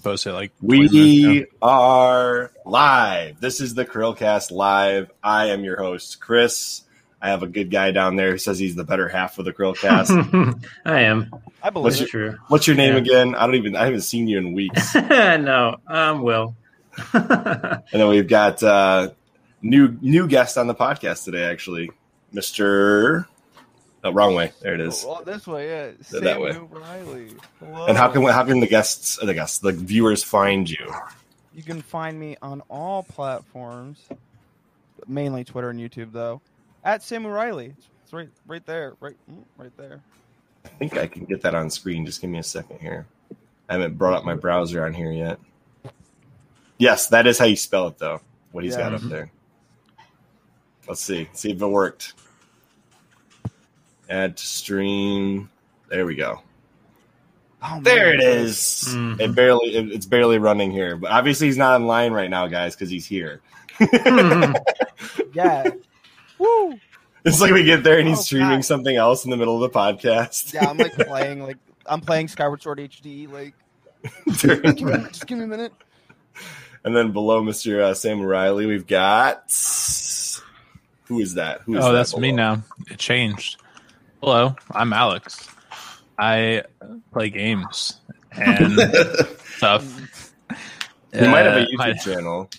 post it like 20 minutes We are live. This is the Chrillcast live. I am your host, Chris. I have a good guy down there who says he's the better half of the Chrillcast. I am. I believe What's it. your- True. What's your name Yeah. again? I don't even. I haven't seen you in weeks. no, I'm Will. and then we've got uh, new new guest on the podcast today. Actually, Mister. Oh, wrong way. There it is. Well, this way, yeah. They're that way. Samuel Riley. Hello. And how can how can the guests, the guests, the viewers find you? you can find me on all platforms, mainly Twitter and YouTube, though. At Sam Riley. It's right, right there, right, mm, right there. I think I can get that on screen. Just give me a second here. I haven't brought up my browser on here yet. Yes, that is how you spell it, though. What he's got up there. Let's see. See if it worked. Add to stream. There we go. Oh, There man. it is. Mhm. It barely. It, it's barely running here, but obviously he's not online right now, guys, because he's here. Yeah. Woo. It's like we get there and he's Oh, streaming God. something else in the middle of the podcast. Yeah, I'm like playing, like I'm playing Skyward Sword HD. Like, During give me, that. just give me a minute. And then below Mr. Uh, Sam Riley, we've got who is that? Who is Oh, that that's me now. It changed. Hello, I'm Alex. I play games and stuff. You might have a Uh, YouTube my- channel.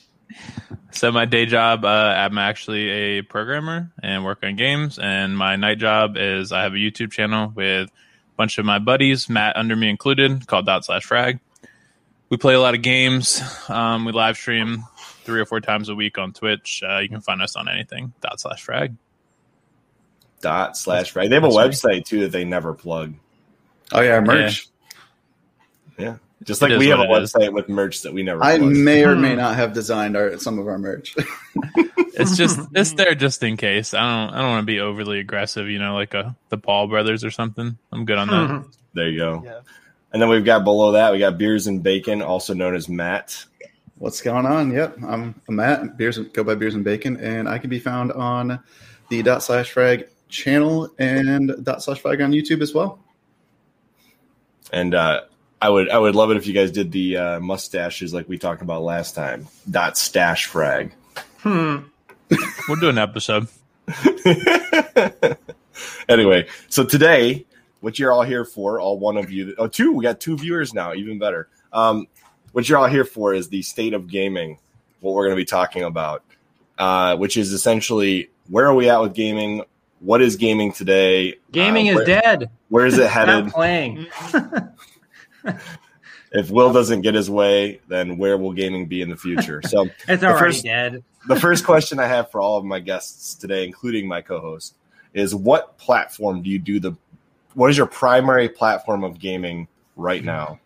So my day job, uh, I'm actually a programmer and work on games. And my night job is I have a YouTube channel with a bunch of my buddies, Matt under me included, called Dot Slash Frag. We play a lot of games. Um, we live stream three or four times a week on Twitch. Uh, you can find us on anything. Dot Slash Frag. Dot slash right. They have a That's website too that they never plug. Oh yeah, merch. Yeah, just It like we have a what it is. website with merch that we never. I plug. may or may Hmm. not have designed our some of our merch. It's just it's there just in case. I don't I don't want to be overly aggressive. You know, like a the Paul brothers or something. I'm good on that. There you go. Yeah. And then we've got below that we got beers and bacon, also known as Matt. What's going on? Yep, I'm, I'm Matt. Beers go by Beers and Bacon, and I can be found on the dot slash frag channel and dot slash frag on YouTube as well. And uh, I would I would love it if you guys did the uh, mustaches like we talked about last time. Dot stash frag. Hmm. We'll do an episode. anyway, so today, what you're all here for, all one of you, oh, two, we got two viewers now, even better. Um, what you're all here for is the state of gaming, what we're going to be talking about, uh, which is essentially where are we at with gaming? What is gaming today? Gaming Uh, is dead. Where is it headed? playing. If Will doesn't get his way, then where will gaming be in the future? So, It's The already first- dead. the first question I have for all of my guests today, including my co-host, is what platform do you do the? What is your primary platform of gaming right now?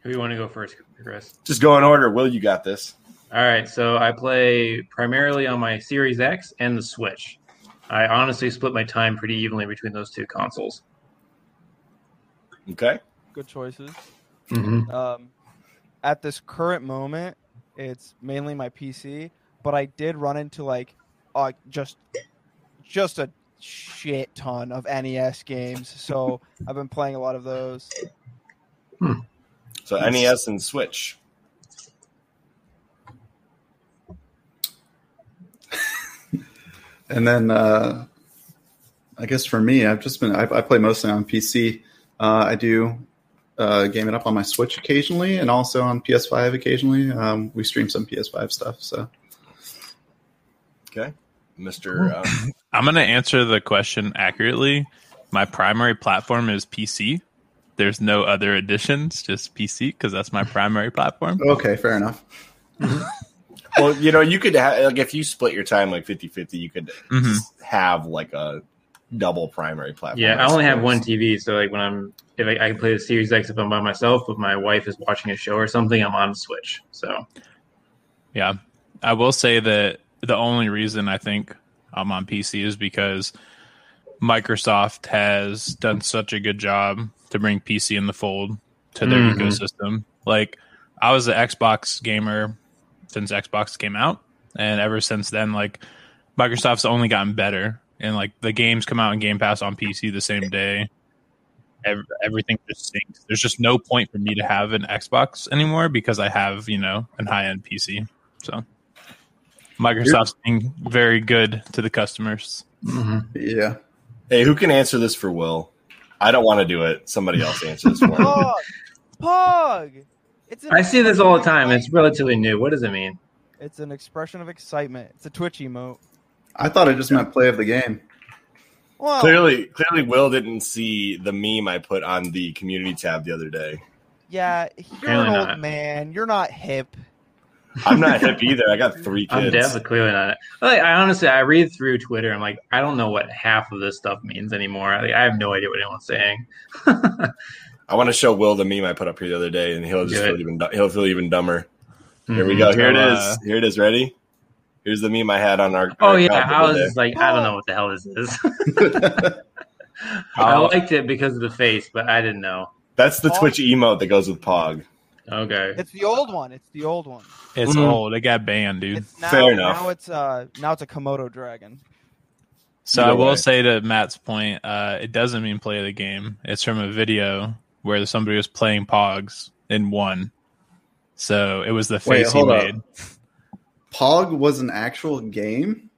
Who you want to go first, Chris? Just go in order. Will you got this? All right, so I play primarily on my Series X and the Switch. I honestly split my time pretty evenly between those two consoles. Okay. Good choices. Mm-hmm. Um, at this current moment, it's mainly my PC, but I did run into like, uh, just, just a shit ton of NES games. So I've been playing a lot of those. So NES and Switch. And then uh, I guess for me, I've just been I, I play mostly on PC. Uh, I do uh, game it up on my Switch occasionally, and also on PS5 occasionally. Um, we stream some PS5 stuff. So Okay. Mister. Um, I'm going to answer the question accurately. My primary platform is PC. There's no other additions, just PC because that's my primary platform. okay, fair enough. well, you know, you could have like if you split your time like 50-50, you could Mhm. have like a double primary platform. Yeah, I only have one TV, so like when I'm if I, I can play the Series X if I'm by myself, if my wife is watching a show or something, I'm on Switch. So Yeah. I will say that the only reason I think I'm on PC is because Microsoft has done such a good job to bring PC in the fold to their Mhm. ecosystem. Like I was an Xbox gamer since Xbox came out, and ever since then, like Microsoft's only gotten better. And like the games come out in Game Pass on PC the same day. ev- everything just syncs. There's just no point for me to have an Xbox anymore because I have you know an high end PC. So Microsoft's being very good to the customers. Mhm. Yeah. Hey, who can answer this for Will? I don't want to do it. Somebody else answer this for him. Pog, Pog. It's I see this all the time. It's relatively new. What does it mean? It's an expression of excitement. It's a Twitch emote. I thought it just meant play of the game. Well, Clearly, clearly, Will didn't see the meme I put on the community tab the other day. yeah, you're Apparently an old not. man. You're not hip. I'm not hip either. I got three kids. I'm definitely clearly not. Like, I honestly, I read through Twitter. I'm like, I don't know what half of this stuff means anymore. Like, I have no idea what anyone's saying. I want to show Will the meme I put up here the other day, and he'll just feel even he'll feel even dumber. Here we Mhm. go. Here it So, is. uh, Here it is. Ready? Here's the meme I had on our. Oh our yeah, I was day. just like, I don't know what the hell this is. I I'll- liked it because of the face, but I didn't know. That's the Oh. Twitch emote that goes with Pog. Okay. It's the old one. It's the old one. It's Mhm. old. It got banned, dude. It's now, Fair enough. Now it's uh now it's a Komodo dragon. So Either I will way. say to Matt's point, uh, it doesn't mean play the game. It's from a video where somebody was playing Pogs and won. So it was the Wait, face he hold up. made. Pog was an actual game?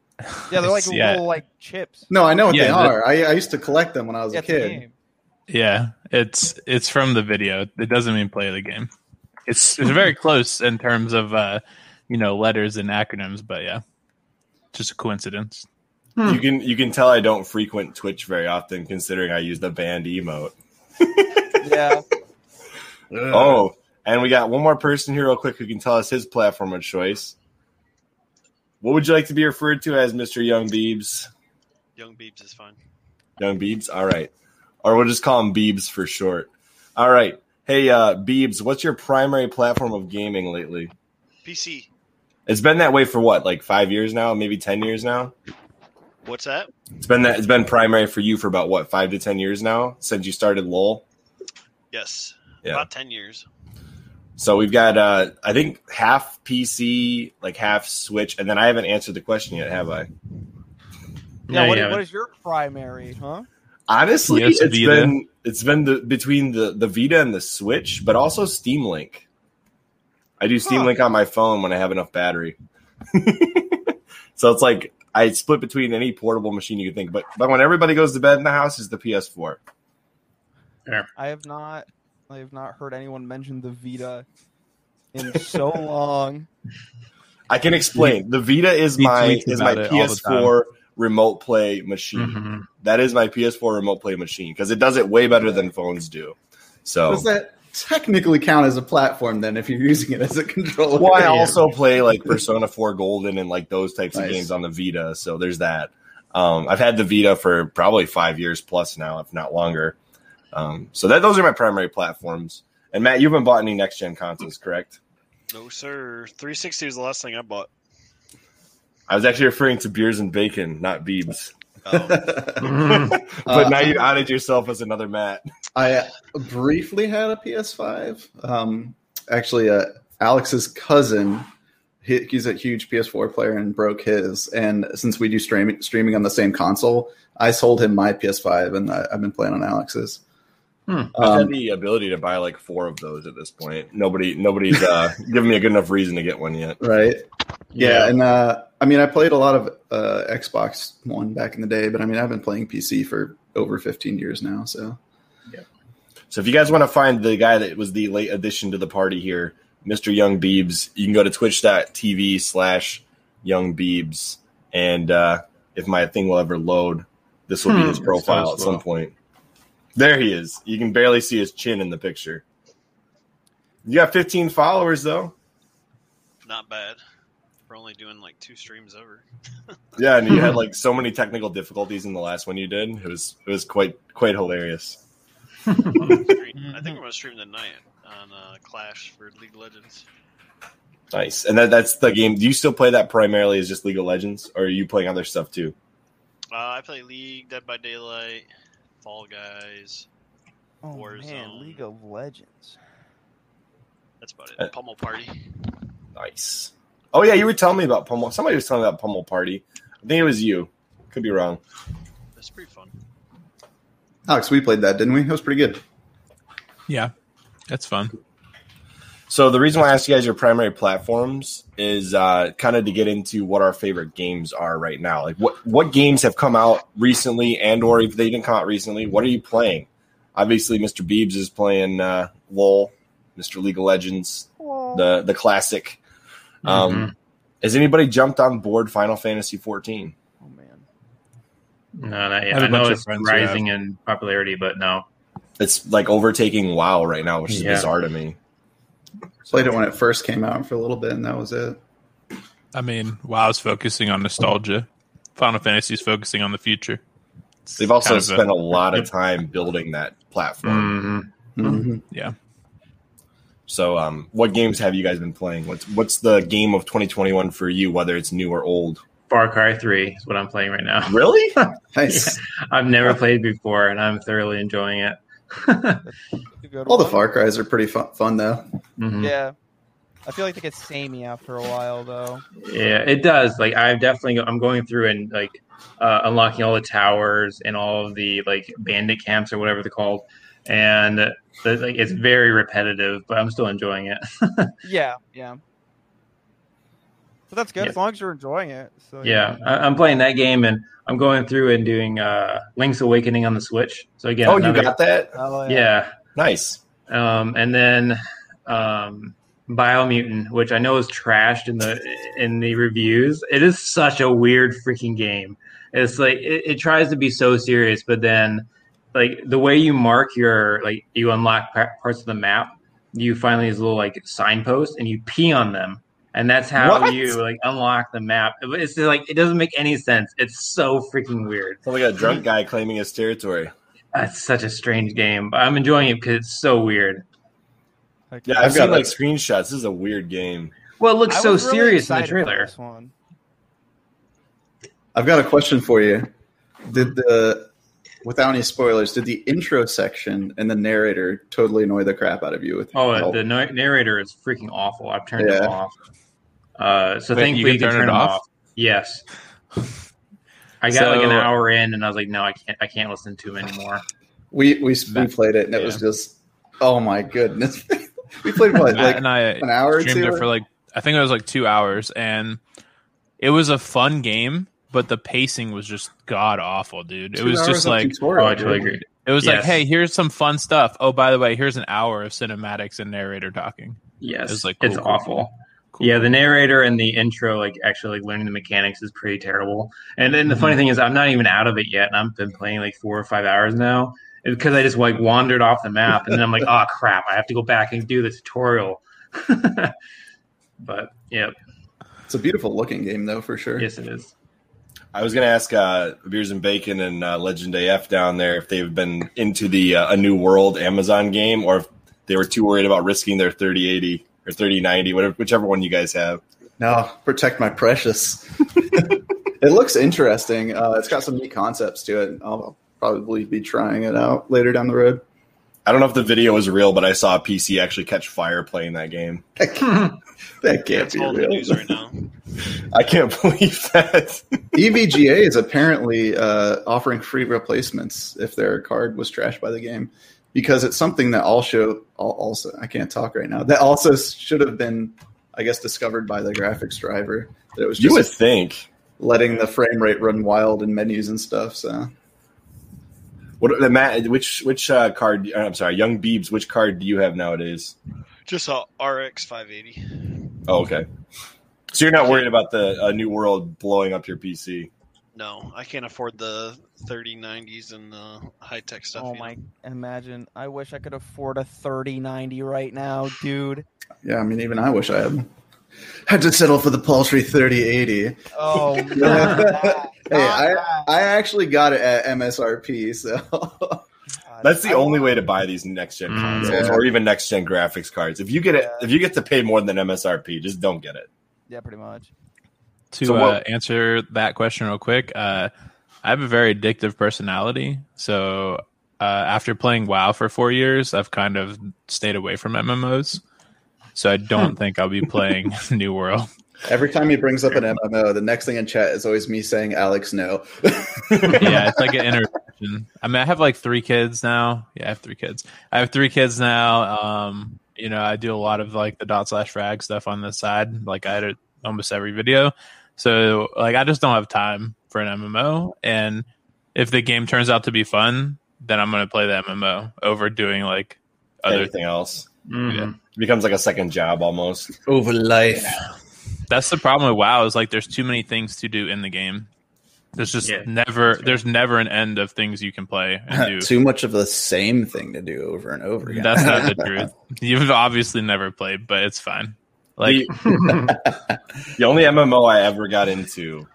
Yeah, they're like Yeah. little like chips. No, I know what they Yeah, are. I, I used to collect them when I was Yeah, a it's a kid. Yeah, it's it's from the video. It doesn't mean play the game. It's it's very close in terms of uh, you know letters and acronyms, but yeah, just a coincidence. Hmm. You can you can tell I don't frequent Twitch very often, considering I use the banned emote. Yeah. Oh, and we got one more person here, real quick, who can tell us his platform of choice. What would you like to be referred to as, Mister Young Biebs? Young Biebs is fine. Young Biebs. All right, or we'll just call him Biebs for short. All right. Hey, uh, Biebs, what's your primary platform of gaming lately? PC. It's been that way for what, like five years now, maybe ten years now. What's that? It's been that. It's been primary for you for about what, five to ten years now since you started LOL. Yes. Yeah. About 10 years. So we've got, uh, I think half PC, like half Switch, and then I haven't answered the question yet, have I? Yeah, No, what, you what haven't. is your primary, huh? Honestly, Yes, it's Vita. been it's been the between the the Vita and the Switch, but also Steam Link. I do Steam Huh. Link on my phone when I have enough battery. so it's like I split between any portable machine you can think, but but when everybody goes to bed in the house is the PS4. I have not I have not heard anyone mention the Vita in so long. I can explain. The Vita is He my is my about it all the PS4 remote play machine. Mhm. That is my PS4 remote play machine because it does it way better than phones do. So Does that technically count as a platform then if you're using it as a controller? Well, I Yeah. also play like Persona 4 Golden and like those types of games on the Vita. So there's that. Um, I've had the Vita for probably five years plus now, if not longer. Um, so that those are my primary platforms. And Matt, you haven't bought any next gen consoles, correct? No, sir. 360 was the last thing I bought. I was actually referring to beers and bacon, not Biebs. Oh, Mhm. But Uh, now you outed yourself as another Matt. I briefly had a PS5. Um, actually, uh, Alex's cousin, he, he's a huge PS4 player and broke his. And since we do streaming streaming on the same console, I sold him my PS5, and I, I've been playing on Alex's. Hmm. I have Um, the ability to buy like four of those at this point. Nobody, nobody's uh, giving me a good enough reason to get one yet. right? Yeah, and uh, I mean, I played a lot of uh, Xbox One back in the day, but I mean, I've been playing PC for over 15 years now. So yeah. So if you guys want to find the guy that was the late addition to the party here, Mr. Young Biebs, you can go to twitch.tv slash Young Biebs. And uh, if my thing will ever load, this will be Hmm, his profile at some slow. point. There he is. You can barely see his chin in the picture. You got 15 followers though. not bad. We're only doing like two streams over. Yeah, and you had like so many technical difficulties in the last one you did. It was it was quite quite hilarious. Gonna I think I'm going to stream tonight on uh, Clash for League of Legends. Nice. And that, that's the game. Do you still play that primarily as just League of Legends, or are you playing other stuff too? Uh, I play League, Dead by Daylight, Fall Guys. Oh Warzone. man, League of Legends. That's about Uh, it. Pummel Party. Nice. Oh yeah, you were telling me about Pummel. Somebody was telling me about Pummel Party. I think it was you. Could be wrong. That's pretty fun. Alex, we played that, didn't we? It was pretty good. Yeah, that's fun. So the reason why I asked you guys your primary platforms is uh, kind of to get into what our favorite games are right now. Like what what games have come out recently, and or if they didn't come out recently, what are you playing? Obviously, Mr. Biebs is playing uh, LOL, Mr. League of Legends, the the classic. Um, Mhm. Has anybody jumped on board Final Fantasy 14? Oh man. No, not I yet. have I, a know bunch it's friends who have. rising in popularity, but no. It's like overtaking WoW right now, which is Yeah. bizarre to me. Played it when it first came out for a little bit, and that was it. I mean, WoW's focusing on nostalgia. Final Fantasy's focusing on the future. It's They've also kind of a- spent a lot of time building that platform. hmm Mhm. yeah. So, um, what games have you guys been playing? What's what's the game of 2021 for you, whether it's new or old? Far Cry 3 is what I'm playing right now. Really? Nice. I've never played before, and I'm thoroughly enjoying it. A good All the. Far Cries are pretty fun, fun though. Mhm. Yeah. I feel like they get samey after a while though. Yeah, it does. Like I've definitely I'm going through and like uh, unlocking all the towers and all of the like bandit camps or whatever they're called, and the, like it's very repetitive, but I'm still enjoying it. Yeah, yeah. But that's good Yeah. as long as you're enjoying it. So yeah, I, I'm playing that game and I'm going through and doing uh, Link's Awakening on the Switch. So again, oh, you got that? Oh, yeah. Nice. Um, and then um, Biomutant, which I know is trashed in the in the reviews. It is such a weird freaking game. It's like it, it tries to be so serious, but then like the way you mark your like you unlock parts of the map, you find these little like signposts and you pee on them. And that's how What? you like unlock the map. It's just, like it doesn't make any sense. It's so freaking weird. Sounds like a drunk guy claiming his territory. It's such a strange game, but I'm enjoying it because it's so weird. Heck Yeah, I've I've got seen like a- screenshots. This is a weird game. Well, it looks I so really serious in the trailer. this one. I've got a question for you. Did the, without any spoilers, did the intro section and the narrator totally annoy the crap out of you? With Oh, the na- narrator is freaking awful. I've turned it off. Uh, so Wait, thankfully you you can can turn turn it off? off. Yes. I got like an hour in, and I was like, no, I can't. I can't listen to him anymore. we we, we played it, and it was just, oh my goodness. we played what, Matt like and I an hour or streamed two? it for like I think it was like two hours, and it was a fun game, but the pacing was just god awful, dude. It Two was just like tutorial, Oh, I totally agree. it was like, hey, here's some fun stuff. Oh, by the way, here's an hour of cinematics and narrator talking. Yes, It's like, it's cool, cool, awful. Cool. Yeah, the narrator and the intro, like actually like learning the mechanics, is pretty terrible. And then the funny Mm-hmm. thing is, I'm not even out of it yet, and I've been playing like four or five hours now because I just like wandered off the map, and then I'm like, oh crap, I have to go back and do the tutorial. but yeah, It's a beautiful looking game, though, for sure. yes, it is. I was going to ask uh, Beers and Bacon and uh, Legend AF down there if they've been into the uh, A New World Amazon game or if they were too worried about risking their 3080 or 3090, whatever, whichever one you guys have. No, protect my precious. it looks interesting. Uh, it's got some neat concepts to it. I'll probably be trying it out later down the road. I don't know if the video is real, but I saw a PC actually catch fire playing that game. That can't, that can't be real. news right now. I can't believe that. EVGA is apparently uh, offering free replacements if their card was trashed by the game because it's something that also also I can't talk right now that also should have been I guess discovered by the graphics driver that it was you would think. letting the frame rate run wild in menus and stuff. So What the Matt? Which which uh, card? I'm sorry, Young Biebs. Which card do you have nowadays? Just a RX 580. Oh, okay. So you're not worried about the uh, New World blowing up your PC? No, I can't afford the 3090s and the high tech stuff. Oh you my! Imagine. I wish I could afford a thirty ninety right now, dude. yeah, I mean even I wish I had had to settle for the paltry thirty eighty. Oh, Hey, Hey, not I. I actually got it at MSRP, so That's the I only way to buy these next gen Mm, consoles yeah. or even next gen graphics cards. If you get it, if you get to pay more than MSRP, just don't get it. Yeah, pretty much. To So uh, answer that question real quick, uh, I have a very addictive personality. So uh, after playing WoW for four years, I've kind of stayed away from MMOs. So I don't think I'll be playing New World. every time he brings up an MMO, the next thing in chat is always me saying Alex no. Yeah, it's like an inner question. I mean, I have like three kids now. Yeah, I have three kids. I have three kids now. Um, you know, I do a lot of like the dot slash frag stuff on the side. Like I edit almost every video. So like I just don't have time for an MMO. And if the game turns out to be fun, then I'm gonna play the MMO over doing like other Anything else Mhm. it becomes like a second job almost. Over life. That's the problem with WoW is like there's too many things to do in the game. There's just Yeah. never there's never an end of things you can play and do. Too much of the same thing to do over and over again. That's not the truth. You've obviously never played, but it's fine. Like the, the only MMO I ever got into,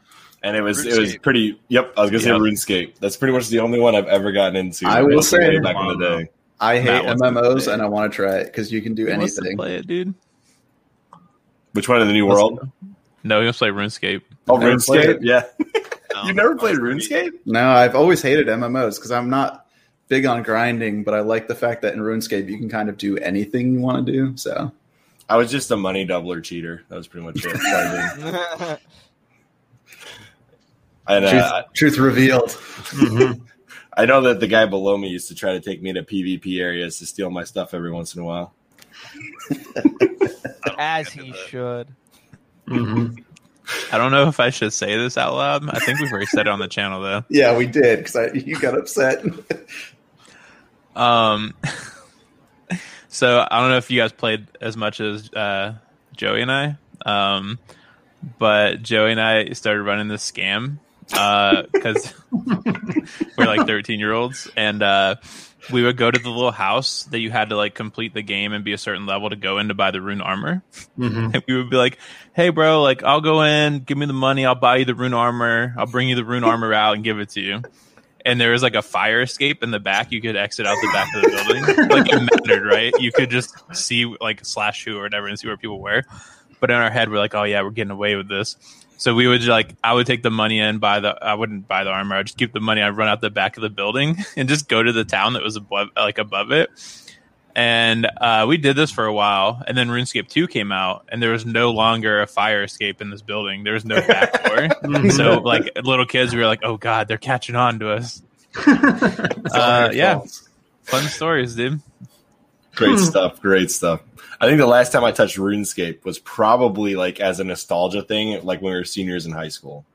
and it was it was pretty. Yep, I was gonna Yep. say RuneScape. That's pretty much the only one I've ever gotten into. I will Back say- back in the day. I hate Matt wants to MMOs and I want to try it because you can do who wants to anything. play it, dude. Which one in the New World? No, you want to play RuneScape. Oh, Never RuneScape. Yeah, No, you never played RuneScape? No, I've always hated MMOs because I'm not big on grinding, but I like the fact that in RuneScape you can kind of do anything you want to do. So I was just a money doubler cheater. That was pretty much it. I did. And, truth, uh, truth revealed. Mhm. I know that the guy below me used to try to take me to PvP areas to steal my stuff every once in a while. As he did that. should. Mhm. I don't know if I should say this out loud. I think we've already said it on the channel though. Yeah, we did because you got upset. Um, so I don't know if you guys played as much as uh, Joey and I, um, but Joey and I started running this scam because we're like 13 year olds and uh, we would go to the little house that you had to like complete the game and be a certain level to go in to buy the rune armor. Mhm. And we would be like, "Hey, bro, like I'll go in, give me the money, I'll buy you the rune armor, I'll bring you the rune armor out and give it to you." And there was like a fire escape in the back. You could exit out the back of the building. like it mattered, right? You could just see like slash who or whatever and see where people were. But in our head, we're like, "Oh yeah, we're getting away with this." So we would like, I would take the money in, buy the, I wouldn't buy the armor. I'd just keep the money. I'd run out the back of the building and just go to the town that was above, like above it. And uh, we did this for a while, and then RuneScape 2 came out, and there was no longer a fire escape in this building. There was no back door. Mhm. so, like little kids, we were like, "Oh God, they're catching on to us." Uh, yeah. Fun stories, dude. Great stuff. Great stuff. I think the last time I touched RuneScape was probably like as a nostalgia thing, like when we were seniors in high school.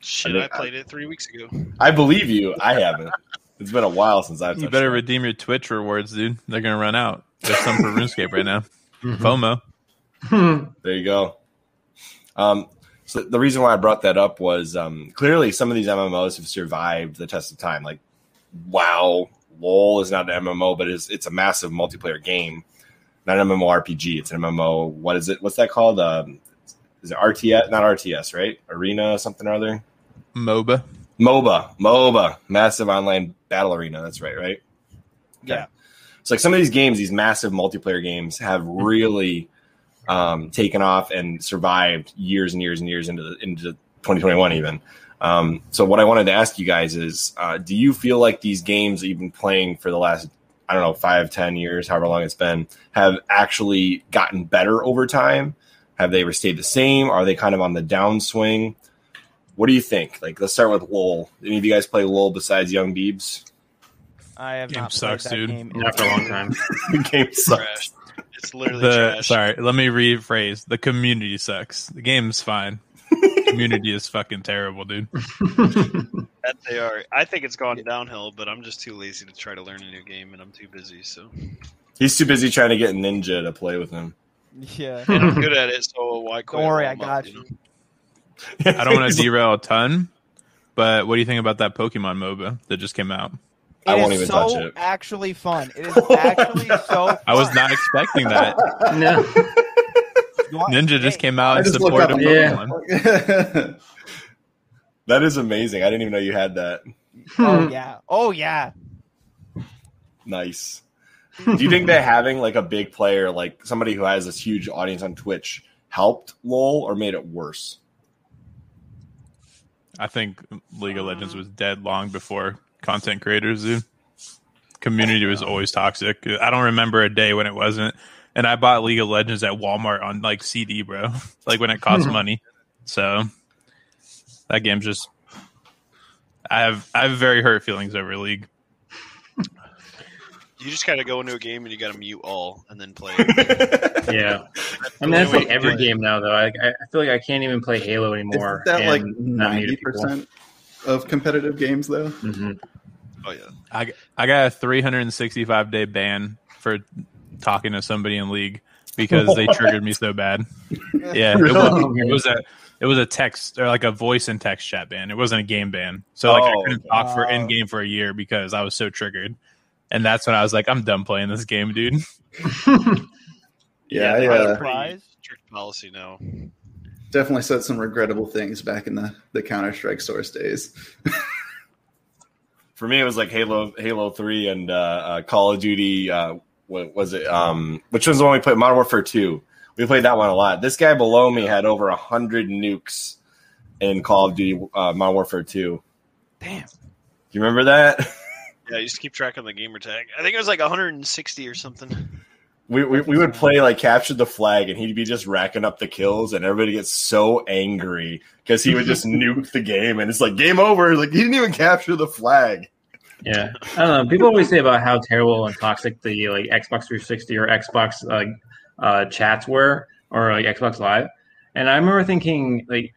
Shit, I I think- played it three weeks ago. I believe you. I haven't. It's been a while since I've. You touched better that. redeem your Twitch rewards, dude. They're gonna run out. There's some for RuneScape right now. Mhm. FOMO. There you go. Um, so the reason why I brought that up was um, clearly some of these MMOs have survived the test of time. Like, WoW, LOL is not an MMO, but it's it's a massive multiplayer game, not an MMORPG. It's an MMO. What is it? What's that called? Um, is it RTS? Not RTS, right? Arena something or other. MOBA. MOBA, MOBA, massive online battle arena. That's right, right? Yeah. So like some of these games, these massive multiplayer games, have really um, taken off and survived years and years and years into the, into 2021 even. Um, so what I wanted to ask you guys is, uh, do you feel like these games that you've been playing for the last I don't know five, ten years, however long it's been, have actually gotten better over time? Have they ever stayed the same? Are they kind of on the downswing? What do you think? Like, let's start with LOL. Any of you guys play LOL besides Young Biebs? I have Game not sucks, that dude. game. Not for a long time. the game sucks. It's literally The trash. sorry, let me rephrase. The community sucks. The game's fine. Community is fucking terrible, dude. That they are. I think it's gone downhill, but I'm just too lazy to try to learn a new game, and I'm too busy. So, He's too busy trying to get Ninja to play with him. Yeah. and I'm good at it. So why? Quit Don't worry, I got up, you. know? I don't want to derail a ton, but what do you think about that Pokemon MOBA that just came out? I won't even so touch it. actually fun. It is actually so fun. I was not expecting that. no. You want- Ninja just came out I in just support of on Yeah. Pokemon. That is amazing. I didn't even know you had that. Oh yeah. Oh yeah. Nice. Do you think that having like a big player, like somebody who has this huge audience on Twitch, helped LOL or made it worse? I think League of Legends was dead long before content creators did. Community was always toxic. I don't remember a day when it wasn't. And I bought League of Legends at Walmart on like CD, bro. like when it cost money. So that game's just I have I have very hurt feelings over League. You just gotta go into a game and you gotta mute all and then play. Yeah, I mean that's like every game now though. I, I feel like I can't even play Halo anymore. Isn't that like and not ninety percent of competitive games though? Mhm. oh yeah. I I got a 365 day ban for talking to somebody in League because they triggered me so bad. Yeah, it was, it was a it was a text or like a voice and text chat ban. It wasn't a game ban. So like I Oh, couldn't talk for in game for a year because I was so triggered. And that's when I was like, I'm done playing this game, dude. Yeah, I, they uh, have pretty Surprise? strict policy now. Definitely said some regrettable things back in the, the Counter Strike source days. For me, it was like Halo, Halo Three, and uh, uh, Call of Duty. Uh, what was it? Um, which one's the one we played? Modern Warfare Two. We played that one a lot. This guy below me had over a hundred nukes in Call of Duty uh, Modern Warfare Two. Damn. Do you remember that? Yeah, I used to keep track on the gamer tag. I think it was like 160 or something. We, we, we would play like capture the flag and he'd be just racking up the kills and everybody gets so angry because he would just nuke the game and it's like game over like he didn't even capture the flag Yeah, I don't know. People always say about how terrible and toxic the like Xbox 360 or Xbox like uh, chats were, or like Xbox Live, and I remember thinking like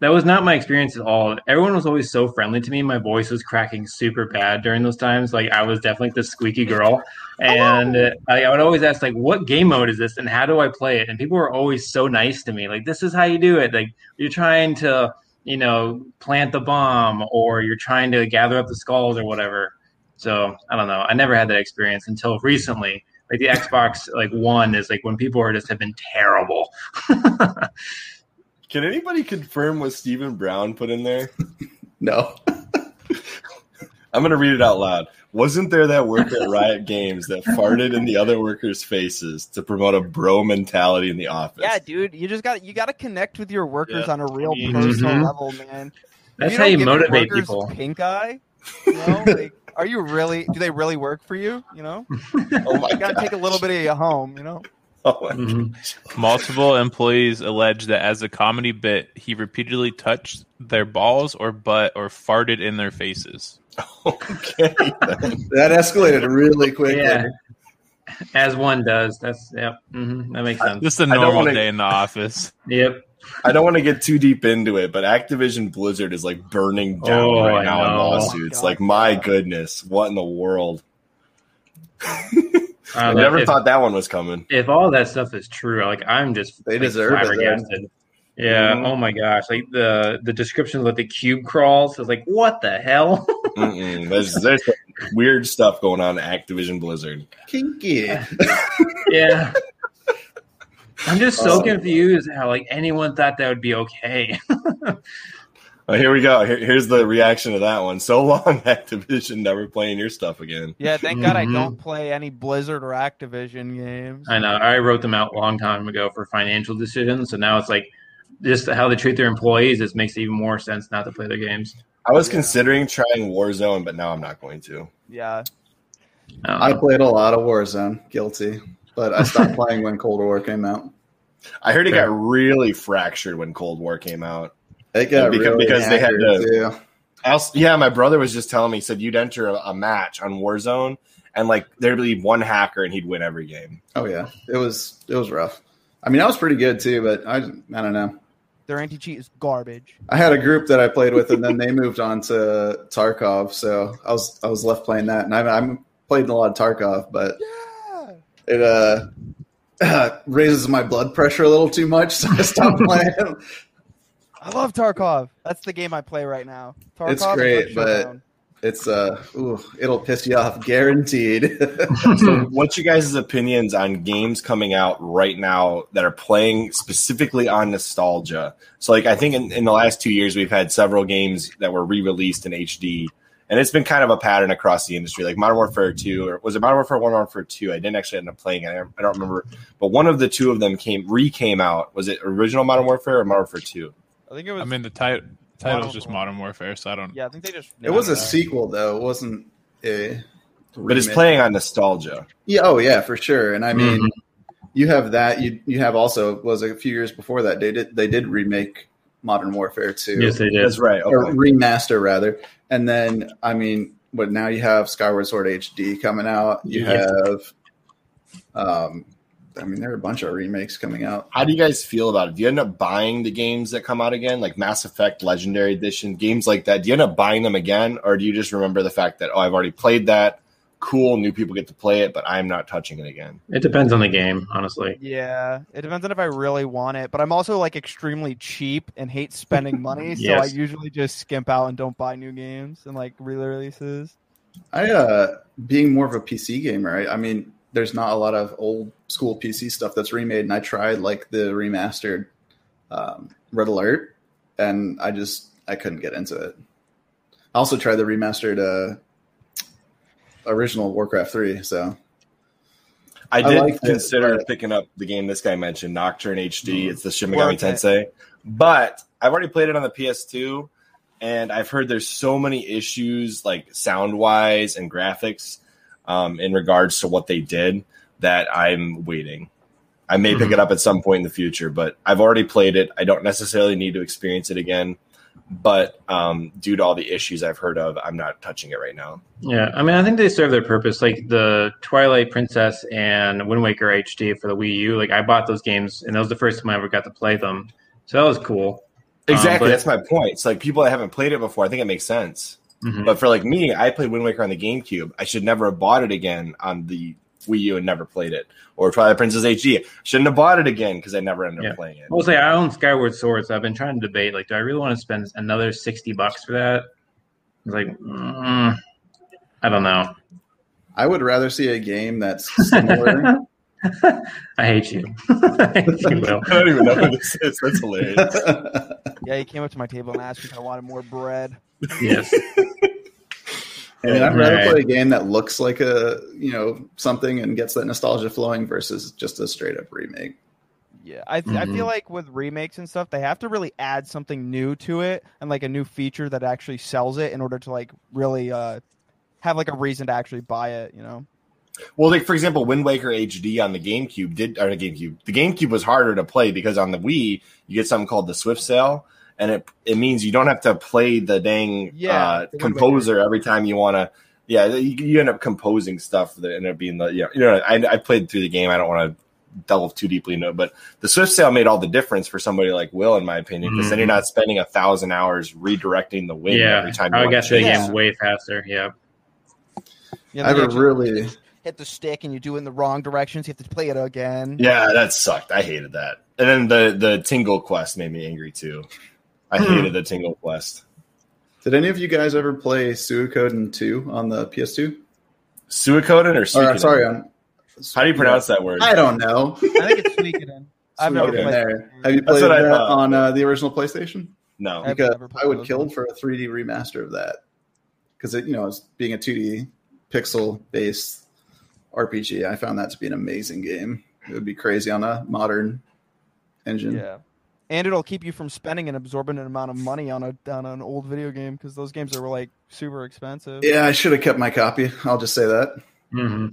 that was not my experience at all. Everyone was always so friendly to me. My voice was cracking super bad during those times. Like I was definitely the squeaky girl, and I, I would always ask like, "What game mode is this, and how do I play it?" And people were always so nice to me. Like, "This is how you do it." Like you're trying to you know, plant the bomb or you're trying to gather up the skulls or whatever. So I don't know. I never had that experience until recently. Like the Xbox like one is like when people are just have been terrible. can anybody confirm what Stephen Brown put in there No. I'm gonna read it out loud wasn't there that worker at Riot Games that farted in the other workers' faces to promote a bro mentality in the office Yeah, dude, you just got you got to connect with your workers Yeah. on a real Mhm. personal level, man. That's you how you motivate workers people. Pink eye, you know, like, are you really? Do they really work for you? You know, oh my you got to take a little bit of you home. You know, oh my Mhm. Multiple employees allege that as a comedy bit, he repeatedly touched their balls or butt or farted in their faces. okay That escalated really quickly. Yeah. As one does. That's yep. hmm That makes sense. Just a I don't normal wanna- day in the office. Yep. I don't want to get too deep into it, but Activision Blizzard is like burning down Oh, right I now in know. lawsuits. God, like, my goodness, what in the world? I I don't know. never if, thought that one was coming. if all that stuff is true, like I'm just They like, deserve it, then. flabbergasted. Yeah. Mhm. Oh my gosh. Like the the description of like the cube crawls is like what the hell? There's, there's weird stuff going on at Activision Blizzard. Kinky. yeah. I'm just so Oh. confused how like anyone thought that would be okay. Oh, here we go. Here, here's the reaction to that one. So long, Activision, never playing your stuff again. yeah. Thank God I Mhm. don't play any Blizzard or Activision games. I know. I wrote them out a long time ago for financial decisions. So now it's like just how they treat their employees. It makes even more sense not to play their games. I was Yeah. considering trying Warzone, but now I'm not going to. Yeah, I I played a lot of Warzone, guilty, but I stopped playing when Cold War came out. I heard it got really fractured when Cold War came out. It got Because- really because they had to- too. Also, yeah, my brother was just telling me, he said you'd enter a, a match on Warzone, and like there'd be one hacker, and he'd win every game. Oh yeah, it was it was rough. I mean, I was pretty good too, but I I don't know. their anti cheat is garbage. I had a group that I played with, and then they moved on to Tarkov, so I was I was left playing that, and I'm I'm playing a lot of Tarkov, but Yeah. it uh raises my blood pressure a little too much, so I stopped playing. I love Tarkov. That's the game I play right now. Tarkov It's great, but- Showdown. It's uh, ooh, it'll piss you off, guaranteed. So, what's your guys' opinions on games coming out right now that are playing specifically on nostalgia? So, like, I think in, in the last two years, we've had several games that were re released in HD, and it's been kind of a pattern across the industry. Like Modern Warfare 2, or was it Modern Warfare 1 or Warfare 2? I didn't actually end up playing it. I don't remember. But one of the two of them came re came out. Was it original Modern Warfare or Modern Warfare 2? I think it was. I mean, the ti- title's Modern just Modern Warfare, so I don't. yeah, I think they just. it was a Yeah. sequel, though. It wasn't a. But it's playing on nostalgia. Yeah. Oh, yeah, for sure. And I mean, Mhm. you have that. You you have also was a few years before that they did they did remake Modern Warfare 2. Yes, they did. That's right. or remaster rather. And then I mean, but now you have Skyward Sword HD coming out. You Yeah. have, um, I mean, there are a bunch of remakes coming out. How do you guys feel about it? Do you end up buying the games that come out again, like Mass Effect Legendary Edition, games like that? Do you end up buying them again, or do you just remember the fact that oh, I've already played that? Cool, new people get to play it, but I'm not touching it again. It depends on the game, honestly. Yeah, it depends on if I really want it, but I'm also like extremely cheap and hate spending money, so I usually just skimp out and don't buy new games and like re-releases. I, uh, being more of a PC gamer, I, I mean, there's not a lot of old school PC stuff that's remade, and I tried like the remastered um, Red Alert, and I just I couldn't get into it. I also tried the remastered uh, original Warcraft three, so I I did like consider but- picking up the game this guy mentioned, Nocturne HD. Mhm. It's the Shin Megami it. Tensei, but I've already played it on the PS2, and I've heard there's so many issues, like sound wise and graphics, um, in regards to what they did that I'm waiting. I may pick Mhm. it up at some point in the future, but I've already played it. I don't necessarily need to experience it again, but um, due to all the issues I've heard of, I'm not touching it right now. Yeah, I mean, I think they serve their purpose. Like the Twilight Princess and Wind Waker HD for the Wii U. Like I bought those games, and that was the first time I ever got to play them. So that was cool. Um, Exactly, but- that's my point. It's like people that haven't played it before. I think it makes sense. Mhm. But for like me, I played Wind Waker on the GameCube. I should never have bought it again on the Wii U and never played it. Or Twilight Princess HD. Shouldn't have bought it again because I never ended Yeah. up playing it. I will say I own Skyward Sword, so I've been trying to debate like, do I really want to spend another sixty bucks for that? It's like, mm, I don't know. I would rather see a game that's similar. I hate you. I hate you, Will. I don't even know who this is. That's hilarious. Yeah, he came up to my table and asked me if I wanted more bread. Yes. I mean, I'd rather Right. play a game that looks like a you know something and gets that nostalgia flowing versus just a straight up remake. Yeah, I I Mhm. feel like with remakes and stuff, they have to really add something new to it and like a new feature that actually sells it in order to like really uh have like a reason to actually buy it. You know? Well, like for example, Wind Waker HD on the GameCube did or the GameCube. The GameCube was harder to play because on the Wii you get something called the Swift Sail, and it it means you don't have to play the dang Yeah, uh, the composer every time you want to. Yeah, you, you end up composing stuff that end up being the yeah. You know, I, I played through the game. I don't want to delve too deeply into it, but the Swift Sail made all the difference for somebody like Will, in my opinion, because then you're not spending a thousand hours redirecting the wind yeah, every time. You I want got to to the game way faster. Yeah. Yeah, I have a you actually really hit the stick and you do it in the wrong directions. You have to play it again. Yeah, that sucked. I hated that. And then the the Tingle quest made me angry too. I Hmm. hated the Tingle quest. Did any of you guys ever play Suikoden 2 on the PS2? Suikoden or Or, Suikoden? sorry, on How do you pronounce that word? I don't know. I think it's Suikoden. I've never Suikoden played there. Have you played what that on uh, the original PlayStation? No. I've Because I would those kill for a 3D remaster of that because it, you know, as being a 2D pixel based RPG, I found that to be an amazing game. It would be crazy on a modern engine. Yeah. And it'll keep you from spending an absorbent amount of money on a on an old video game because those games are like super expensive. Yeah, I should have kept my copy. I'll just say that. hmm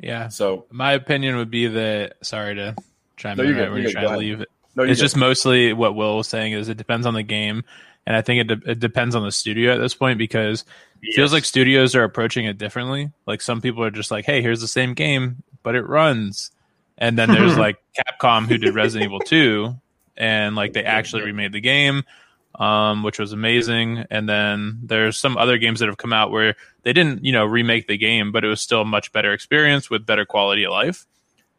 Yeah. So My opinion would be that. Sorry to chime No, in you're right good, when you're you're trying to leave. no, you it's just mostly what Will was saying is it depends on the game, and I think it, de- it depends on the studio at this point because it feels like studios are approaching it differently. Like some people are just like, "Hey, here's the same game, but it runs," and then there's like Capcom who did Resident Evil Two, and like they actually remade the game, um, which was amazing. And then there's some other games that have come out where they didn't, you know, remake the game, but it was still a much better experience with better quality of life.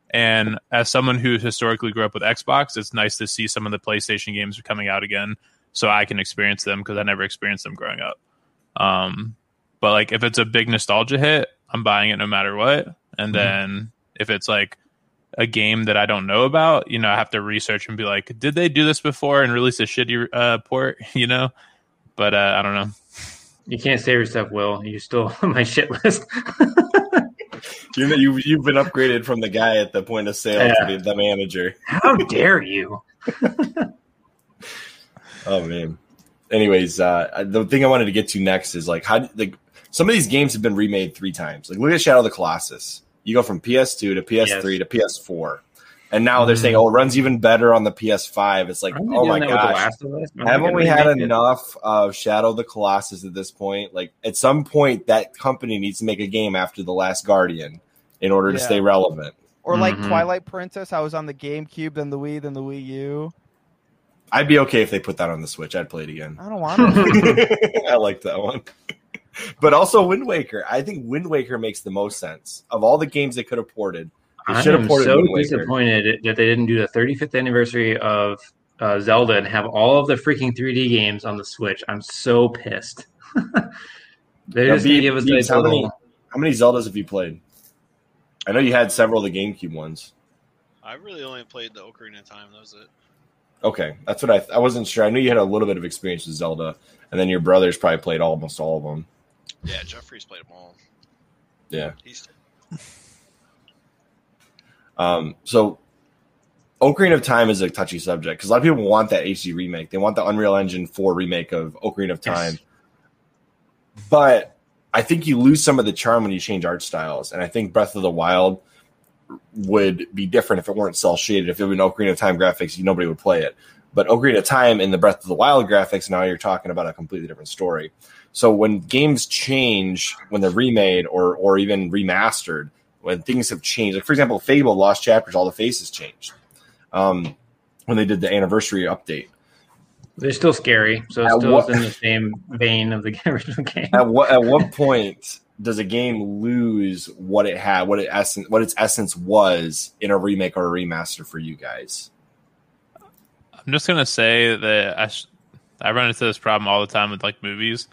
And as someone who historically grew up with Xbox, it's nice to see some of the PlayStation games coming out again, so I can experience them because I never experienced them growing up. Um, but like if it's a big nostalgia hit, I'm buying it no matter what. And then if it's like a game that I don't know about, you know, I have to research and be like, did they do this before and release a shitty uh, port? You know, but uh, I don't know. You can't save yourself, Will. You're still on my shit list. you, you you've been upgraded from the guy at the point of sale Yeah. to the, the manager. How dare you? Oh man. Anyways, uh, the thing I wanted to get to next is like how like some of these games have been remade three times. Like look at Shadow of the Colossus. You go from PS2 to PS3 to PS4. And now they're saying, "Oh, it runs even better on the PS5." It's like, oh my that gosh, Last of Us? Aren't they haven't we had remake it? enough of Shadow of the Colossus at this point? Like, at some point, that company needs to make a game after The Last Guardian in order to stay relevant. Or like Mhm. Twilight Princess, I was on the GameCube, then the Wii, then the Wii U. I'd be okay if they put that on the Switch. I'd play it again. I don't want it. I like that one. But also Wind Waker. I think Wind Waker makes the most sense of all the games they could have ported. They I should have am ported so Wind Waker. disappointed that they didn't do the 35th anniversary of uh, Zelda and have all of the freaking 3D games on the Switch. I'm so pissed. They're Now, just gonna give us Biebs, like how many- How many Zeldas have you played? I know you had several of the GameCube ones. I really only played the Ocarina of Time. That was it. Okay, that's what I. I wasn't sure. I knew you had a little bit of experience with Zelda, and then your brothers probably played almost all of them. Yeah, Jeffrey's played them all. Yeah. He's Um, so, Ocarina of Time is a touchy subject because a lot of people want that HD remake. They want the Unreal Engine 4 remake of Ocarina of Time. But I think you lose some of the charm when you change art styles. And I think Breath of the Wild would be different if it weren't cel shaded. If it were an Ocarina of Time graphics, nobody would play it. But Ocarina of Time in the Breath of the Wild graphics, now you're talking about a completely different story. So when games change, when they're remade or or even remastered, when things have changed, like for example, Fable Lost Chapters, all the faces changed. Um, when they did the anniversary update, They're still scary, so it's still what- in the same vein of the original game. at what at what point does a game lose what it had, what it essence, what its essence was in a remake or a remaster for you guys? I'm just gonna say that I sh- I run into this problem all the time with like movies.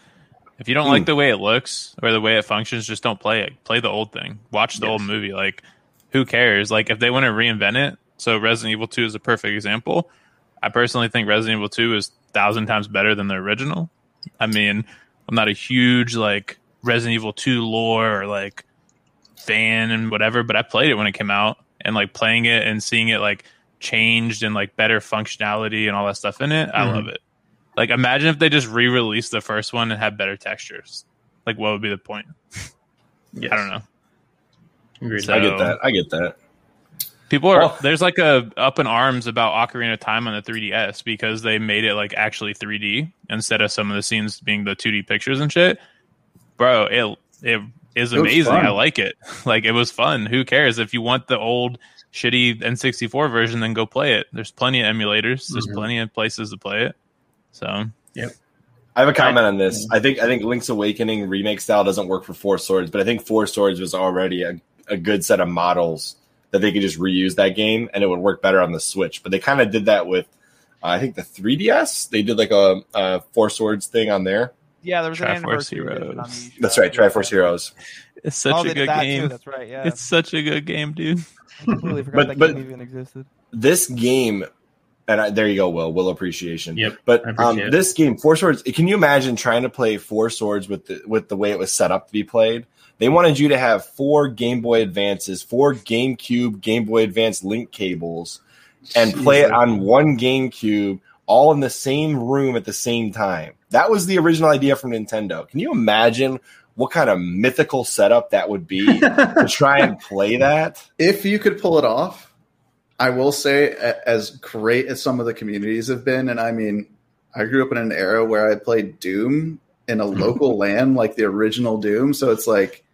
If you don't Mm. like the way it looks or the way it functions, just don't play it. Play the old thing. Watch the Yes. old movie. Like, who cares? Like, if they want to reinvent it, so Resident Evil 2 is a perfect example. I personally think Resident Evil 2 is thousand times better than the original. I mean, I'm not a huge like Resident Evil 2 lore or like fan and whatever, but I played it when it came out and like playing it and seeing it like changed and like better functionality and all that stuff in it. I Mhm. love it. Like imagine if they just re-released the first one and had better textures. Like what would be the point? Yes. I don't know. Agreed. So- I get that. I get that. People are Well- there's like a up in arms about Ocarina of Time on the 3DS because they made it like actually 3D instead of some of the scenes being the 2D pictures and shit. Bro, it it is It amazing. fun. I like it. Like it was fun. Who cares if you want the old shitty N64 version then go play it. There's plenty of emulators. There's Mhm. plenty of places to play it. So, yep. I have a comment on this. I think I think Link's Awakening remake style doesn't work for Four Swords, but I think Four Swords was already a, a good set of models that they could just reuse that game and it would work better on the Switch. But they kind of did that with uh, I think the 3DS. They did like a, a Four Swords thing on there. Yeah, there was an Triforce anniversary Heroes. on the. That's right, Triforce Heroes. it's such oh, a good that game. Too. That's right. Yeah, It's such a good game, dude. I completely forgot But- that but- game even existed. This game, and I, there you go, Will. Will appreciation. Yep, But I um, this game, Four Swords. Can you imagine trying to play Four Swords with the with the way it was set up to be played? They wanted you to have four Game Boy Advances, four GameCube, Game Boy Advance link cables, and play it on one GameCube, all in the same room at the same time. That was the original idea from Nintendo. Can you imagine what kind of mythical setup that would be to try and play that? if you could pull it off, I will say, as great as some of the communities have been, and I mean, I grew up in an era where I played Doom in a mm-hmm. local LAN, like the original Doom. So it's like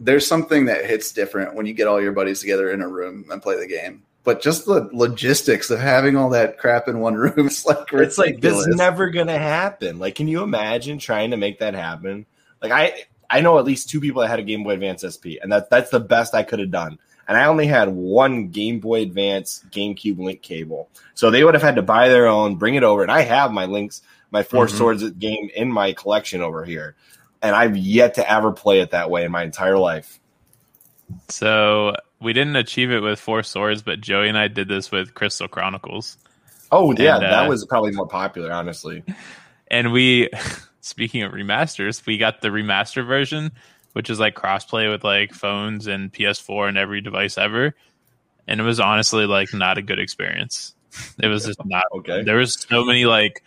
there's something that hits different when you get all your buddies together in a room and play the game. But just the logistics of having all that crap in one room, it's like It's like this is never gonna happen. Like, can you imagine trying to make that happen? Like, I I know at least two people that had a Game Boy Advance SP, and that that's the best I could have done. And I only had one Game Boy Advance GameCube link cable, so they would have had to buy their own, bring it over. And I have my links, my 4 Mhm. Swords game in my collection over here, and I've yet to ever play it that way in my entire life. So we didn't achieve it with Four Swords, but Joey and I did this with Crystal Chronicles. Oh yeah, And, uh, that was probably more popular, honestly. And we, speaking of remasters, we got the remaster version, which is like crossplay with like phones and PS4 and every device ever. And it was honestly like not a good experience. It was just not. Okay. There was so many like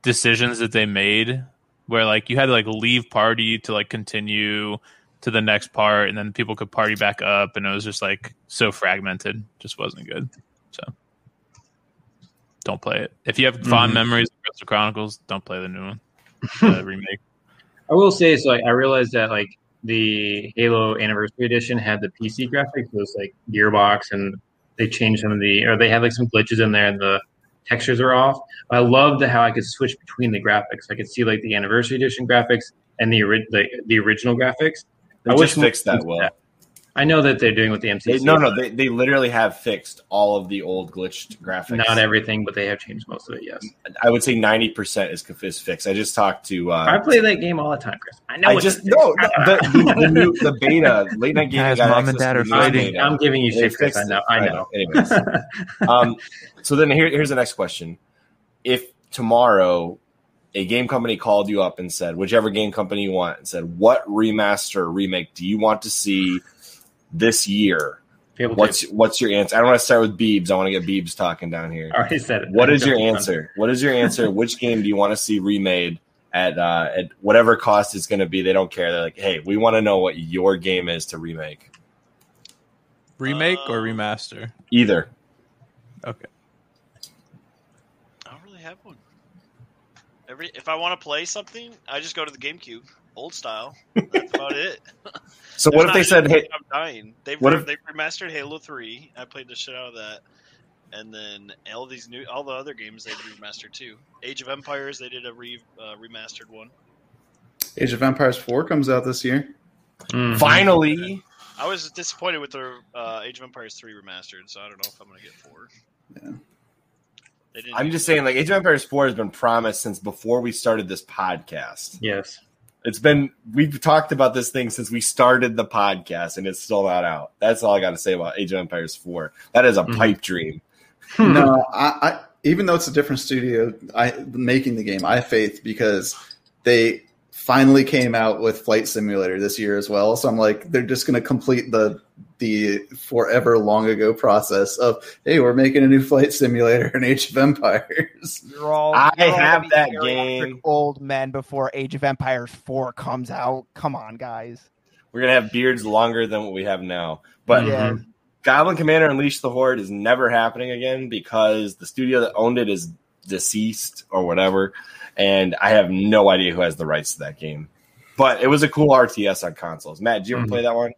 decisions that they made where like you had to like leave party to like continue to the next part, and then people could party back up, and it was just like so fragmented. Just wasn't good. So don't play it. If you have fond Mhm. memories of Crystal Chronicles, don't play the new one, the remake. I will say, so like, I realized that like the Halo Anniversary Edition had the PC graphics, it was like Gearbox, and they changed some of the, or they had like some glitches in there, and the textures are off. I loved how I could switch between the graphics. I could see like the Anniversary Edition graphics and the the, the original graphics. They I just wish fixed that well. I know that they're doing with the MCC. They, no, no, they, they literally have fixed all of the old glitched graphics. not everything, but they have changed most of it. Yes, I would say ninety percent is, is fixed. I just talked to. Uh, I play that game all the time, Chris. I know. I it's just fixed. no the, the, the new the beta late night gaming. Guys, mom and dad to are I'm, fighting. I'm giving you shit, Chris. I fixed know. I know. Anyways, um, so then here, here's the next question: If tomorrow a game company called you up and said, whichever game company you want, and said, what remaster or remake do you want to see this year? Fable What's two. what's your answer? I don't want to start with Biebs. I want to get Biebs talking down here. I already said it. What is your Jumping on. answer? What is your answer? Which game do you want to see remade at uh, at whatever cost it's going to be? They don't care. They're like, hey, we want to know what your game is to remake. Remake or Uh, remaster? Either. Okay. I don't really have one. Every if I want to play something, I just go to the GameCube, old style. That's about it. So what if they said, hey, I'm dying. They've what re- if- they remastered Halo Three. I played the shit out of that, and then all these new, all the other games they remastered too. Age of Empires, they did a re uh, remastered one. Age of Empires 4 comes out this year. Mhm. finally? I was disappointed with the uh, Age of Empires Three remastered, so I don't know if I'm gonna get four. Yeah. They didn't I'm just saying, like Age of Empires 4 has been promised since before we started this podcast. Yes. It's been we've talked about this thing since we started the podcast, and it's still not out. That's all I got to say about Age of Empires 4. That is a Mhm. pipe dream. no, I, I even though it's a different studio, I making the game, I have faith because they finally came out with Flight Simulator this year as well. So I'm like, they're just going to complete the the forever long ago process of hey, we're making a new flight simulator in Age of Empires. You're all, I you're all have that game. Old men before Age of Empires 4 comes out. Come on, guys. We're gonna have beards longer than what we have now. But Yeah. Goblin Commander Unleash the Horde is never happening again because the studio that owned it is deceased or whatever, and I have no idea who has the rights to that game. But it was a cool RTS on consoles. Matt, did you ever Mhm. play that one?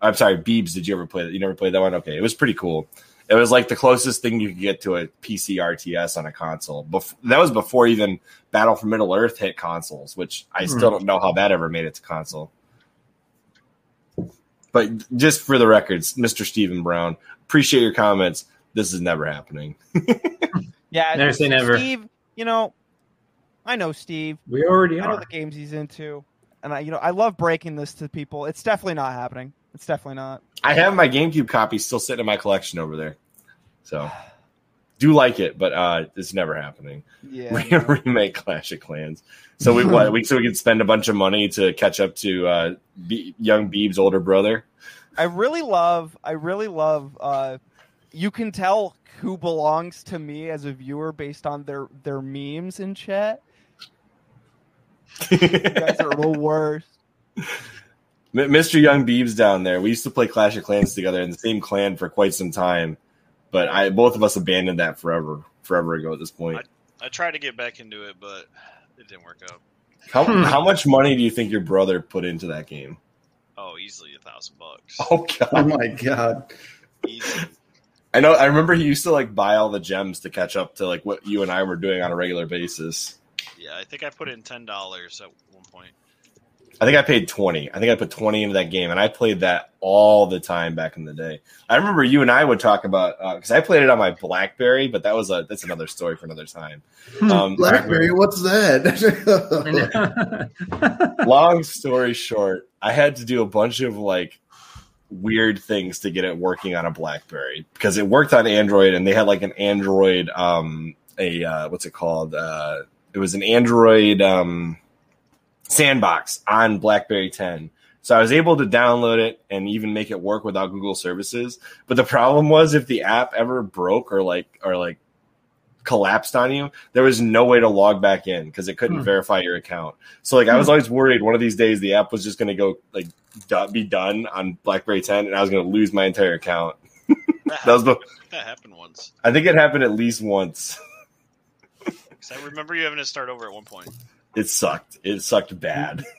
I'm sorry, Biebs, did you ever play that? You never played that one? Okay, it was pretty cool. It was like the closest thing you could get to a PC RTS on a console. Bef- that was before even Battle for Middle Earth hit consoles, which I hmm. still don't know how that ever made it to console. But just for the records, Mr. Stephen Brown, appreciate your comments. This is never happening. Yeah, Never say never. Steve, you know, I know Steve. We already I know are. the games he's into, and I, you know, I love breaking this to people. It's definitely not happening. It's definitely not. I have my GameCube copy still sitting in my collection over there. So do like it, but uh it's never happening. Yeah. No. remake Clash of Clans. So we what we so we could spend a bunch of money to catch up to uh Be- young Bieb's older brother. I really love. I really love. uh You can tell who belongs to me as a viewer based on their their memes in chat. You guys are the worst. M- Mr. Young Biebs down there. We used to play Clash of Clans together in the same clan for quite some time, but I both of us abandoned that forever, forever ago at this point. I tried to get back into it, but it didn't work out. How Hmm. how much money do you think your brother put into that game? Oh, easily a thousand bucks. Oh Oh my god! Easy. I know I remember he used to like buy all the gems to catch up to like what you and I were doing on a regular basis. Yeah, I think I put in ten dollars at one point. I think I paid 20. I think I put 20 into that game and I played that all the time back in the day. I remember you and I would talk about cuz I played it on my BlackBerry, but that was a that's another story for another time. Um, BlackBerry, what's that? long story short, I had to do a bunch of like weird things to get it working on a BlackBerry because it worked on Android and they had like an Android um a uh, what's it called? Uh it was an Android um sandbox on BlackBerry 10. So I was able to download it and even make it work without Google services. But the problem was if the app ever broke or like or like collapsed on you, there was no way to log back in because it couldn't Hmm. verify your account. So like I was always worried one of these days the app was just going to go like be done on BlackBerry 10 and I was going to lose my entire account. That, That was the that happened once. I think it happened at least once. 'Cause I remember you having to start over at one point. It sucked. It sucked bad.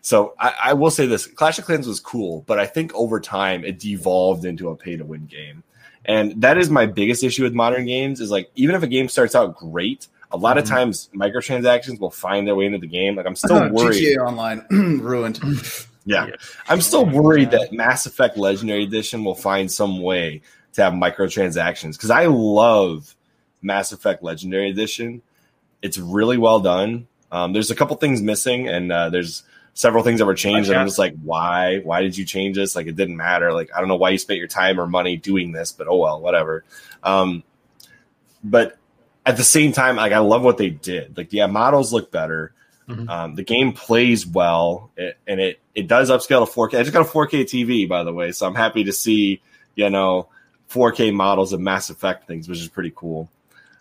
So I, I will say this: Clash of Clans was cool, but I think over time it devolved into a pay-to-win game, and that is my biggest issue with modern games. Is like even if a game starts out great, a lot Mhm. of times microtransactions will find their way into the game. Like I'm still worried. GTA Online ruined. Yeah, Yeah. I'm still worried that Mass Effect Legendary Edition will find some way to have microtransactions because I love Mass Effect Legendary Edition. It's really well done. Um, there's a couple things missing, and uh, there's several things that were changed. And I'm just like, why? Why did you change this? Like, it didn't matter. Like, I don't know why you spent your time or money doing this, but oh well, whatever. Um, but at the same time, like, I love what they did. Like, yeah, models look better. Mhm. Um, the game plays well, it, and it it does upscale to 4K. I just got a 4K TV, by the way, so I'm happy to see you know 4K models of Mass Effect things, which is pretty cool.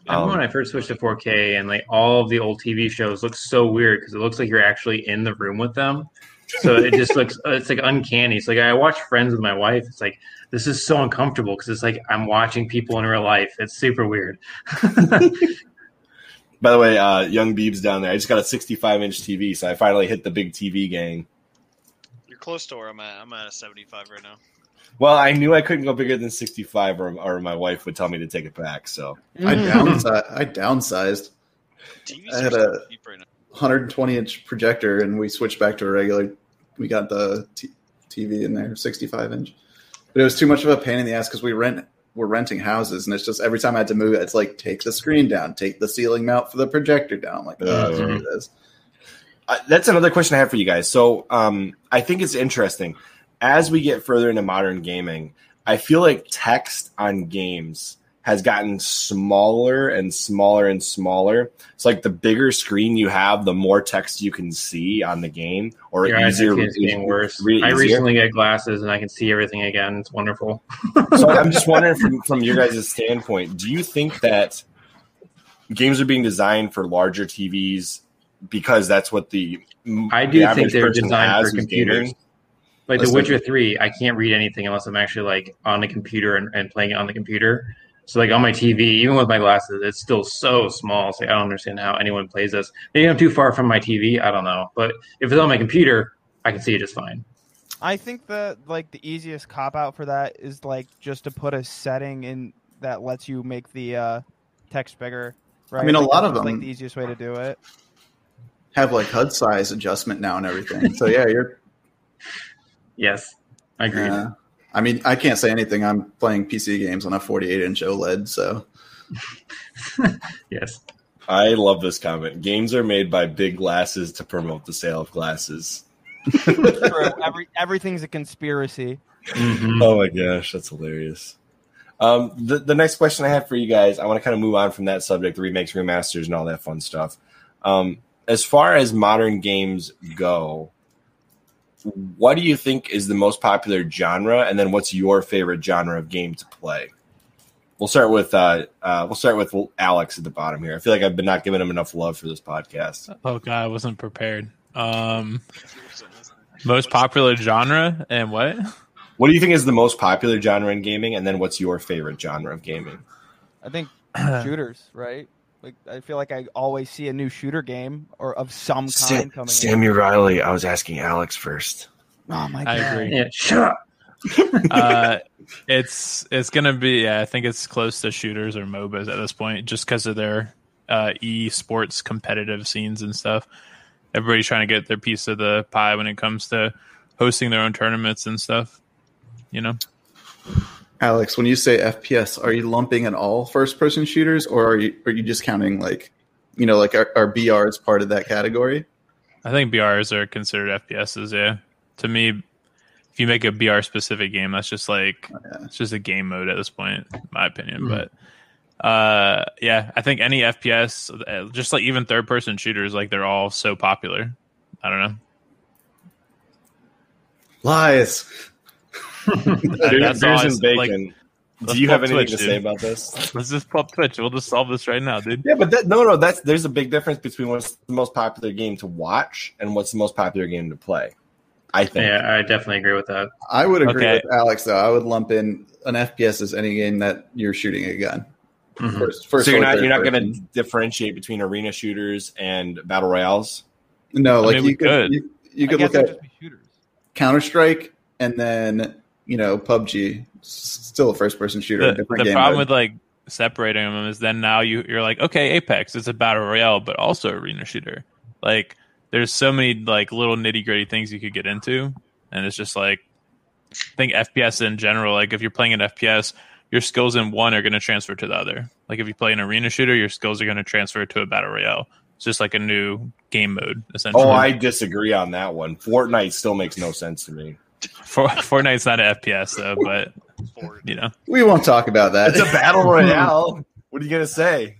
I remember Um, when I first switched to 4K, and like all of the old TV shows look so weird because it looks like you're actually in the room with them. So it just looks it's like uncanny. It's like I watch Friends with my wife. It's like this is so uncomfortable because it's like I'm watching people in real life. It's super weird. By the way, uh, young Biebs down there, I just got a 65 inch TV, so I finally hit the big TV gang. You're close to where I'm at. I'm at a 75 right now. Well, I knew I couldn't go bigger than 65, or, or my wife would tell me to take it back. So I downsized. I downsized. I had a- cheap right now. 120 inch projector, and we switched back to a regular. We got the t- TV in there, 65 inch. But it was too much of a pain in the ass because we rent. We're renting houses, and it's just every time I had to move it, it's like take the screen down, take the ceiling mount for the projector down. I'm like, oh, Uh, screw this. uh, that's another question I have for you guys. So um, I think it's interesting as we get further into modern gaming. I feel like text on games has gotten smaller and smaller and smaller. It's like the bigger screen you have, the more text you can see on the game, or Your easier. is getting worse. it I easier. recently got glasses and I can see everything again. It's wonderful. so I'm just wondering from from your guys' standpoint, do you think that games are being designed for larger TVs because that's what the I do average think they're designed for computers. gaming? Like Let's The look Witcher Three, I can't read anything unless I'm actually like on the computer and, and playing it on the computer. So like on my TV, even with my glasses, it's still so small. So I don't understand how anyone plays this. Maybe I'm too far from my TV. I don't know. But if it's on my computer, I can see it just fine. I think that like the easiest cop out for that is like just to put a setting in that lets you make the uh, text bigger. Right? I mean, a Like, lot of of like the easiest way to do it. Have like HUD size adjustment now and everything. So yeah, you're. Yes, I agree. Uh, I mean, I can't say anything. I'm playing PC games on a 48 inch OLED, so yes. I love this comment. Games are made by big glasses to promote the sale of glasses. True. Every everything's a conspiracy. Mhm. Oh my gosh, that's hilarious. Um, the, the next question I have for you guys, I want to kind of move on from that subject, the remakes, remasters, and all that fun stuff. Um, as far as modern games go, what do you think is the most popular genre, and then what's your favorite genre of game to play? We'll start with uh, uh, we'll start with Alex at the bottom here. I feel like I've been not giving him enough love for this podcast. Oh god, I wasn't prepared. Um, most popular genre and what? What do you think is the most popular genre in gaming, and then what's your favorite genre of gaming? I think shooters, right? Like I feel like I always see a new shooter game or of some kind coming. in. Sammy Riley. I was asking Alex first. Oh my god! I agree. Yeah, shut up. uh, it's it's gonna be. Yeah, I think it's close to shooters or MOBAs at this point, just because of their uh, e sports competitive scenes and stuff. Everybody's trying to get their piece of the pie when it comes to hosting their own tournaments and stuff. You know, Alex, when you say FPS, are you lumping in all first person shooters, or are you are you just counting like, you know, like are, are BRs part of that category? I think BRs are considered FPSs. Yeah, to me, if you make a BR specific game, that's just like yeah. it's just a game mode at this point, in my opinion. Mhm. But uh, yeah, I think any FPS, just like even third person shooters, like they're all so popular. I don't know. Lies. That- Beers that's all and bacon. Let's Do you have anything Twitch, to dude. say about this? Let's just pull up Twitch. We'll just solve this right now, dude. Yeah, but that, no, no, that's there's a big difference between what's the most popular game to watch and what's the most popular game to play. I think. Yeah, I definitely agree with that. I would agree Okay. with Alex though. I would lump in an FPS as any game that you're shooting a gun. Mhm. First, first so you're not you're not going to differentiate between arena shooters and battle royales. No, I like mean, you could, could. you, you could look at shooters. Counter Strike and then you know PUBG. Still a first person shooter. The, different the game problem mode. with like separating them is then now you you're like, okay, Apex, it's a battle royale, but also arena shooter. Like, there's so many like little nitty gritty things you could get into, and it's just like, I think FPS in general. Like, if you're playing an FPS, your skills in one are going to transfer to the other. Like, if you play an arena shooter, your skills are going to transfer to a battle royale. It's just like a new game mode, essentially. Oh, I disagree on that one. Fortnite still makes no sense to me. For, Fortnite's not an FPS though, but you know, we won't talk about that. It's a battle royale. what are you gonna say?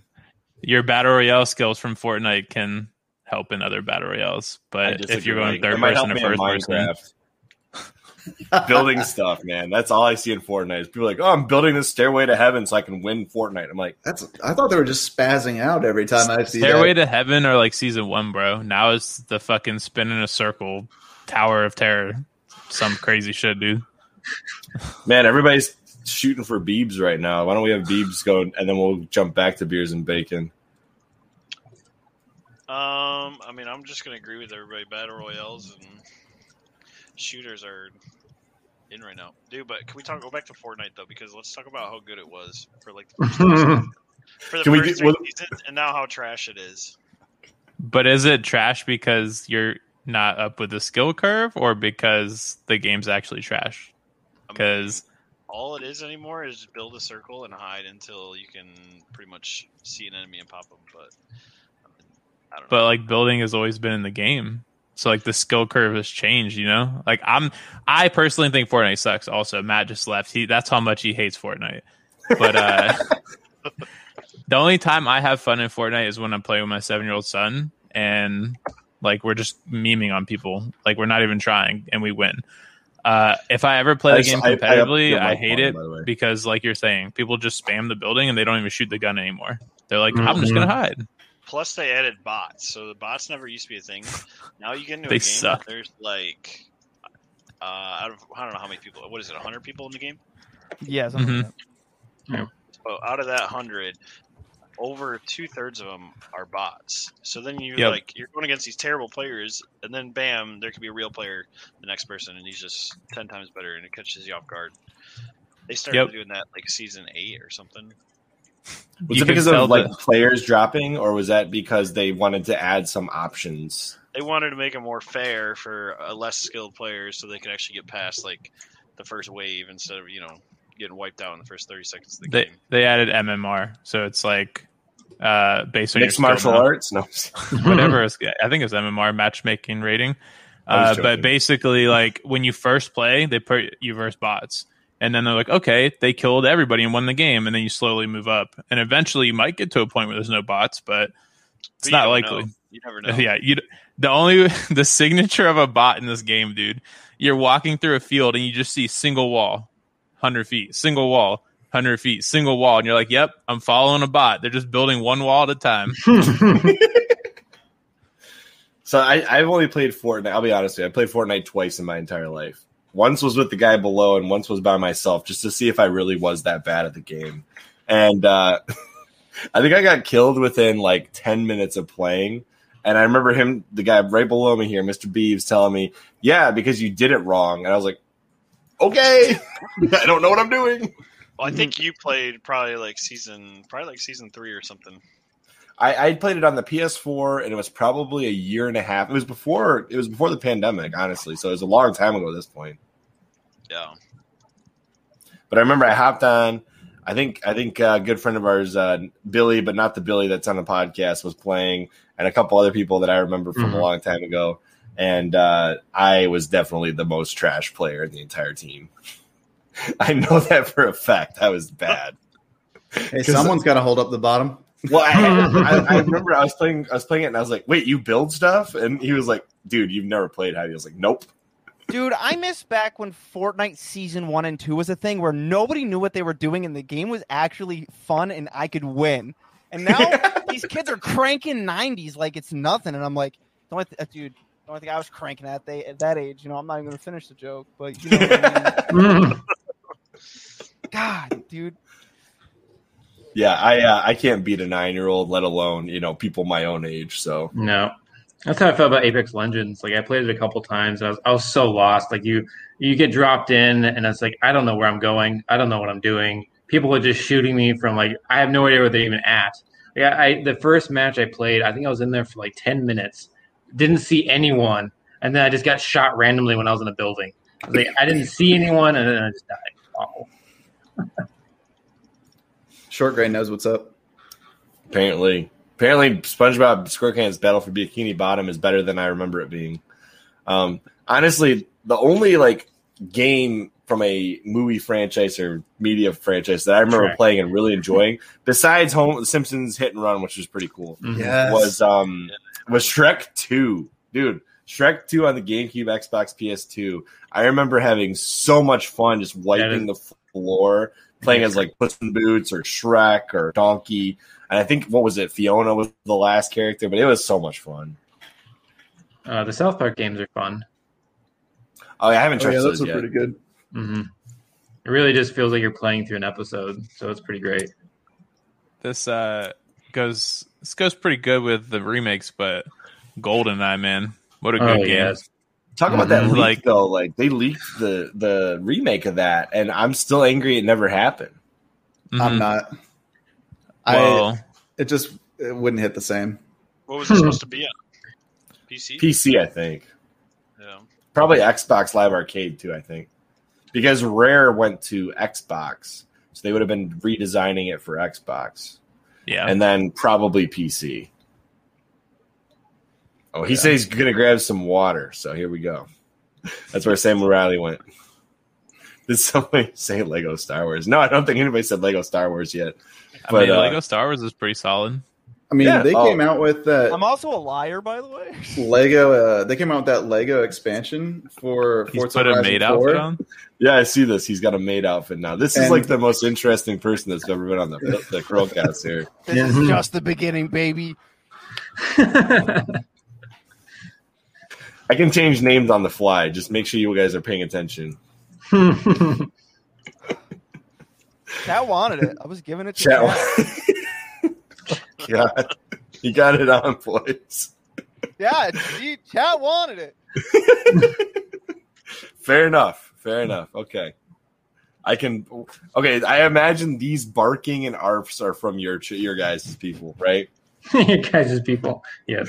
your battle royale skills from Fortnite can help in other battle royales. But if you're going third person or first person, building stuff, man. That's all I see in Fortnite. Is people are like, oh, I'm building this stairway to heaven so I can win Fortnite. I'm like, That's. I thought they were just spazzing out every time I see Stairway that. to Heaven or like season one, bro. Now it's the fucking spin in a circle, Tower of Terror, some crazy shit, dude. man, everybody's shooting for Biebs right now. Why don't we have Biebs go and then we'll jump back to beers and bacon? Um, I mean, I'm just gonna agree with everybody. Battle royales and shooters are in right now, dude. But can we talk? Go back to Fortnite though, because let's talk about how good it was for like the first, three for the Can we first do- three well- seasons, and now how trash it is. But is it trash because you're not up with the skill curve, or because the game's actually trash? Because all it is anymore is build a circle and hide until you can pretty much see an enemy and pop them. But I, mean, I don't know. but like building has always been in the game. So like the skill curve has changed, you know. Like I'm, I personally think Fortnite sucks. Also, Matt just left. He that's how much he hates Fortnite. But uh, the only time I have fun in Fortnite is when I'm playing with my seven year old son, and like we're just memeing on people. Like we're not even trying, and we win. Uh, if I ever play I the just- game I- I competitively, I, hate volume, it by the way. because, like you're saying, people just spam the building and they don't even shoot the gun anymore. They're like, I'm just Mhm. gonna hide. Plus, they added bots, so the bots never used to be a thing. Now you get into They a game. suck. There's like, uh, out of I don't know how many people. What is it? hundred people in the game. Yeah, something Mhm. like that. So out of that hundred, over two thirds of them are bots. So then you Yep. like you're going against these terrible players, and then bam, there could be a real player, the next person, and he's just ten times better, and it catches you off guard. They started Yep. doing that like season eight or something. Was You it because tell of like the- players dropping, or was that because they wanted to add some options? They wanted to make it more fair for uh, less skilled players, so they could actually get past like the first wave instead of you know getting wiped out in the first thirty seconds of the they game. they added MMR, so it's like uh based on Mixed your martial skill arts? No. whatever. it's- I think it's MMR matchmaking rating. Uh, but basically, like when you first play, they put you versus bots, and then they're like, okay, they killed everybody and won the game, and then you slowly move up, and eventually you might get to a point where there's no bots, but it's But not don't likely. know. You never know. Yeah, you. The only the signature of a bot in this game, dude. You're walking through a field and you just see single wall, hundred feet, single wall, hundred feet, single wall, and you're like, "Yep, I'm following a bot. They're just building one wall at a time." So I, I've only played Fortnite. I'll be honest with you. I played Fortnite twice in my entire life. Once was with the guy below, and once was by myself, just to see if I really was that bad at the game. And uh, I think I got killed within like ten minutes of playing. And I remember him, the guy right below me here, Mr. Beeves, telling me, "Yeah, because you did it wrong." And I was like, "Okay, I don't know what I'm doing." Well, I think you played probably like season, probably like season three or something. I, I played it on the PS4, and it was probably a year and a half. It was before it was before the pandemic, honestly. So it was a long time ago at this point. Yeah. But I remember I hopped on. I think I think a good friend of ours, uh, Billy, but not the Billy that's on the podcast, was playing, and a couple other people that I remember from a Mhm. long time ago. And uh, I was definitely the most trash player in the entire team. I know that for a fact. I was bad. Hey, someone's got to hold up the bottom. Well, I, I, I remember I was playing, I was playing it, and I was like, "Wait, you build stuff?" And he was like, "Dude, you've never played, have you?" I was like, "Nope." Dude, I miss back when Fortnite season one and two was a thing where nobody knew what they were doing and the game was actually fun and I could win. And now these kids are cranking 90s like it's nothing. And I'm like, the only th- uh, dude, the only thing I was cranking at, they, at that age, you know, I'm not even going to finish the joke, but you know what I mean? God, dude. Yeah, I uh, I can't beat a nine year old, let alone you know people my own age. So No, that's how I felt about Apex Legends. Like I played it a couple times, and I was I was so lost. Like you you get dropped in, and it's like I don't know where I'm going. I don't know what I'm doing. People are just shooting me from like I have no idea where they're even at. Like I, I the first match I played, I think I was in there for like ten minutes. Didn't see anyone, and then I just got shot randomly when I was in a building. I, like, I didn't see anyone, and then I just died. Awful. Short Gray knows what's up. apparently, apparently, SpongeBob SquarePants Battle for Bikini Bottom is better than I remember it being. Um, honestly, the only like game from a movie franchise or media franchise that I remember Shrek. playing and really enjoying, besides Home The Simpsons Hit and Run, which was pretty cool. Yes. was um was Shrek Two, dude. Shrek Two on the GameCube, Xbox, PS2. I remember having so much fun just wiping the floor, playing as like Puss in Boots or Shrek or Donkey. And I think what was it? Fiona was the last character, but it was so much fun. Uh, the South Park games are fun. Oh, yeah, I haven't Oh, tried yeah, those those are yet. pretty good. Mm-hmm. It really just feels like you're playing through an episode, so it's pretty great. This uh goes this goes pretty good with the remakes, but GoldenEye, man, what a good Oh, game! yes. Talk about that Mhm. leak Like- though. Like they leaked the the remake of that, and I'm still angry it never happened. I'm Mhm. not. I it just it wouldn't hit the same. What was it supposed to be on? PC? PC, I think. Yeah. Probably Xbox Live Arcade too. I think because Rare went to Xbox, so they would have been redesigning it for Xbox, yeah, and then probably PC. Oh, he Yeah. said he's gonna grab some water. So here we go. That's where Sam Riley went. Did somebody say Lego Star Wars? No, I don't think anybody said Lego Star Wars yet. I but, mean, uh, Lego Star Wars is pretty solid. I mean, Yeah, they oh. came out with that I'm also a liar, by the way. Lego. Uh, they came out with that Lego expansion for He's Forza put a Horizon maid 4. outfit on. Yeah, I see this. He's got a maid outfit now. This is like the most interesting person that's ever been on the the Chrillcast here. This is Mhm. just the beginning, baby. I can change names on the fly. Just make sure you guys are paying attention. Chat wanted it. I was giving it to Chat. Chat. God, you got it on, boys. Yeah, gee, chat wanted it. Fair enough. Fair enough. Okay. I can. Okay, I imagine these barking and arfs are from your your guys' people, right? you guys people. Yes.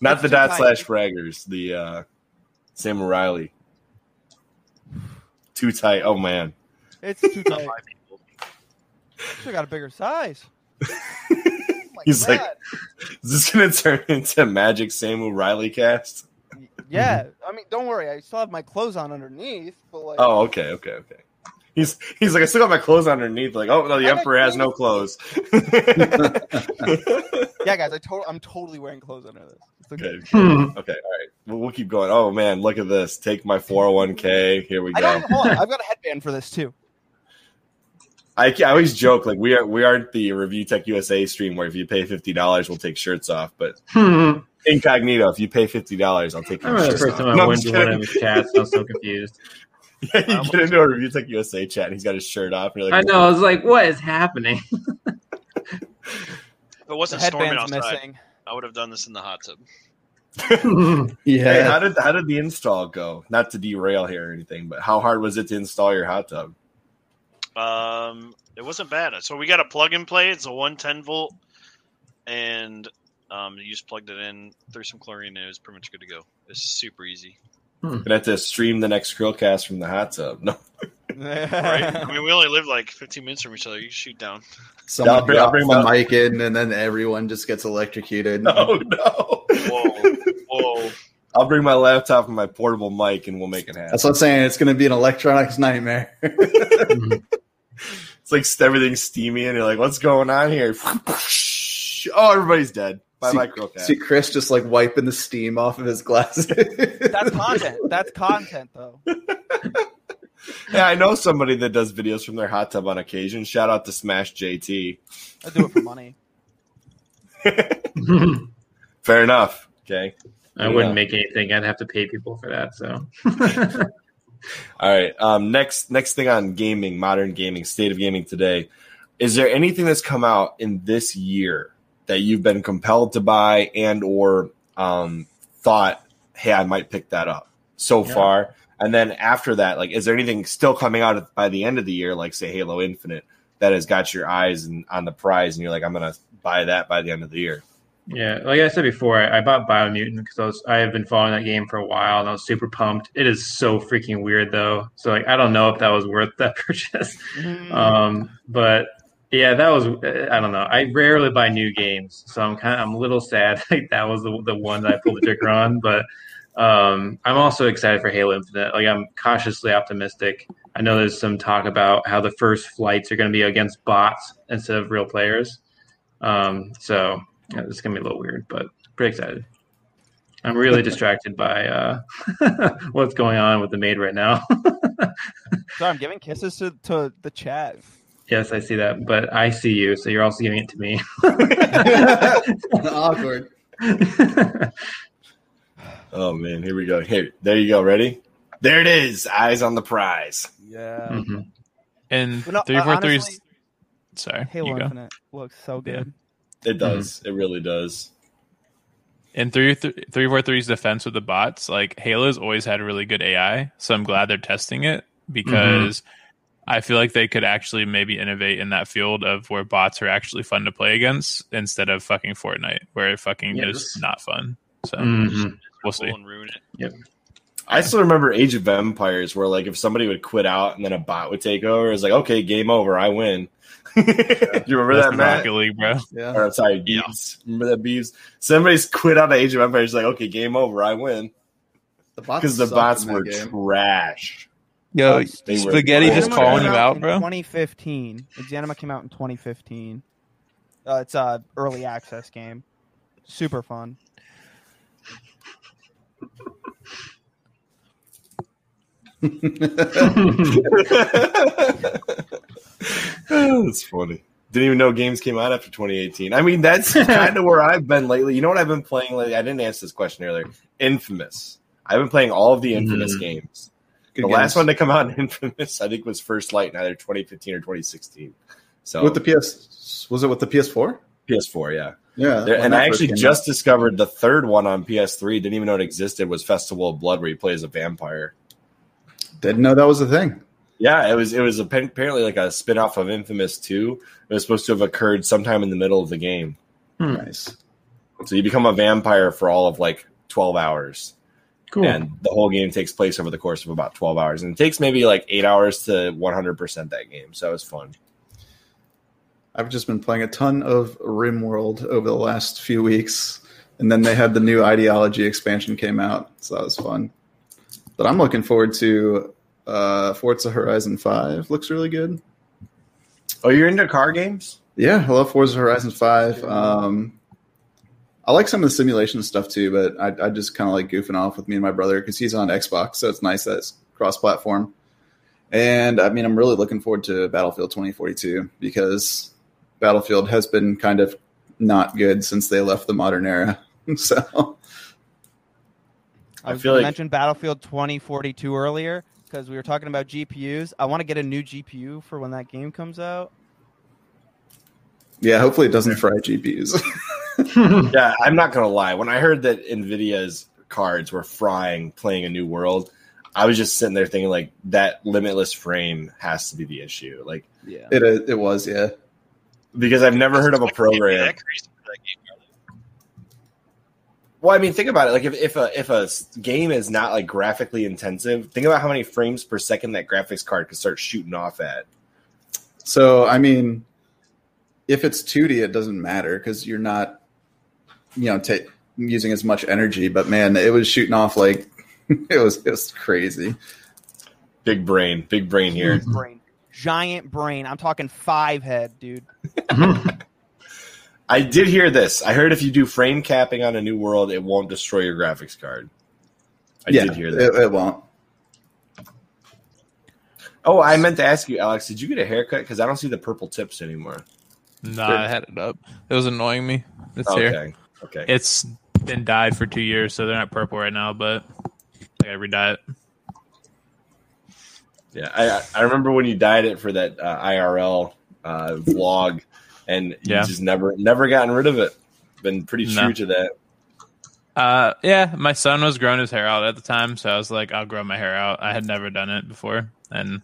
Not It's the dot tight. slash fraggers. The uh, Sam O'Reilly. Too tight. Oh man. It's too tight. my people. Should got a bigger size. He's like- Is this gonna turn into Magic SamuRylee cast? yeah. I mean, don't worry. I still have my clothes on underneath, but like, Oh, okay, okay, okay. He's he's like, I still got my clothes underneath. Like, oh no, the I emperor has no clothes. yeah, guys. I to- I'm totally wearing clothes under this. It's okay. okay, okay, all right. We'll, we'll keep going. Oh man, look at this. Take my 401k. Here we go. Hold on. I've got a headband for this too. I, I always joke like we are we aren't the ReviewTechUSA stream where if you pay fifty dollars we'll take shirts off, but I incognito if you pay fifty dollars I'll take your remember the shirts first off. time I No, I'm went just to one of his chats. I was so confused. Yeah, you get into a ReviewTechUSA chat and he's got his shirt off. And you're I like, know. I was like, "What is happening?" If it wasn't storming outside, missing. I would have done this in the hot tub. Hey, Yeah, how did how did the install go? Not to derail here or anything, but how hard was it to install your hot tub? Um, it wasn't bad. So we got a plug and play. It's a 110 volt, and um, you just plugged it in, threw some chlorine, and it was pretty much good to go. It's super easy, Gonna have to stream the next Chrillcast from the hot tub. No, right? I mean, we only live like 15 minutes from each other. You shoot down. someone I'll bring- I'll bring my- mic in, and then everyone just gets electrocuted. no, no. Whoa, whoa! I'll bring my laptop and my portable mic, and we'll make it happen. That's what I'm saying. It's going to be an electronics nightmare. It's like everything's steamy, and you're like, "What's going on here?" Oh, everybody's dead. my See- micro cat. See Chris just like wiping the steam off of his glasses. That's content. That's content, though. Yeah, I know somebody that does videos from their hot tub on occasion. Shout out to Smash JT. I do it for money. Fair enough. Okay. I wouldn't make anything. I'd have to pay people for that. So All right. Um, next, next thing on gaming, modern gaming, state of gaming today. Is there anything that's come out in this year that you've been compelled to buy and or um, thought, hey, I might pick that up so Yeah. far? And then after that, like, is there anything still coming out by the end of the year, like say Halo Infinite, that has got your eyes and, on the prize, and you're like, I'm gonna buy that by the end of the year? Yeah, like I said before, I, I bought Biomutant because I was I have been following that game for a while and I was super pumped. It is so freaking weird though. So like I don't know if that was worth that purchase. Mm. Um, but yeah, that was I don't know. I rarely buy new games, so I'm kind of I'm a little sad. Like that was the the one that I pulled the trigger on, but um, I'm also excited for Halo Infinite. Like I'm cautiously optimistic. I know there's some talk about how the first flights are going to be against bots instead of real players. Um, so yeah, it's going to be a little weird, but pretty excited. I'm really distracted by uh, what's going on with the maid right now. Sorry, I'm giving kisses to, to the chat. yes, I see that, but I see you, so you're also giving it to me. Awkward. Oh man, here we go. Here, there you go. Ready? There it is. Eyes on the prize. Yeah. Mhm. And But no, three uh, four three's. honestly, Sorry, Halo you go. Infinite looks so good. It does. It really does. In three th- three four three's defense with the bots, like Halo's always had really good AI, so I'm glad they're testing it because I feel like they could actually maybe innovate in that field of where bots are actually fun to play against instead of fucking Fortnite, where it fucking Yes. is not fun. So Mhm. we'll see. and ruin it. I still remember Age of Empires, where like if somebody would quit out and then a bot would take over, it's like okay, game over, I win. you remember That's that, the Matt? League, bro. Yeah. Or sorry, Yeah. Beeves. Remember that Beeves? Somebody's quit out of Age of Empires, like okay, game over, I win The bots because the bots were game. trash. Yo, They were- spaghetti just calling you out, bro. 2015. Exanima came out in 2015. Uh, it's a early access game. Super fun. that's funny. Didn't even know games came out after 2018. I mean, that's kind of where I've been lately. You know what I've been playing lately? I didn't answer this question earlier. Infamous. I've been playing all of the Infamous Mhm. games. Good the last one to come out in Infamous, I think, was First Light in either 2015 or 2016. So with the PS was it with the PS4? PS4, yeah. Yeah, There- and I actually just out. discovered the third one on PS3. Didn't even know it existed. Was Festival of Blood, where you play as a vampire. Didn't know that was a thing. Yeah, it was. It was apparently like a spin off of Infamous Two. It was supposed to have occurred sometime in the middle of the game. Hmm. Nice. So you become a vampire for all of like twelve hours, Cool. and the whole game takes place over the course of about twelve hours, and it takes maybe like eight hours to one hundred percent that game. So it was fun. I've just been playing a ton of RimWorld over the last few weeks, and then they had the new ideology expansion came out, so that was fun. But I'm looking forward to uh, Forza Horizon Five. Looks really good. Oh, you're into car games? Yeah, I love Forza Horizon Five. Um, I like some of the simulation stuff too, but I, I just kind of like goofing off with me and my brother because he's on Xbox, so it's nice that it's cross-platform. And I mean, I'm really looking forward to Battlefield 2042 because Battlefield has been kind of not good since they left the modern era. so I I was feel going like- to mention Battlefield 2042 earlier because we were talking about GPUs. I want to get a new GPU for when that game comes out. yeah, hopefully it doesn't fry GPUs. Yeah, I'm not gonna lie. When I heard that Nvidia's cards were frying playing a New World, I was just sitting there thinking like that limitless frame has to be the issue. Like Yeah. it uh, it was, yeah. because I've never heard of a It's not gonna be program. that crazy for that game, are they? Well, I mean, think about it. Like if, if a if a s- game is not like graphically intensive, think about how many frames per second that graphics card could start shooting off at. So I mean, if it's 2D, it doesn't matter because you're not, you know, ta using as much energy. But man, it was shooting off like it was it was crazy. Big brain, big brain here. Brain. Giant brain. I'm talking five head, dude. I did hear this. I heard if you do frame capping on a New World, it won't destroy your graphics card. I yeah, did hear that. It, it won't. Oh, I meant to ask you, Alex. Did you get a haircut? Because I don't see the purple tips anymore. Nah, I had it up. It was annoying me. It's Okay. here. Okay. It's been dyed for two years, so they're not purple right now, but I gotta redye it. Yeah, I I remember when you dyed it for that uh, IRL uh, vlog, and you Yeah. just never never gotten rid of it. Been pretty No. true to that. Uh, yeah, my son was growing his hair out at the time, so I was like, I'll grow my hair out. I had never done it before, and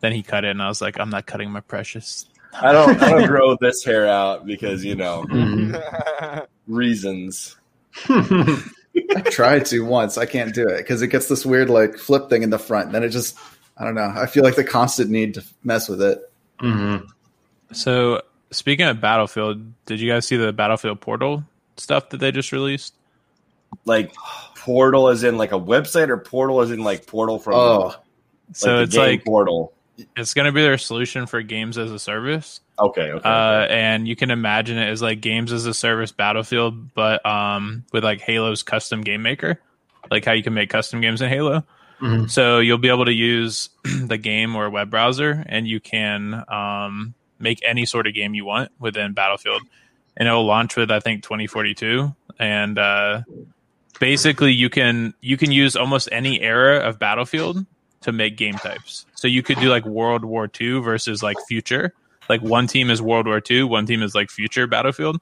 then he cut it, and I was like, I'm not cutting my precious. I don't I don't grow this hair out because you know Mhm. reasons. I tried to once. I can't do it because it gets this weird like flip thing in the front. Then it just, I don't know. I feel like the constant need to mess with it. Mhm. So, speaking of Battlefield, did you guys see the Battlefield Portal stuff that they just released? Like portal is in like a website, or portal is in like portal from Oh, like So the it's game like portal. it's going to be their solution for games as a service. Okay, okay. uh, okay. and you can imagine it as like games as a service battlefield but um with like halo's custom game maker like how you can make custom games in halo Mhm. so you'll be able to use the game or web browser and you can um make any sort of game you want within battlefield. And it'll launch with i think 2042 and uh basically you can you can use almost any era of battlefield to make game types. So you could do like world war ii versus like future. Like one team is World War II, one team is like future Battlefield,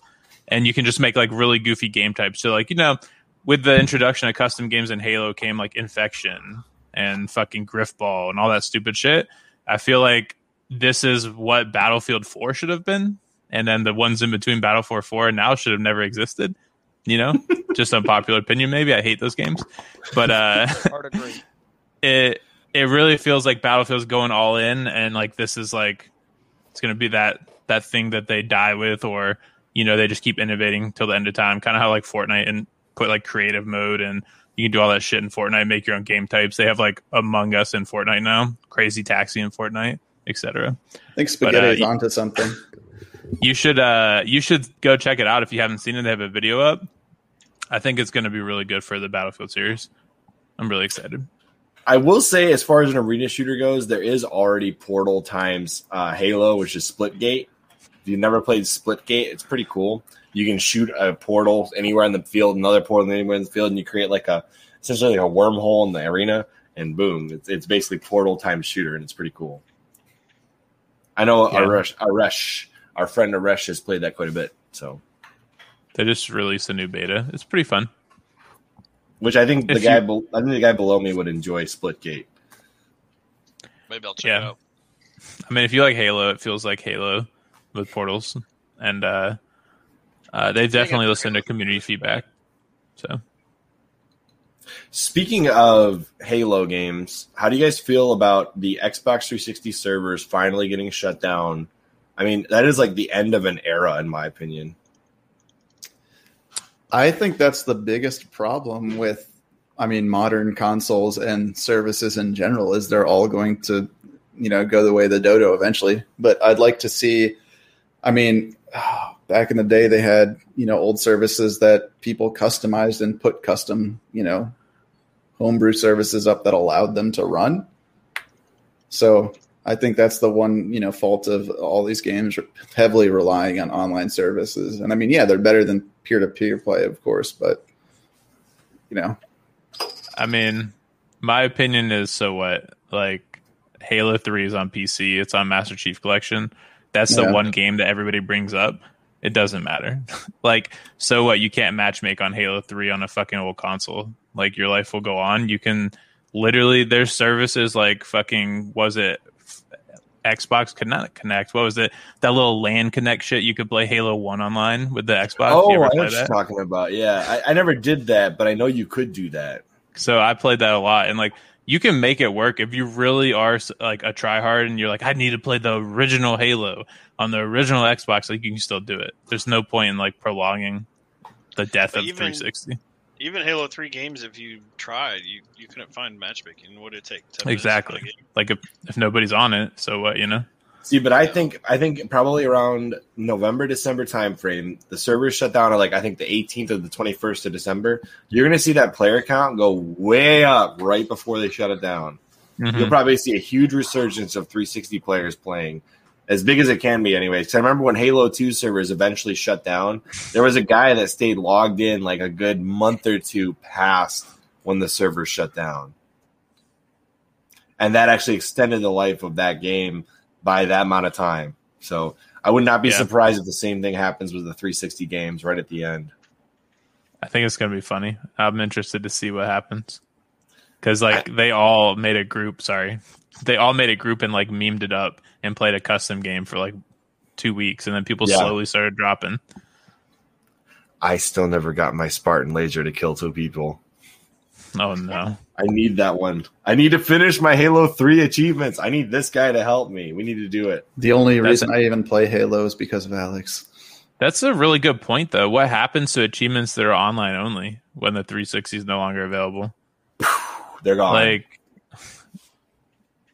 and you can just make like really goofy game types. So like you know, with the introduction of custom games in Halo came like Infection and fucking Grifball and all that stupid shit. I feel like this is what Battlefield 4 should have been, and then the ones in between Battlefield 4 and now should have never existed. You know, just unpopular opinion. Maybe I hate those games, but uh, it it really feels like Battlefield's going all in, and like this is like it's gonna be that that thing that they die with, or you know they just keep innovating till the end of time. Kind of how like Fortnite and put like creative mode, and you can do all that shit in Fortnite, make your own game types. They have like Among Us in Fortnite now, Crazy Taxi in Fortnite, etc. I think Spaghetti uh, is onto something. You should uh you should go check it out if you haven't seen it. They have a video up. I think it's going to be really good for the Battlefield series. I'm really excited. I will say, as far as an arena shooter goes, there is already Portal times uh, Halo, which is Splitgate. If you've never played Splitgate, it's pretty cool. You can shoot a portal anywhere in the field, another portal anywhere in the field, and you create like a essentially like a wormhole in the arena, and boom, it's, it's basically Portal times shooter, and it's pretty cool. I know Yeah. Aresh, Aresh, our friend Aresh, has played that quite a bit. So, They just released a new beta. It's pretty fun. which I think the guy, you- I think the guy below me would enjoy Splitgate. Maybe I'll check Yeah. it out. I mean, if you like Halo, it feels like Halo with portals, and uh, uh, they've definitely listened to community feedback. So Speaking of Halo games, how do you guys feel about the Xbox 360 servers finally getting shut down? I mean, that is like the end of an era, in my opinion. I think that's the biggest problem with, I mean, modern consoles and services in general is they're all going to, you know, go the way the dodo eventually. But I'd like to see, I mean, back in the day they had, you know, old services that people customized and put custom, you know, homebrew services up that allowed them to run. So I think that's the one, you know, fault of all these games heavily relying on online services. And I mean, yeah, they're better than peer to peer play, of course, but you know, I mean, my opinion is so what? Like Halo 3 is on PC, it's on Master Chief Collection. That's the Yeah. one game that everybody brings up. It doesn't matter. like, so what? You can't matchmake on Halo 3 on a fucking old console. Like, your life will go on. You can literally, there's services like fucking, was it Xbox Connect? Connect? What was it? That little LAN Connect shit. You could play Halo 1 online with the Xbox. oh, I know what you're talking about. Yeah, I, I never did that, but I know you could do that. So I played that a lot, and like you can make it work if you really are like a tryhard, and you're like, I need to play the original Halo on the original Xbox. Like you can still do it. There's no point in like prolonging the death But of even- 360. Even Halo Three games, if you tried, you, you couldn't find matchmaking. What did it take? 10 minutes to Exactly. play a game? Like if if nobody's on it, so what? You know? See, but I think I think probably around November December timeframe, the servers shut down at like I think the 18th or the 21st of December. You're going to see that player count go way up right before they shut it down. Mhm. You'll probably see a huge resurgence of 360 players playing, as big as it can be, anyways. 'Cause I remember when Halo 2 servers eventually shut down, there was a guy that stayed logged in like a good month or two past when the servers shut down. And that actually extended the life of that game by that amount of time. So I would not be Yeah. surprised if the same thing happens with the 360 games right at the end. I think it's going to be funny. I'm interested to see what happens. Because, like, they all made a group, sorry. They all made a group and, like, memed it up and played a custom game for, like, two weeks. And then people Yeah. slowly started dropping. I still never got my Spartan laser to kill two people. Oh, no. I need that one. I need to finish my Halo 3 achievements. I need this guy to help me. We need to do it. The only That's reason I even play Halo is because of Alex. That's a really good point, though. What happens to achievements that are online only when the 360 is no longer available? They're gone. Like,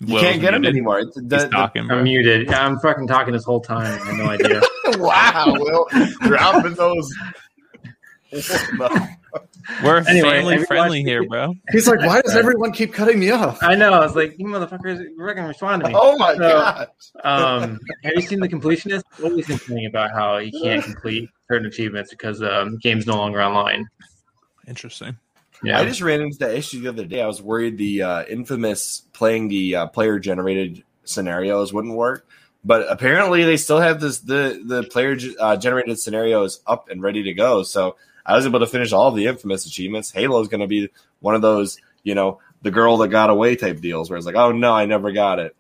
you Will's can't get them muted. anymore. It's- the- He's the- talking, I'm muted. I'm fucking talking this whole time. I have no idea. wow, Will, dropping those. No. We're Anyway, family friendly here, bro. He's like, why does everyone keep cutting me off? I know. I was like, you motherfuckers, you're not gonna respond to me. Oh my So- god! Um, have you seen the completionist? Always complaining about how he can't complete certain achievements because um, game's no longer online. Interesting. Yeah, I just ran into that issue the other day. I was worried the uh, infamous playing the uh, player generated scenarios wouldn't work, but apparently they still have this the the player uh, generated scenarios up and ready to go. So I was able to finish all the infamous achievements. Halo is going to be one of those, you know, the girl that got away type deals where it's like, oh no, I never got it.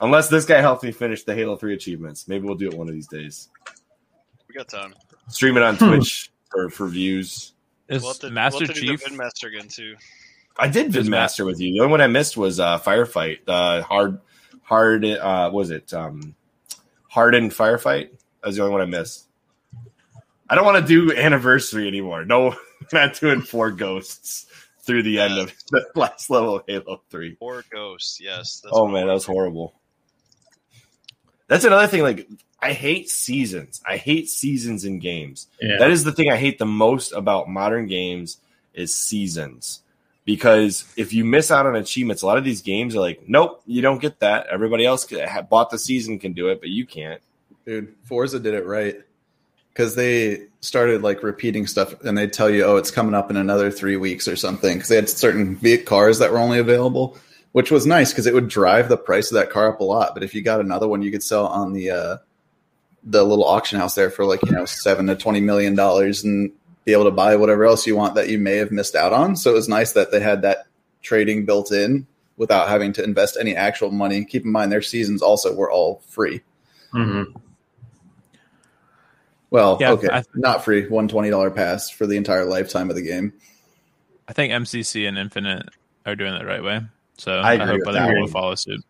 Unless this guy helps me finish the Halo 3 achievements. Maybe we'll do it one of these days. We got time. Stream it on Hmm. Twitch for, for views. Is We'll to, Master we'll have to do Chief? the Master again too. I did Does Vidmaster with you. The only one I missed was uh, Firefight. The hard, hard. Uh, what was it um, hardened Firefight? That was the only one I missed. I don't want to do anniversary anymore. No, not doing four ghosts through the end of the last level of Halo Three. Four Ghosts, yes. That's Oh man, that was horrible. That's another thing. Like, I hate seasons. I hate seasons in games. yeah. That is the thing I hate the most about modern games is seasons. Because if you miss out on achievements, a lot of these games are like, nope, you don't get that. Everybody else bought the season can do it, but you can't. Dude, Forza did it right because they started like repeating stuff, and they'd tell you, "Oh, it's coming up in another three weeks or something," because they had certain cars that were only available, which was nice because it would drive the price of that car up a lot. But if you got another one, you could sell on the uh, the little auction house there for like you know seven to twenty million dollars and be able to buy whatever else you want that you may have missed out on. So it was nice that they had that trading built in without having to invest any actual money. Keep in mind their seasons also were all free. Mhm. Well, Yeah, okay, I- not free. One twenty dollar pass for the entire lifetime of the game. I think MCC and Infinite are doing it the right way. So I I, hope other that people one. follow suit.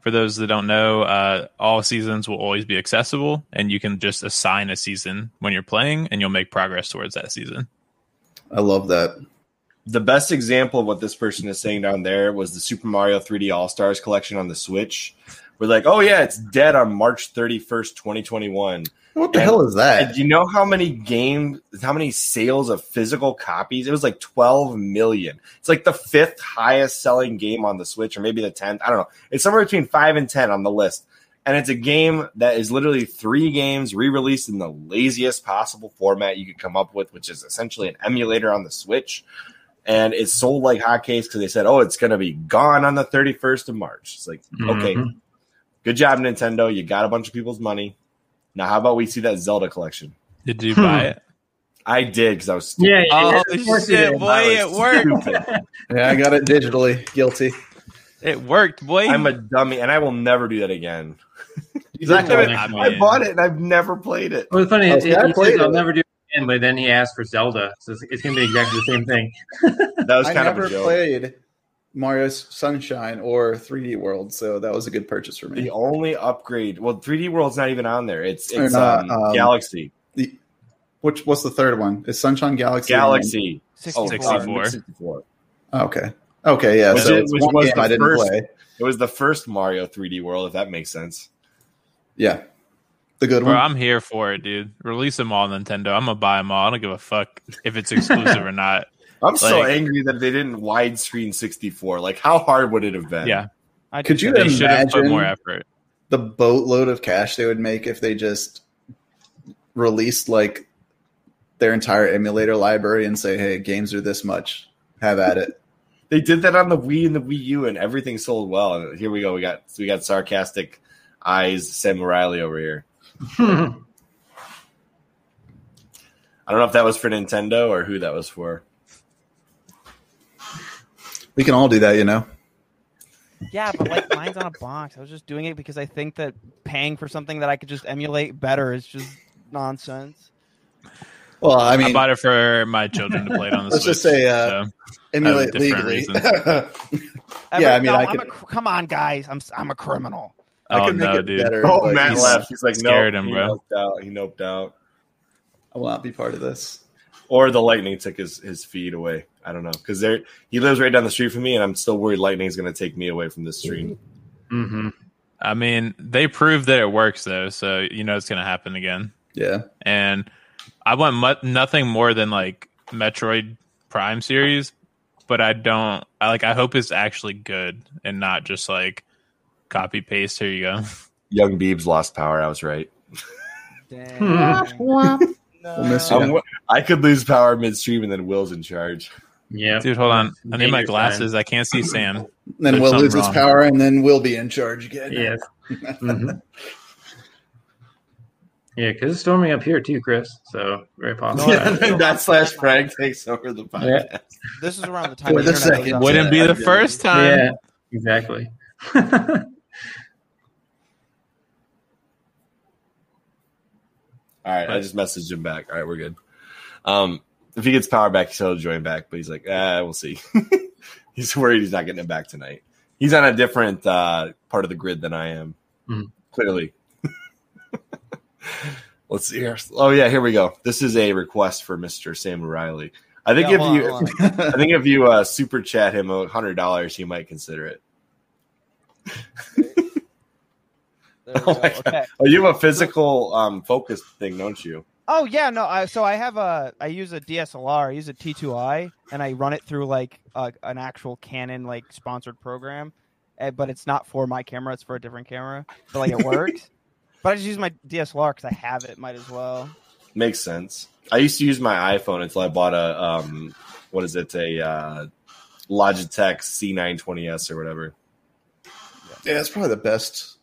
For those that don't know, uh, all seasons will always be accessible, and you can just assign a season when you're playing, and you'll make progress towards that season. I love that. The best example of what this person is saying down there was the Super Mario 3D All Stars collection on the Switch. We're like, oh yeah, it's dead on March 31st, 2021. What the And- hell is that? do you know how many game, how many sales of physical copies? It was like 12 million. It's like the fifth highest selling game on the Switch, or maybe the 10th. I don't know. It's somewhere between five and 10 on the list. And it's a game that is literally three games re released in the laziest possible format you could come up with, which is essentially an emulator on the Switch. And it's sold like hotcakes because they said, oh, it's going to be gone on the 31st of March. It's like, okay, Mhm. Good job, Nintendo. You got a bunch of people's money. Now, how about we see that Zelda collection? Did you Hmm. buy it? I did because I was stupid. Yeah, yeah, Oh yeah, of shit, boy, I it worked! Yeah, I got it digitally. Guilty. It worked, boy. I'm a dummy, and I will never do that again. You I, did well next I bought it, and I've never played it. Well, it's funny. Oh, It, see, it, I he played says, I'll never do it again, but then he asked for Zelda, so it's, it's going to be exactly the same thing. That was kind never of a joke. played Mario Sunshine or 3D World, so that was a good purchase for me. The only upgrade, well, 3D World's not even on there. It's it's not, um, um, Galaxy. The, which what's the third one? Is Sunshine Galaxy? Galaxy. 64. 64. 64. Oh, okay. Okay, yeah. Which so is- it's one was game the I didn't first- play. It was the first Mario 3D World, if that makes sense. Yeah, the good Bro, one. I'm here for it, dude. Release them all, Nintendo. I'm gonna buy them all. I don't give a fuck if it's exclusive or not. I'm so Like- angry that they didn't widescreen 64. Like, how hard would it have been? Yeah, I Could you they should put Imagine- more effort. the boatload of cash they would make if they just released like their entire emulator library and say, "Hey, games are this much. Have at it." They did that on the Wii and the Wii U, and everything sold well. And here we go. We got we got sarcastic eyes, SamuRylee over here. I don't know if that was for Nintendo or who that was for. We can all do that, you know. Yeah, but like mine's on a box. I was just doing it because I think that paying for something that I could just emulate better is just nonsense. Well, I mean, I, bought it for my children to play it on the Let's Switch. just say, uh, so. emulate different legally. Yeah, I mean, no, I could- a cr- come on, guys. I'm s- I'm a criminal. I oh could make no, it dude. better. Oh, but Matt he's- left. He's like, Scared no, him, he noped out. He noped out. I will not be part of this. Or the lightning took his, his feed away. I don't know because there he lives right down the street from me, and I'm still worried lightning's going to take me away from this stream. hmm I mean, they proved that it works though, so you know it's gonna happen again. Yeah, And I want mu- nothing more than like Metroid Prime series, but I don't. I like. I hope it's actually good and not just like copy paste. Here you go. Young Biebs lost power. I was right. Damn. we'll miss you. I'm- could lose power midstream, and then Will's in charge. Yeah. Dude, hold on. I need my Dangerous glasses. I can't see Sam. then we'll something lose his wrong. power, and then we'll be in charge again. Yes. Mhm. Yeah, because it's storming up here too, Chris. So very possible. Yeah, and dot slash frag takes over the podcast. This is around the time For the the second. Wouldn't be the first time. Yeah, exactly. All right, I just messaged him back. All right, we're good. Um, if he gets power back, he'll join back, but he's like, ah, we'll see. he's worried he's not getting it back tonight. He's on a different uh, part of the grid than I am. Mhm. Clearly. Let's see here. Oh yeah, here we go. This is a request for Mister SamuRylee. I think Yeah, if on, you. I think if you uh, super chat him a hundred dollars, he might consider it. There we Oh my God. Okay. Oh, you have a physical um, focus thing, don't you? Oh yeah, no. I, so I have a I use a DSLR. I use a T2i, and I run it through like a, an actual Canon like sponsored program, eh, but it's not for my camera. It's for a different camera. But like it works. but I just use my DSLR because I have it. Might as well. Makes sense. I used to use my iPhone until I bought a um, what is it? A uh, Logitech C920s or whatever. Yeah, it's probably the best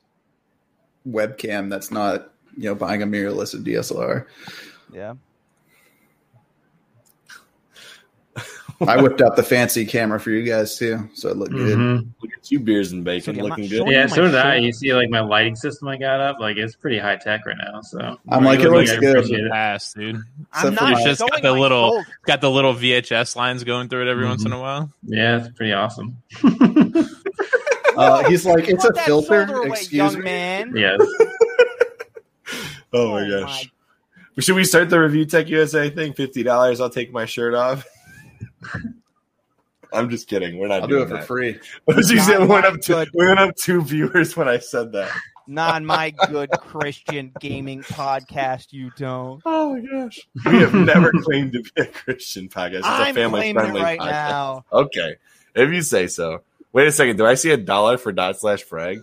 webcam that's not you know buying a mirrorless of DSLR. Yeah. I whipped out the fancy camera for you guys too, so it looked good. Mhm. Look at you, beers and So bacon, I'm looking good. Yeah, my so did I. You see, like my lighting system I got up, like it's pretty high tech right now. So I'm like, it looks I good. appreciate it. Pass, dude. I'm not It's just got the little- shoulder. Got the little VHS lines going through it every once in a while. Yeah, it's pretty awesome. Uh, he's like, it's a filter. away, Excuse me. man. yes. Oh my gosh. Should we start the ReviewTechUSA thing? Fifty dollars. I'll take my shirt off. I'm just kidding. We're not I'll do doing it for that. free. What did you Not say? We went my up to good- we went up two viewers when I said that. Non my good Christian gaming podcast. You don't. Oh my gosh. We have never claimed to be a Christian podcast. It's a I'm family claiming it friendly right podcast. now. Okay. If you say so. Wait a second. Do I see a dollar for dot slash frag?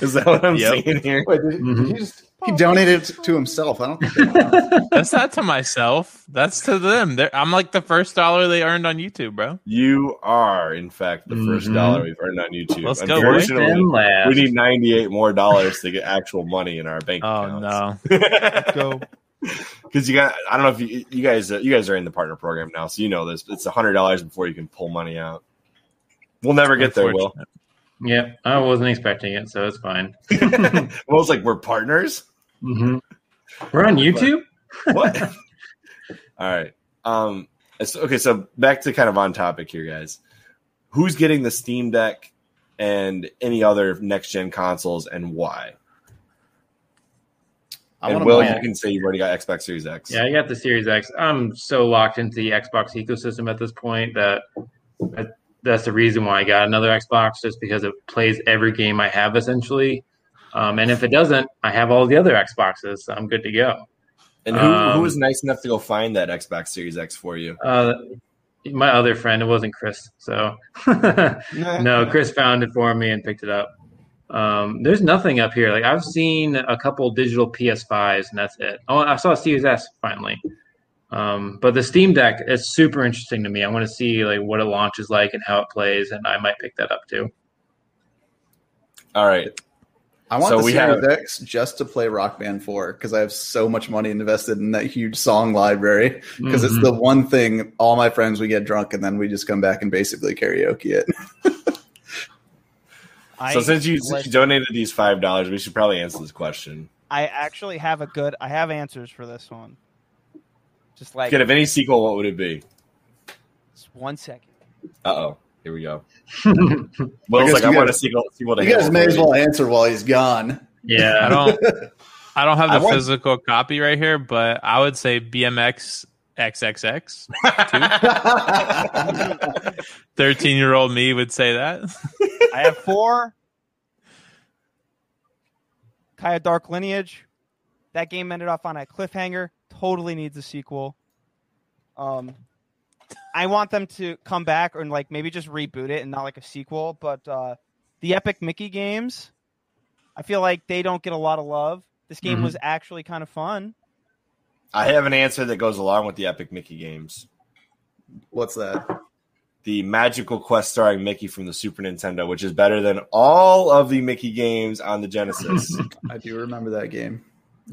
Is that what I'm Yep. seeing here? Wait, did, Mhm. did he just he donated it to himself? I don't think. That That's not to myself. That's to them. They're, I'm like the first dollar they earned on YouTube, bro. You are, in fact, the 1st Mhm. dollar we've earned on YouTube. Let's go, boys. First Unfortunately, and last. we need 98 more dollars to get actual money in our bank account. Oh accounts. no. Go. Because you got, I don't know if you, you guys, uh, you guys are in the partner program now, so you know this. It's a hundred dollars before you can pull money out. We'll never get there, Will. Yeah, I wasn't expecting it, so it's fine. Will's like, we're partners. hmm We're on YouTube. What? All right. Um. it's- Okay. So back to kind of on topic here, guys. Who's getting the Steam Deck and any other next gen consoles, and why? I and Will, you can say you've already got Xbox Series X. Yeah, I got the Series X. I'm so locked into the Xbox ecosystem at this point that that's the reason why I got another Xbox, just because it plays every game I have essentially. Um, and if it doesn't, I have all the other Xboxes, so I'm good to go. And who, Um, who was nice enough to go find that Xbox Series X for you? Uh, my other friend, it wasn't Chris, so no, Chris found it for me and picked it up. Um, there's nothing up here. Like I've seen a couple digital PS5s, and that's it. Oh, I saw a Series S finally. Um, but the Steam Deck is super interesting to me. I want to see like what it launches like and how it plays, and I might pick that up too. All right. I want So the we Series have- X just to play Rock Band 4 because I have so much money invested in that huge song library. Because it's Mhm. the one thing all my friends we get drunk and then we just come back and basically karaoke it. I, so since you, since you donated these five dollars, we should probably answer this question. I actually have a good. I have answers for this one. Just like could have any sequel, what would it be? just one second. Uh oh. Here we go. I Will's like, you I want a guys- sequel. sequel to You guys Halo may as well answer while he's gone. yeah, I don't. I don't have the want- physical copy right here, but I would say BMX XXX. Thirteen year old me would say that. I have four. Kya Dark Lineage. That game ended off on a cliffhanger. Totally needs a sequel. Um, I want them to come back and like maybe just reboot it and not like a sequel. But uh, the Epic Mickey games, I feel like they don't get a lot of love. This game Mhm. was actually kind of fun. I have an answer that goes along with the Epic Mickey games. What's that? The Magical Quest starring Mickey from the Super Nintendo, which is better than all of the Mickey games on the Genesis. I do remember that game.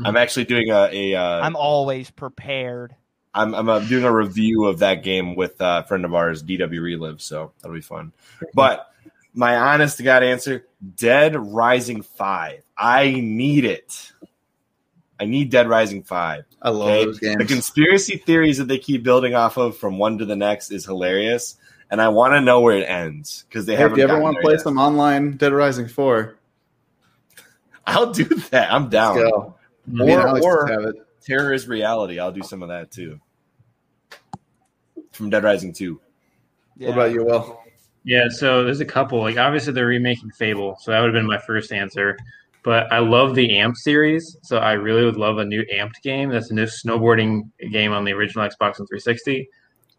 I'm actually doing a, a uh, I'm always prepared. I'm I'm uh, doing a review of that game with uh, a friend of ours, DW Relive, so that'll be fun. But my honest to God answer: Dead Rising Five. I need it. I need Dead Rising Five. I love Okay? those The conspiracy theories that they keep building off of from one to the next is hilarious, and I want to know where it ends because they Hey, haven't. if you ever want to play yet. some online Dead Rising 4, I'll do that. I'm down. Let's go. Mhm. Me and Or- or- just have it. Terror is reality. I'll do some of that too. From Dead Rising Two. What about you, Will? Yeah, so there's a couple. Like obviously they're remaking Fable, so that would have been my first answer. But I love the Amp series, so I really would love a new Amped game. That's a new snowboarding game on the original Xbox and 360.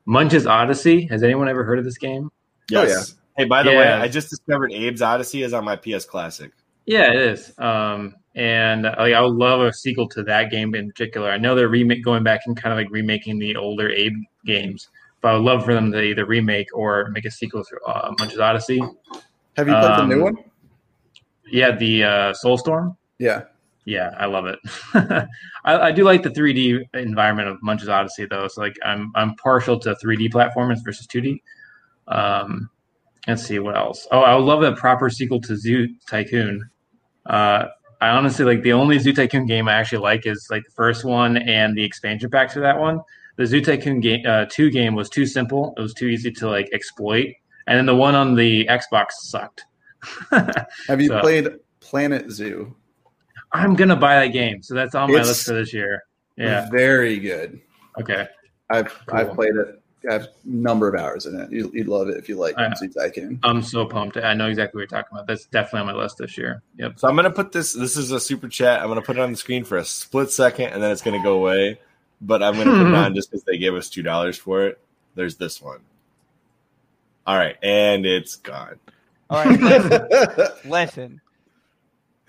Munch's Oddysee. Has anyone ever heard of this game? Oh, Yes. Hey, by the way, I just discovered Abe's Oddysee is on my PS Classic. Yeah, it is. Um, and like, I would love a sequel to that game in particular. I know they're remake going back and kind of like remaking the older Abe games, but I would love for them to either remake or make a sequel to uh, Munch's Oddysee. Have you played Um, the new one? Yeah, the uh, Soulstorm. Yeah. Yeah, I love it. I, I do like the 3D environment of Munch's Oddysee, though. So like, I'm I'm partial to 3D platformers versus 2D. Um, let's see what else. Oh, I would love a proper sequel to Zoo Tycoon. Uh, I honestly like the only Zoo Tycoon game I actually like is like the first one and the expansion packs for that one. The Zoo Tycoon game uh, two game was too simple. It was too easy to like exploit, and then the one on the Xbox sucked. Have you So- played Planet Zoo? I'm gonna buy that game, so that's on my It's- list for this year. Yeah. Very good. Okay. I've I've played it. I have a number of hours in it. You, you'd love it if you like Yeah. Zoo Tycoon. I'm so pumped. I know exactly what you're talking about. That's definitely on my list this year. Yep. So I'm gonna put this. This is a super chat. I'm gonna put it on the screen for a split second, and then it's gonna go away. But I'm gonna put it hmm. on just because they gave us two dollars for it. There's this one. All right, and it's gone. All right, listen, listen.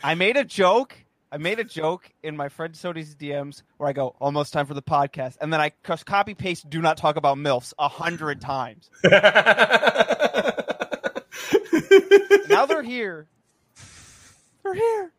I made a joke. I made a joke in my friend Sony's DMs where I go, almost time for the podcast. And then I copy paste, do not talk about MILFs a hundred times. Now they're here. They're here.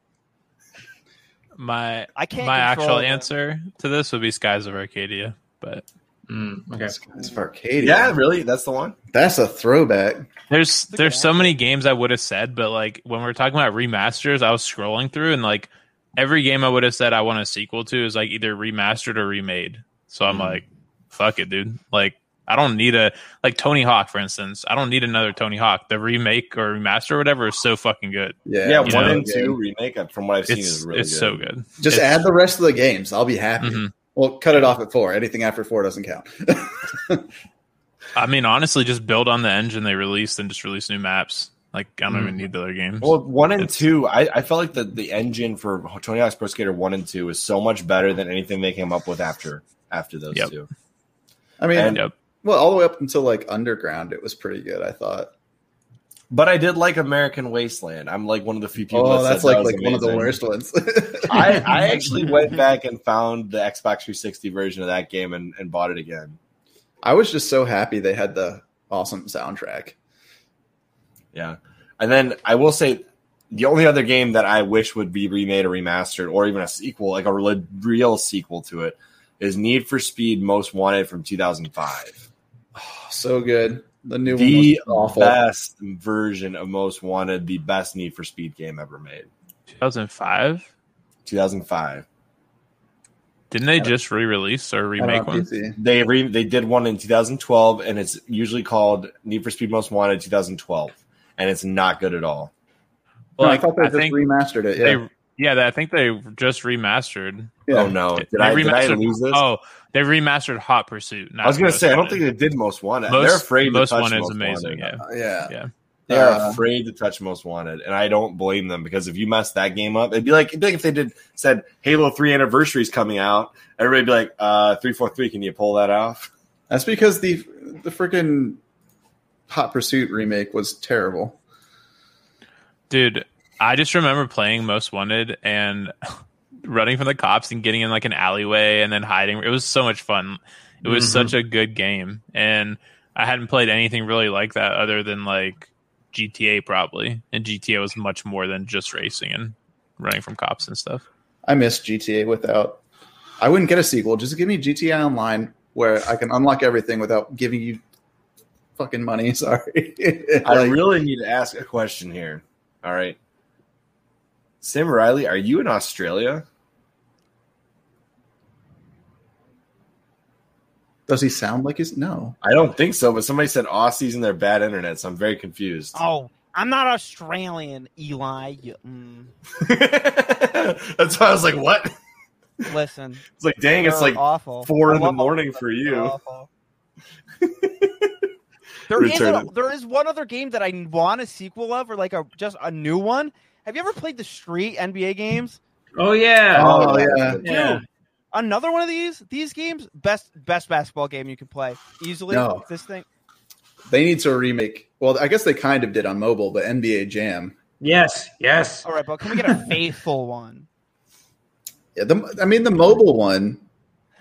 My I can't my actual them. answer to this would be Skies of Arcadia, but Mm, okay. It's for Arcadia. yeah, really, that's the one. That's a throwback. there's Look there's so that. many games I would have said, but like when we're talking about remasters, I was scrolling through and like every game I would have said I want a sequel to is like either remastered or remade. So I'm Mhm. like, fuck it, dude. Like I don't need a like Tony Hawk, for instance. I don't need another Tony Hawk. The remake or remaster or whatever is so fucking good. Yeah, Yeah, you one know, and two remake, uh, from what I've seen, It's is really it's good. so good. Just It's- add the rest of the games. I'll be happy. Mhm. Well, cut it off at four. Anything after four doesn't count. I mean, honestly, just build on the engine they released and just release new maps. Like I don't Mm. even need the other games. Well, one and It's- two, I, I felt like the, the engine for Tony Hawk's Pro Skater one and two is so much better than anything they came up with after after those Yep. two. I mean, And- yep. well, all the way up until like Underground, it was pretty good. I thought. But I did like American Wasteland. I'm like one of the few people. Oh, that that's said like that was like one of the worst ones. I, I actually went back and found the Xbox 360 version of that game and, and bought it again. I was just so happy they had the awesome soundtrack. Yeah. And then I will say the only other game that I wish would be remade or remastered or even a sequel, like a real, real sequel to it, is Need for Speed Most Wanted from 2005. Oh, so good. The new The one was awful. best version of Most Wanted, the best Need for Speed game ever made. 2005. 2005. Didn't they just re-release or remake one? They re- they did one in 2012, and it's usually called Need for Speed Most Wanted 2012, and it's not good at all. No, I thought they I just think remastered it. Yeah, They, yeah, I think they just remastered. yeah. Oh no! Did They I, did I remastered- lose this? Oh, they remastered Hot Pursuit. not I was gonna Most say I don't Wanted. think they did Most Wanted. Most, They're afraid Most to touch Wanted is amazing. Wanted. Yeah, yeah. yeah. They are Uh, afraid to touch Most Wanted, and I don't blame them because if you mess that game up, it'd be like it'd be like if they did said Halo Three Anniversary is coming out, everybody'd be like, uh, three four three, can you pull that off? That's because the the freaking Hot Pursuit remake was terrible. Dude, I just remember playing Most Wanted and running from the cops and getting in like an alleyway and then hiding. It was so much fun. It was Mhm. such a good game, and I hadn't played anything really like that other than like GTA probably. And GTA was much more than just racing and running from cops and stuff. I miss GTA without. I wouldn't get a sequel. Just give me GTA Online where I can unlock everything without giving you fucking money. Sorry. I really need to ask a question here. All right, SamuRylee, are you in Australia? does he sound like he's no? I don't think so, but somebody said Aussies and their bad internet, so I'm very confused. Oh, I'm not Australian, Eli. You- mm, That's why I was like, what? listen, It's like, dang, it's like awful. four I in the morning for you. awful. There is, a, there is one other game that I want a sequel of, or like a just a new one. Have you ever played the Street NBA games? Oh yeah. Oh, yeah. yeah. Another one of these these games best best basketball game you can play easily. No. This thing. They need to remake. Well, I guess they kind of did on mobile, but NBA Jam. Yes. Yes. All right, but can we get a faithful one? Yeah, the, I mean the mobile one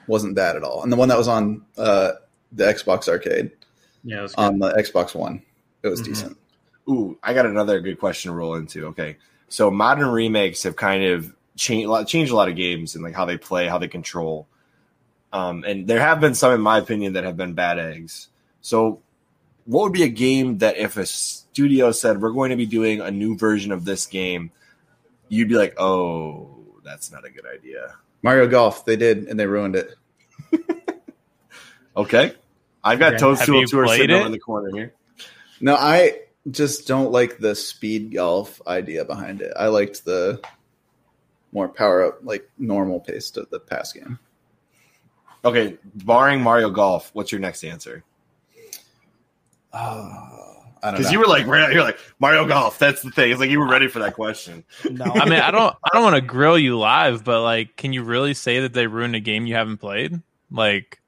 wasn't bad at all, and the one that was on uh, the Xbox Arcade Yeah. was on the Xbox One, it was Mhm. decent. Ooh, I got another good question to roll into. Okay, so modern remakes have kind of changed changed a lot of games and like how they play, how they control. Um, and there have been some, in my opinion, that have been bad eggs. So, what would be a game that if a studio said we're going to be doing a new version of this game, you'd be like, oh, that's not a good idea. Mario Golf, they did, and they ruined it. Okay, I've got Okay. Toadstool Have Tour sitting it? over in the corner here. No, I just don't like the speed golf idea behind it. I liked the more power up, like normal pace of the pass game. Okay, barring Mario Golf, what's your next answer? Oh, I don't. Because you were like, right out here, like Mario Golf. That's the thing. It's like you were ready for that question. No, I mean, I don't, I don't want to grill you live, but like, can you really say that they ruined a game you haven't played? Like,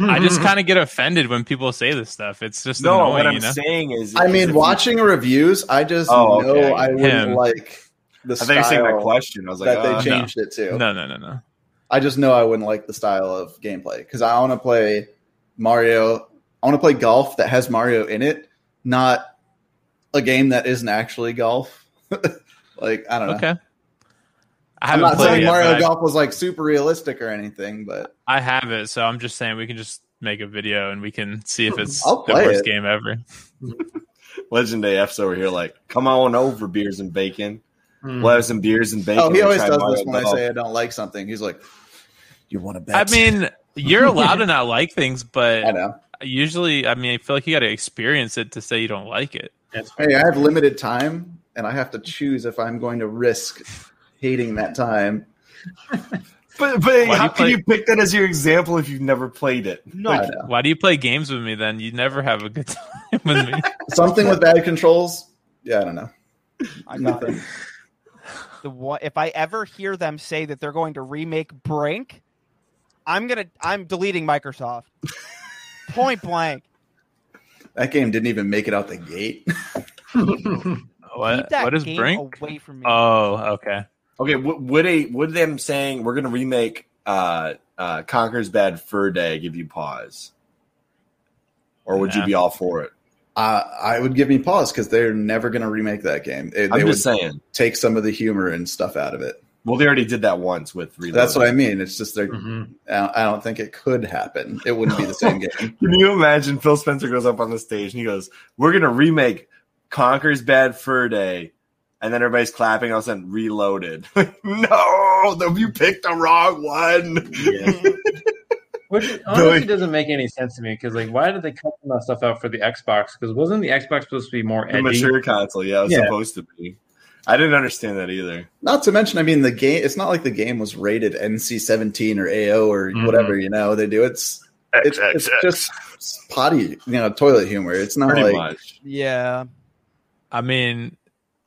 I just kind of get offended when people say this stuff. It's just No, annoying, what I'm you know. saying is, I mean, watching reviews, I just Oh, know okay. I wouldn't Him. like the I thought you were style that question. I was like, that they uh, changed it to. No, no, no, no. I just know I wouldn't like the style of gameplay because I want to play Mario. I want to play golf that has Mario in it, not a game that isn't actually golf. like I don't know. Okay. I I'm haven't saying yet, Mario but I- Golf was like super realistic or anything, but I have it, so I'm just saying we can just make a video and we can see if it's I'll the worst it. game ever. LegendAF's over here, like, come on over, beers and bacon. Hmm. We'll have some beers and bacon. oh, he always does this when I say I don't like something. He's like, "You want to bet?" I mean, you're allowed to not like things, but I know. usually, I mean, I feel like you got to experience it to say you don't like it. Hey, I have limited time, and I have to choose if I'm going to risk hating that time But but Why how you can play- you pick that as your example if you've never played it? No, I know. Why do you play games with me then? You never have a good time with me. Something with bad controls. Yeah, I don't know. I got Nothing. it. The one, if I ever hear them say that they're going to remake Brink, I'm gonna I'm deleting Microsoft. Point blank. That game didn't even make it out the gate. What? Keep that What is game Brink? away from me. Oh, okay. Okay, w- would a would them saying we're gonna remake uh uh Conker's Bad Fur Day give you pause? Or would you be all for it? Uh, I would give me pause because they're never going to remake that game. They, I'm they would just saying. take some of the humor and stuff out of it. Well, they already did that once with Reloaded. That's what I mean. It's just they're. Mhm. I don't- I don't think it could happen. It wouldn't be the same game. Can you imagine Phil Spencer goes up on the stage and he goes, We're gonna remake Conker's Bad Fur Day, and then everybody's clapping, all of a sudden reloaded. no, you picked the wrong one. Which honestly doesn't make any sense to me because, like, why did they cut some of that stuff out for the Xbox? Because wasn't the Xbox supposed to be more The edgy? mature console, yeah, it was Yeah. supposed to be. I didn't understand that either. Not to mention, I mean, the game. It's not like the game was rated NC seventeen or AO or Mhm. whatever. You know, they do. It's it's, it's just potty, you know, toilet humor. It's not Pretty like much. yeah. I mean,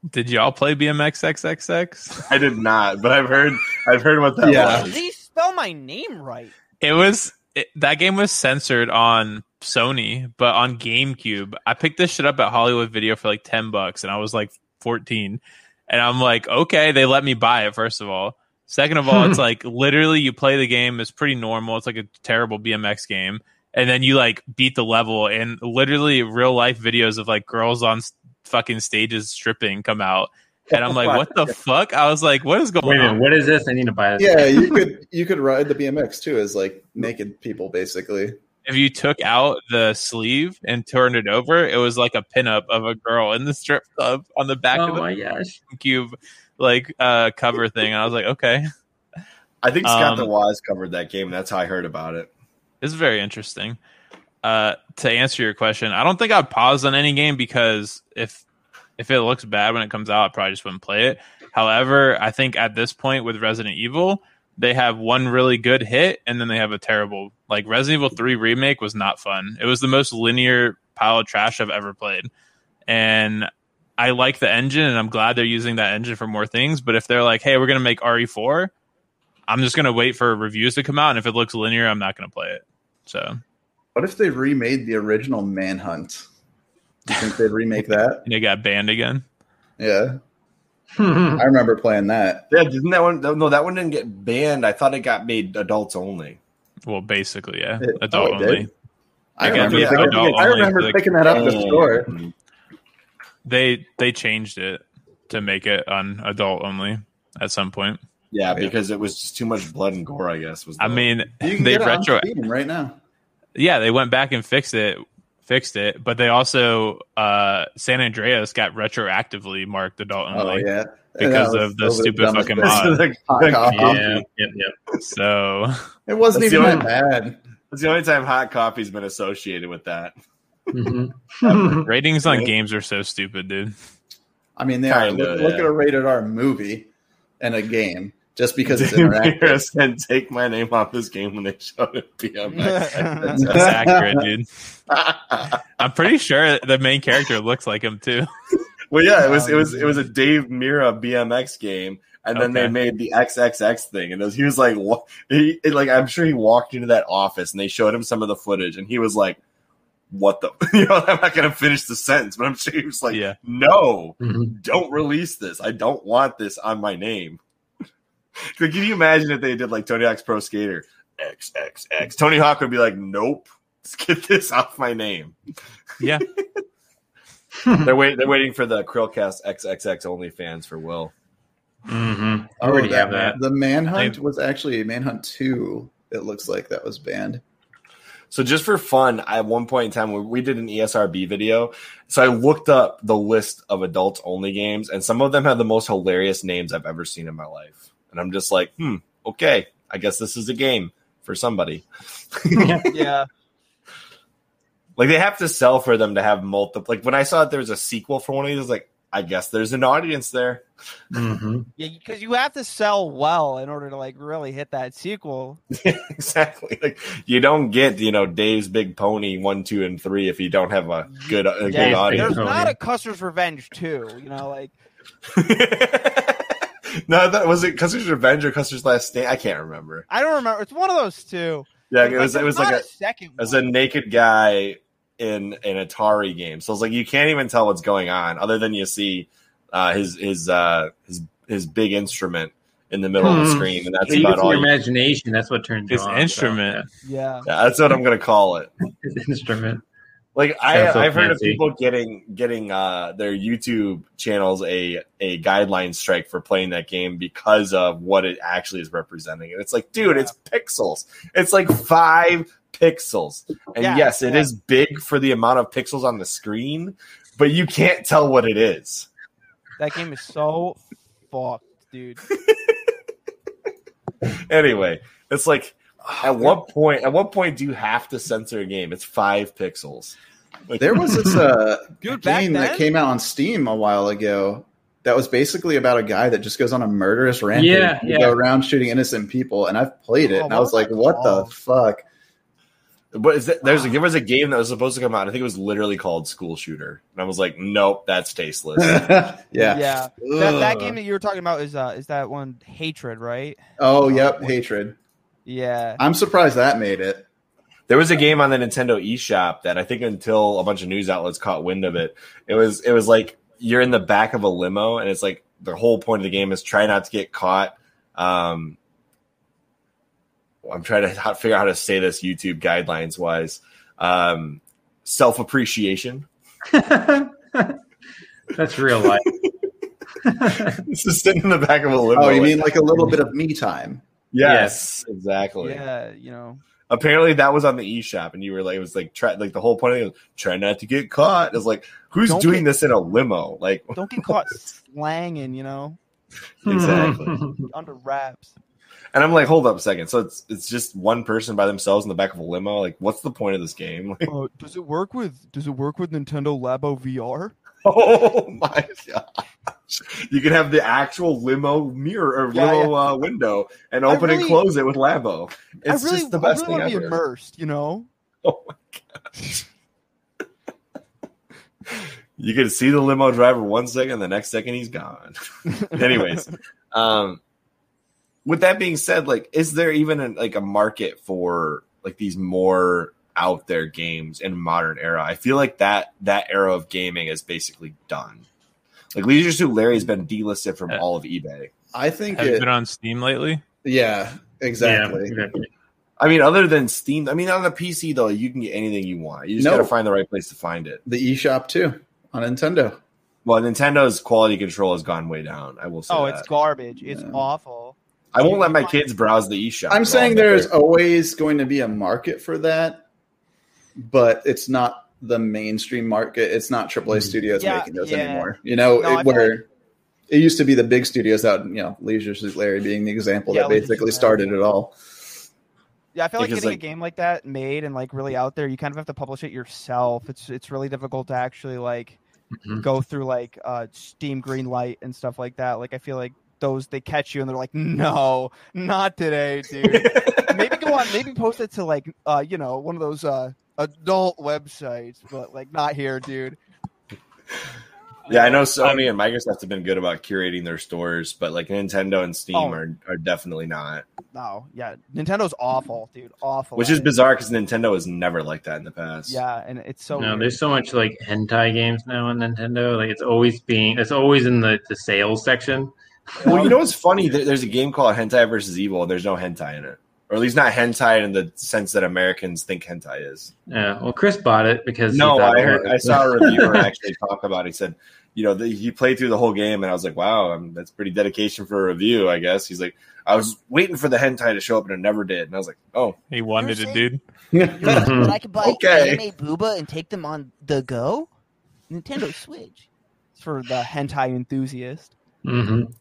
did y'all play BMX XXX? I did not, but I've heard I've heard what that Yeah. was. Please spell my name right. It was it, that game was censored on Sony, but on GameCube, I picked this shit up at Hollywood Video for like ten bucks, and I was like fourteen, and I'm like, okay, they let me buy it. First of all, second of all, it's like literally you play the game, it's pretty normal. It's like a terrible BMX game, and then you like beat the level, and literally real life videos of like girls on s- fucking stages stripping come out. And I'm like, what the fuck? I was like, what is going Wait a on? minute, what is this? I need to buy this. yeah, you could you could ride the BMX too as like naked people basically. if you took out the sleeve and turned it over, it was like a pinup of a girl in the strip club on the back Oh of the my gosh. cube like uh cover thing. And I was like, okay. I think Scott Um, the Woz covered that game. That's how I heard about it. It's very interesting. Uh to answer your question, I don't think I'd pause on any game because if if it looks bad when it comes out, I probably just wouldn't play it. However, I think at this point with Resident Evil, they have one really good hit and then they have a terrible like Resident Evil 3 remake was not fun. It was the most linear pile of trash I've ever played. And I like the engine and I'm glad they're using that engine for more things, but if they're like, "Hey, we're going to make RE4," I'm just going to wait for reviews to come out and if it looks linear, I'm not going to play it. So, What if they remade the original Manhunt? Do you think they'd remake that? and it got banned again. Yeah. I remember playing that. Yeah, didn't that one? No, that one didn't get banned. I thought it got made adults only. Well, basically, yeah, It- oh, adult oh, only. I remember, yeah, picking, adult I only, remember like- picking that up at the Oh. store. They they changed it to make it on adult only at some point. Yeah, because it was just too much blood and gore. I guess was. I mean, You can they get it on retro. Steam right now. Yeah, they went back and fixed it, fixed it, but they also uh San Andreas got retroactively marked adult Oh only. yeah, Because of the stupid dumbest fucking mod. Like, Hot like, coffee. yeah, yep, yep. So It wasn't even the that bad. That's the only time hot coffee's been associated with that. Mhm. ratings on Yeah. games are so stupid, dude. I mean, they are. Kinda, Look, look yeah. at a rated R movie and a game just because it's interactive. said, "Take my name off this game" when they showed it BMX. That's accurate, dude. I'm pretty sure the main character looks like him too. well, yeah, it was it was it was a Dave Mirra BMX game, and then they made the XXX thing, and was, he was like, wa- he it, like I'm sure he walked into that office and they showed him some of the footage, and he was like. What the? You know, I'm not going to finish the sentence, but I'm sure he was like, Yeah. "No, Mhm. don't release this. I don't want this on my name. Like, Can you imagine if they did like Tony Hawk's Pro Skater XXX? Tony Hawk would be like, nope, let's get this off my name. Yeah. They're waiting. They're waiting for the Chrillcast XXX only fans for Will. Mhm. I already Oh, have that. The Manhunt They- was actually Manhunt Two. It looks like that was banned. So just for fun, I, at one point in time, we- we did an ESRB video. So I looked up the list of adults only games, and some of them have the most hilarious names I've ever seen in my life. And I'm just like, hmm, okay, I guess this is a game for somebody. yeah. Like they have to sell for them to have multiple. Like when I saw that there was a sequel for one of these, I was like, I guess there's an audience there. hmm Yeah, because you have to sell well in order to like really hit that sequel. exactly. Like you don't get you know Dave's Big Pony one, two, and three if you don't have a good a good audience. there's not yeah. a Custer's Revenge too. You know, like no, that was it. Custer's Revenge or Custer's Last Stand. I can't remember. I don't remember. It's one of those two. Yeah, But, it was. like, It was like not a. second. It was a naked guy in an Atari game. So it's like you can't even tell what's going on, other than you see uh, his his uh, his his big instrument in the middle of the Hmm. screen, and that's So you about use all. your imagination. That's what turns you His on, instrument. Yeah. yeah, that's what I'm gonna call it. His instrument. Like I, so I've heard of people getting getting uh, their YouTube channels a a guideline strike for playing that game because of what it actually is representing, and it's like, dude, it's pixels. It's like five pixels, and Yeah, yes, it yeah. is big for the amount of pixels on the screen, but you can't tell what it is. That game is so fucked, dude. Anyway, it's like. At what point? At what point do you have to censor a game? It's five pixels. Like, There was this uh, Dude, game that came out on Steam a while ago that was basically about a guy that just goes on a murderous rampage Yeah, and yeah. go around shooting innocent people. And I've played it, Oh, and I was like, was that "What the fuck?" But is that, there's a, there was a game that was supposed to come out. I think it was literally called School Shooter, and I was like, nope, that's tasteless. yeah. Yeah. That, that game that you were talking about is uh is that one Hatred, right? Oh, yep, hatred. Yeah. I'm surprised that made it. there was a game on the Nintendo eShop that I think until a bunch of news outlets caught wind of it, it was it was like you're in the back of a limo, and it's like the whole point of the game is try not to get caught. Um, I'm trying to ho- figure out how to say this YouTube guidelines wise. Um, Self appreciation. That's real life. It's just sitting in the back of a limo. Oh, you mean like a little bit of me time? Yes, exactly. Yeah, you know. apparently that was on the eShop, and you were like, it was like try like the whole point of it was try not to get caught. It's like who's Don't doing get- this in a limo? Like Don't get caught slanging, you know, exactly. under wraps. and I'm like, hold up a second. So it's it's just one person by themselves in the back of a limo. Like, what's the point of this game? Like, Uh, does it work with does it work with Nintendo Labo VR? oh my gosh! You can have the actual limo mirror or Yeah, limo Uh, window and I open and close it with Labo. It's really, just the I best really want to thing be ever. immersed, you know. Oh my gosh. you can see the limo driver one second, the next second he's gone. Anyways, um, with that being said, like, is there even a, like a market for like these more out there games in modern era? I feel like that that era of gaming is basically done. Like Leisure Suit Larry has mm. been delisted from all of eBay. I think Have you it. been on Steam lately? Yeah, exactly. Yeah, exactly. I mean, other than Steam, I mean, on the PC though, you can get anything you want. You just No. got to find the right place to find it. The eShop too on Nintendo. Well, Nintendo's quality control has gone way down. I will say. Oh, that. it's garbage. It's Yeah. awful. I won't let my kids browse the eShop. I'm saying there's always going to be a market for that, but it's not the mainstream market. It's not AAA studios Yeah, making those yeah. anymore. You know, No, it, feel where it used to be the big studios out, you know, Leisure Suit Larry being the example Yeah, that basically started it all. Yeah, I feel like Because, getting like- a game like that made and like really out there, you kind of have to publish it yourself. It's it's really difficult to actually like Mhm. go through like uh Steam Greenlight and stuff like that. Like I feel like those they catch you and they're like, no, not today, dude. maybe go on, maybe post it to like uh you know one of those uh adult websites, but like not here, dude. yeah, I know Sony and Microsoft have been good about curating their stores, but like Nintendo and Steam Oh. are, are definitely not. No, yeah, Nintendo's awful, dude, awful. Which is bizarre because Nintendo was never like that in the past. Yeah, and it's so no, weird. there's so much like hentai games now on Nintendo. Like it's always being, it's always in the, the sales section. Well, you know um, what's funny? There's a game called Hentai versus Evil, and there's no hentai in it, or at least not hentai in the sense that Americans think hentai is. Yeah. Well, Chris bought it because No, thought I heard. I saw a reviewer actually talk about. it. He said, you know, the, he played through the whole game, and I was like, wow, um, that's pretty dedication for a review, I guess. He's like, I was waiting for the hentai to show up, and it never did, and I was like, oh, He wanted it, dude. You're saying that I could buy Okay. anime booba and take them on the go? Nintendo Switch. For the hentai enthusiast. Mhm.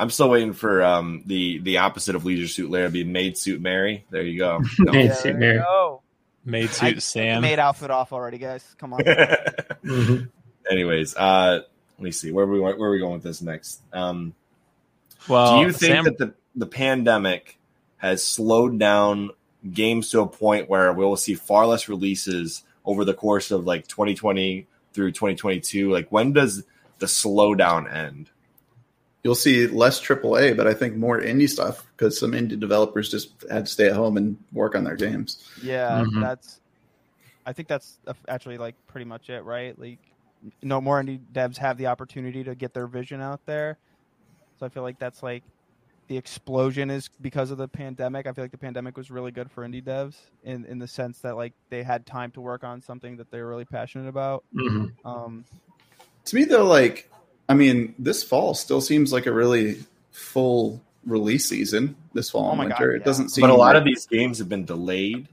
I'm still waiting for um, the the opposite of Leisure Suit Larry, be Maid Suit Mary. There you go. Maid Yeah, Suit Mary. go. Made I suit Sam. Maid outfit off already, guys. Come on. Mhm. Anyways, uh, let me see where we where are we going with this next. Um, Well, do you think Sam, that the the pandemic has slowed down games to a point where we will see far less releases over the course of like 2020 through 2022? Like when does the slowdown end? You'll see less AAA, but I think more indie stuff because some indie developers just had to stay at home and work on their games. Yeah, Mhm. that's. I think that's actually like pretty much it, right? Like, no more indie devs have the opportunity to get their vision out there. So I feel like that's like the explosion is because of the pandemic. I feel like the pandemic was really good for indie devs in in the sense that like they had time to work on something that they were really passionate about. Mhm. Um, To me, though, like, I mean, this fall still seems like a really full release season. This fall Oh and my winter, God, it doesn't seem. But a lot like- of these games have been delayed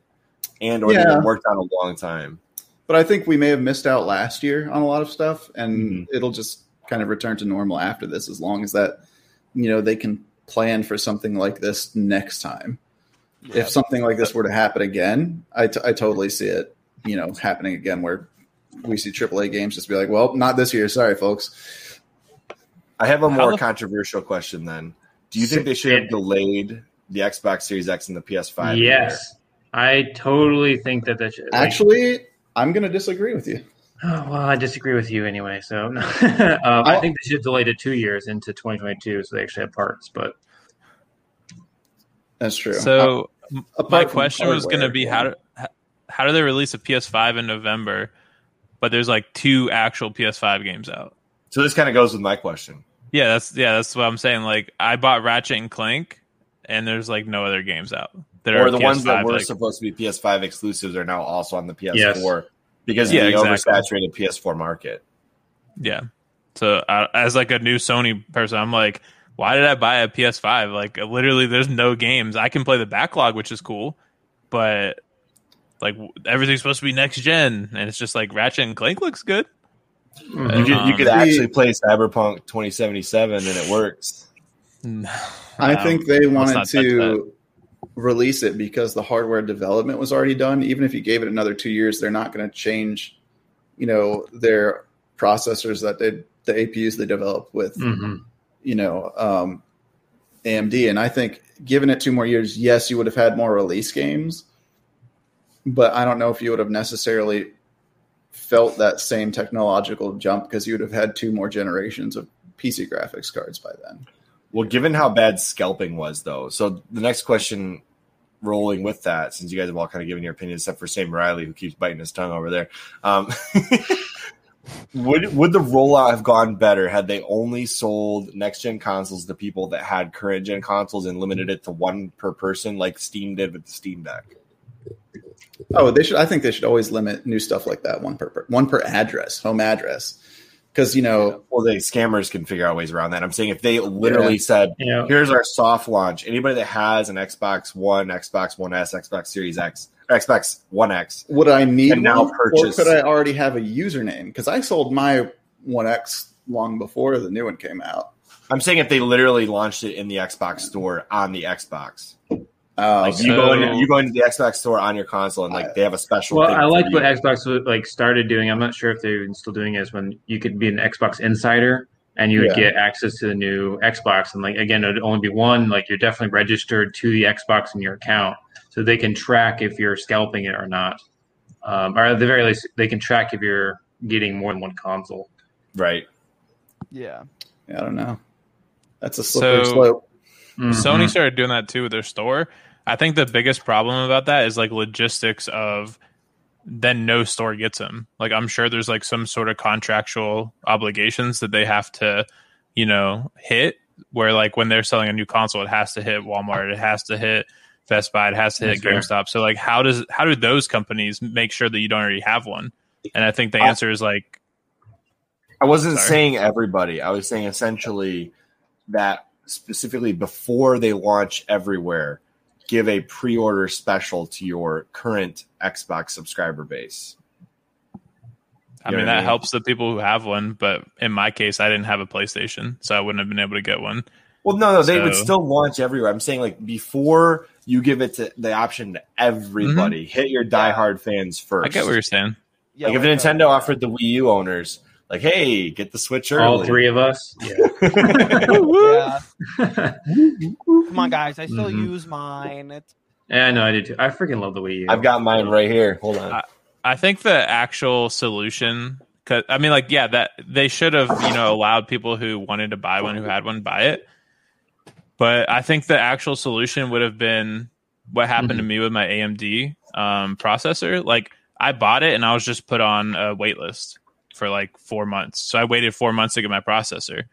and or they've been worked on a long time. But I think we may have missed out last year on a lot of stuff, and Mhm. it'll just kind of return to normal after this, as long as that, you know, they can plan for something like this next time. yeah. If something like this were to happen again, I, t- I totally see it, you know, happening again where we see AAA games just be like, well, not this year. Sorry, folks. I have a more the- controversial question then. Do you think they should have delayed the Xbox Series X and the PS5? Yes, I totally think that that should, like- Actually, I'm going to disagree with you. Oh, well, I disagree with you anyway. So um, I think they should delay it two years into 2022, so they actually have parts. But That's true. so Apart my question was going to be how do, how- how do they release a PS5 in November, but there's like two actual PS5 games out? So this kind of goes with my question. Yeah, that's yeah, that's what I'm saying. Like I bought Ratchet and Clank, and there's like no other games out. That or are the ones that were like- supposed to be PS5 exclusives are now also on the PS4 Yes. because Yeah, of the exactly. oversaturated PS4 market. Yeah. So uh, as like a new Sony person, I'm like, why did I buy a PS5? Like literally, there's no games. I can play the backlog, which is cool, but like everything's supposed to be next gen, and it's just like Ratchet and Clank looks good. You could, you Um, could actually play Cyberpunk 2077 and it works. I Um, think they wanted to release it because the hardware development was already done. Even if you gave it another two years, they're not going to change, you know, their processors that they the APUs they develop with, mhm. you know, um, AMD. And I think given it two more years, yes, you would have had more release games, but I don't know if you would have necessarily felt that same technological jump because you would have had two more generations of PC graphics cards by then. Well, given how bad scalping was, though, so the next question rolling with that, since you guys have all kind of given your opinions, except for Sam Riley, who keeps biting his tongue over there, um, would would the rollout have gone better had they only sold next gen consoles to people that had current gen consoles and limited it to one per person, like Steam did with the Steam Deck? Oh, they should. I think they should always limit new stuff like that one per one per address, home address, because you know. Well, the scammers can figure out ways around that. I'm saying if they literally Yeah. said, you know, here's our soft launch. Anybody that has an Xbox One, Xbox One S, Xbox Series X, or Xbox One X, Would I need now one, purchase- or could I already have a username? Because I sold my One X long before the new one came out. I'm saying if they literally launched it in the Xbox store on the Xbox, Uh, like you go in, you go into the Xbox store on your console and like they have a special. well, thing I for like what Xbox like started doing. I'm not sure if they're even still doing it. it. Is when you could be an Xbox insider and you would Yeah. get access to the new Xbox. And like again, it'd only be one. Like you're definitely registered to the Xbox in your account, so they can track if you're scalping it or not. Um, or at the very least, they can track if you're getting more than one console. right. yeah. yeah I don't know. That's a slippery So- slope. Mhm. Sony started doing that too with their store. I think the biggest problem about that is like logistics of then no store gets them. Like I'm sure there's like some sort of contractual obligations that they have to, you know, hit where like when they're selling a new console, it has to hit Walmart, it has to hit Best Buy, it has to hit That's fair. GameStop. So like how does how do those companies make sure that you don't already have one? And I think the I- answer is like I wasn't Sorry. saying everybody. I was saying essentially that specifically before they launch everywhere, give a pre-order special to your current Xbox subscriber base. I You know mean what I that mean? helps the people who have one, but in my case I didn't have a PlayStation, so I wouldn't have been able to get one. Well, no, no, they would still launch everywhere. I'm saying like before you give it to the option to everybody, hit your diehard fans first. I get what you're saying. Yeah, like if uh, Nintendo offered the Wii U owners like, hey, get the Switch early. All three of us. Yeah. yeah. Come on, guys. I still Mhm. use mine. It's, yeah, no, I do too. I freaking love the Wii U. I've got mine right here. Hold on. I- I think the actual solution, cause I mean, like, yeah, that they should have, you know, allowed people who wanted to buy one, who had one, buy it. But I think the actual solution would have been what happened to me with my AMD um, processor. Like, I bought it and I was just put on a wait list for like four months. So I waited four months to get my processor.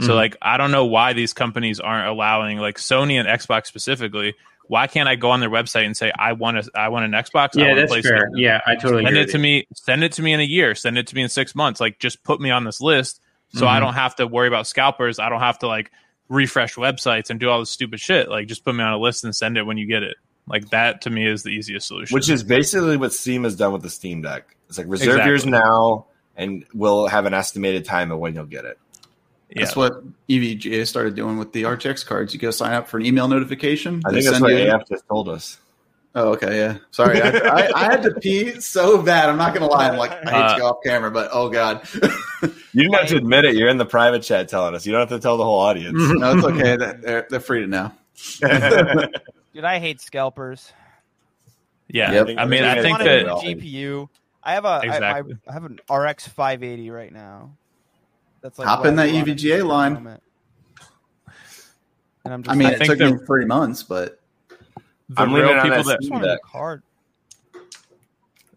So Mhm. like, I don't know why these companies aren't allowing like Sony and Xbox specifically. Why can't I go on their website and say I want a, I want an Xbox? I yeah, want a that's fair. PlayStation"? Yeah, I totally send agree it to you. me send it to me in a year send it to me in six months like just put me on this list so i Mhm. don't have to worry about scalpers i don't have to like refresh websites and do all this stupid shit like just put me on a list and send it when you get it like that to me is the easiest solution Which is basically what Steam has done with the Steam Deck. It's like reserve yours now, and we'll have an estimated time of when you'll get it. yeah That's what EVGA started doing with the RTX cards. You go sign up for an email notification. I they think that's send what you- AF just told us. Oh, okay, yeah. Sorry, I, I, I had to pee so bad. I'm not gonna lie. I'm like, I hate Uh, to go off camera, but oh god, You didn't have to admit it. You're in the private chat telling us. You don't have to tell the whole audience. no, it's okay. They're, they're free to know. dude, I hate scalpers. yeah Yep. i mean i I think that. GPU. I have a I- Exactly. I, I have an RX 580 right now. That's like Hop in that EVGA line. And I'm just I mean, I it took the- me three months, but the I'm real people that that I just Steam want a Deck. card.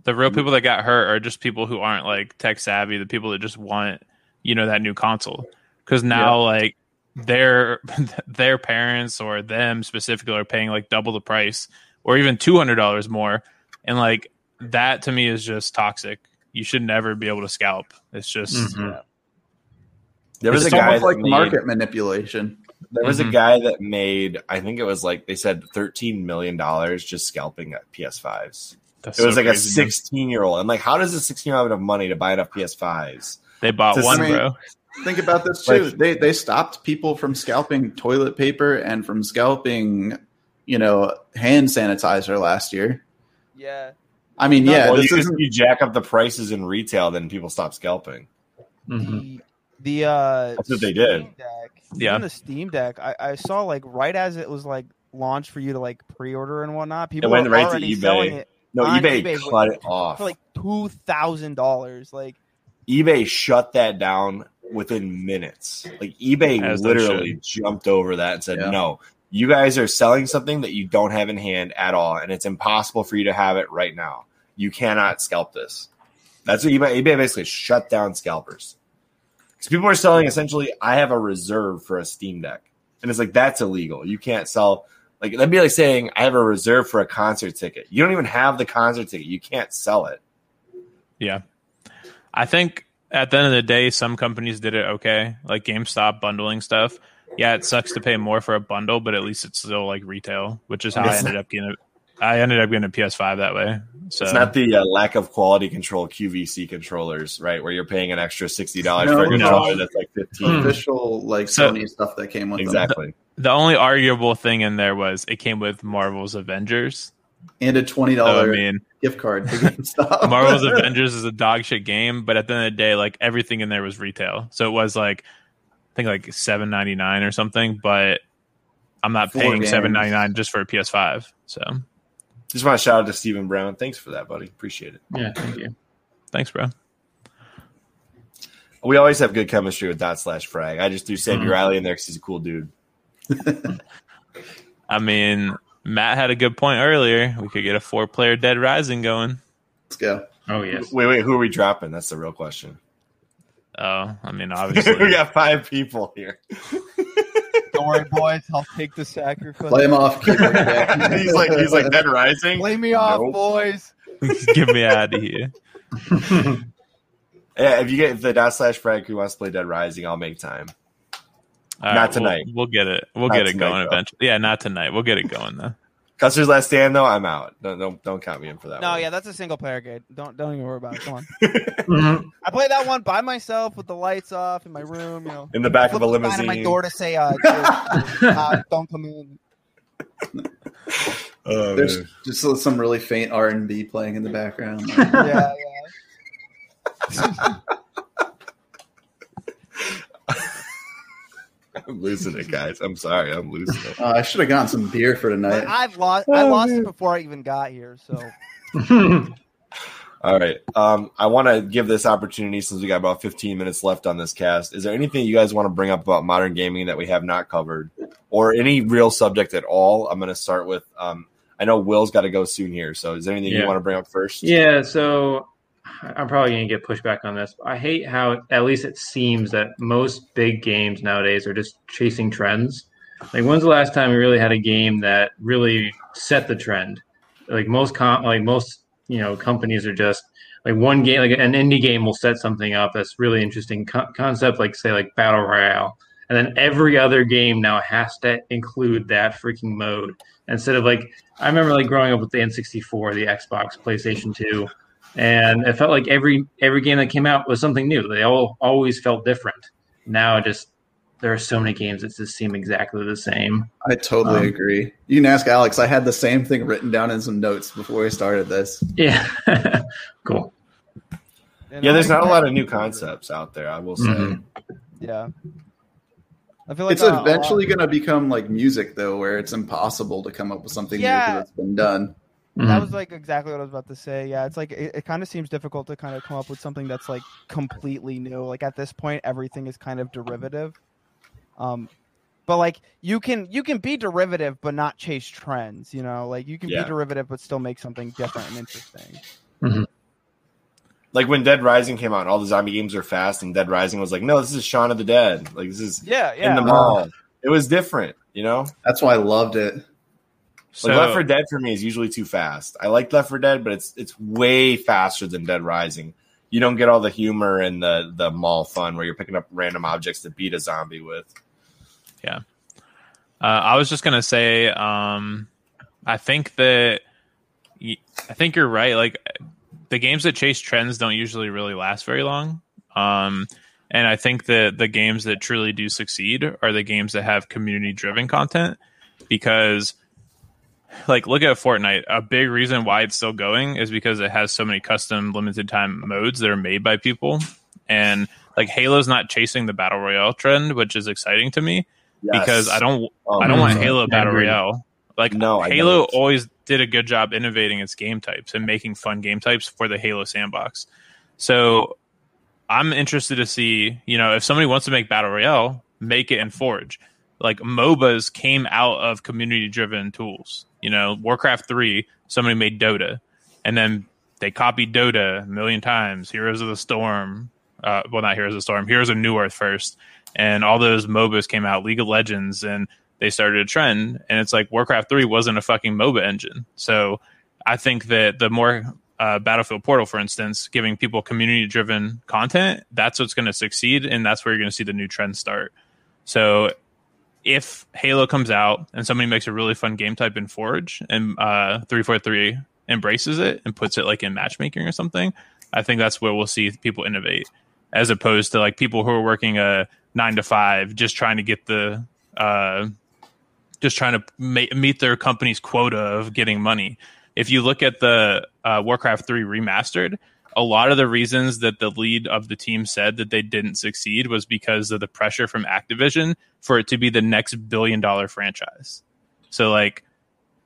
the real people that got hurt are just people who aren't like tech savvy the people that just want you know that new console because now like their their parents or them specifically are paying like double the price or even $200 more and like that to me is just toxic you should never be able to scalp it's just Mhm. There was it's a guy like made, market manipulation. There was Mhm. a guy that made. I think it was like they said thirteen million dollars just scalping at PS5s. that's It was so like a crazy, man. sixteen year old. I'm like, how does a sixteen year old have enough money to buy enough PS5s? they bought one I mean, bro Think about this too. Like- they they stopped people from scalping toilet paper and from scalping, you know, hand sanitizer last year. Yeah. I mean, yeah, well, this you, isn't. you jack up the prices in retail, then people stop scalping. Mhm. The the uh That's what they did. Steam Deck, Yeah. The Steam Deck, I, I saw like right as it was like launched for you to like pre-order and whatnot. People went were right to already eBay. selling it No, eBay, eBay cut it off. for like two thousand dollars. Like eBay shut that down within minutes. Like eBay As literally jumped over that and said, Yeah. "No, you guys are selling something that you don't have in hand at all, and it's impossible for you to have it right now. You cannot scalp this." That's what eBay. eBay basically shut down scalpers. Because people are selling essentially, I have a reserve for a Steam Deck, and it's like that's illegal. You can't sell. Like that'd be like saying I have a reserve for a concert ticket. You don't even have the concert ticket. You can't sell it. Yeah. I think at the end of the day, some companies did it okay, like GameStop bundling stuff. Yeah, it sucks to pay more for a bundle, but at least it's still like retail, which is how I It's ended up getting it. I ended up getting a PS5 that way. So It's not the uh, lack of quality control QVC controllers, right? Where you're paying an extra sixty dollars No, for a no. controller that's like fifteen. official like So- Sony stuff that came with them. Exactly. the only arguable thing in there was it came with Marvel's Avengers. and a twenty dollar So, I mean, gift card to GameStop. Marvel's Avengers is a dog shit game, but at the end of the day, like everything in there was retail. So it was like I think like seven ninety nine or something, but I'm not Four paying games. seven ninety nine just for a PS5. So Just want to shout out to Stephen Brown. Thanks for that, buddy. Appreciate it. Yeah, thank you. thanks, bro. We always have good chemistry with dot slash frag. I just threw Sammy Mhm. Riley in there because he's a cool dude. I mean, Matt had a good point earlier. We could get a four player Dead Rising going. Let's go. Oh yes. Wait, wait, who are we dropping? That's the real question. Oh, I mean, obviously. we got five people here. don't worry, boys, I'll take the sacrifice. Play him off. keyboard deck. he's like he's like Dead Rising. Play me off, Nope. boys. Get me out of here. Yeah, if you get if the dot slash frag who wants to play Dead Rising, I'll make time. All Not we'll- tonight. We'll, get it. We'll Not get it tonight, going though. eventually. Yeah, not tonight. We'll get it going though. Custer's Last Stand though, I'm out. Don't don't, don't count me in for that. No, one. yeah, that's a single player game. Don't don't even worry about it. Come on. Mhm. I play that one by myself with the lights off in my room. You know, in the back of a flip the sign limousine. my door to say, uh, uh, "Don't come in." Oh, There's man. just some really faint R and B playing in the background. Yeah, yeah. I'm losing it, guys. I'm sorry. I'm losing it. Uh, I should have gotten some beer for But tonight. I've lost. I lost it before I even got here. So All right. Um, I want to give this opportunity since we got about 15 minutes left on this cast. Is there anything you guys want to bring up about modern gaming that we have not covered, or any real subject at all? I'm going to start with. Um, I know Will's got to go soon here, so is there anything you want to bring up first? Yeah, so I'm probably going to get pushback on this. I hate how, at least it seems, that most big games nowadays are just chasing trends. Like, when's the last time we really had a game that really set the trend? Like most, com- like most, you know, companies are just like one game, like an indie game will set something up that's really interesting co- concept, like say like battle royale, and then every other game now has to include that freaking mode instead of like I remember like growing up with the N64, the Xbox, PlayStation 2, and it felt like every every game that came out was something new. They all always felt different. Now it just there are so many games that just seem exactly the same. I totally Um, agree. You can ask Alex. I had the same thing written down in some notes before we started this. Yeah, cool. Yeah, there's not a lot of new concepts out there. I will say. Mhm. Yeah. I feel like it's a lot- eventually going to become like music, though, where it's impossible to come up with something new Yeah. because it's been done. That Mhm. was like exactly what I was about to say. Yeah, it's like it, it kind of seems difficult to kind of come up with something that's like completely new. Like at this point, everything is kind of derivative. Um, but like you can you can be derivative but not chase trends. You know, like you can Yeah. be derivative but still make something different and interesting. Like when Dead Rising came out, all the zombie games are fast, and Dead Rising was like, no, this is Shaun of the Dead. Like this is Yeah, in the mall. It was different, you know. That's why I loved it. So, Like Left 4 Dead for me is usually too fast. I like Left 4 Dead, but it's it's way faster than Dead Rising. You don't get all the humor and the the mall fun where you're picking up random objects to beat a zombie with. Yeah, uh, I was just gonna say, um, I think that I think you're right. Like the games that chase trends don't usually really last very long. Um, and I think that the games that truly do succeed are the games that have community driven content because like look at Fortnite. A big reason why it's still going is because it has so many custom limited time modes that are made by people. And like Halo's not chasing the battle royale trend, which is exciting to me because I don't Oh, I don't want. Halo Battle. Royale. Like No, Halo always did a good job innovating its game types and making fun game types for the Halo sandbox. So I'm interested to see, you know, if somebody wants to make Battle Royale, make it in Forge. Like MOBAs came out of community driven tools. You know, Warcraft 3, somebody made Dota. And then they copied Dota a million times. Heroes of the Storm, uh, well, not Heroes of the Storm, Heroes of Newerth first. And all those MOBAs came out, League of Legends, and they started a trend. And it's like Warcraft 3 wasn't a fucking MOBA engine. So I think that the more uh, Battlefield Portal, for instance, giving people community driven content, that's what's going to succeed. And that's where you're going to see the new trend start. So if Halo comes out and somebody makes a really fun game type in Forge and uh, 343 embraces it and puts it like in matchmaking or something, I think that's where we'll see people innovate as opposed to like people who are working a nine to five just trying to get the uh, just trying to ma- meet their company's quota of getting money. If you look at the uh, Warcraft 3 remastered, a lot of the reasons that the lead of the team said that they didn't succeed was because of the pressure from Activision for it to be the next billion dollar franchise. So, like,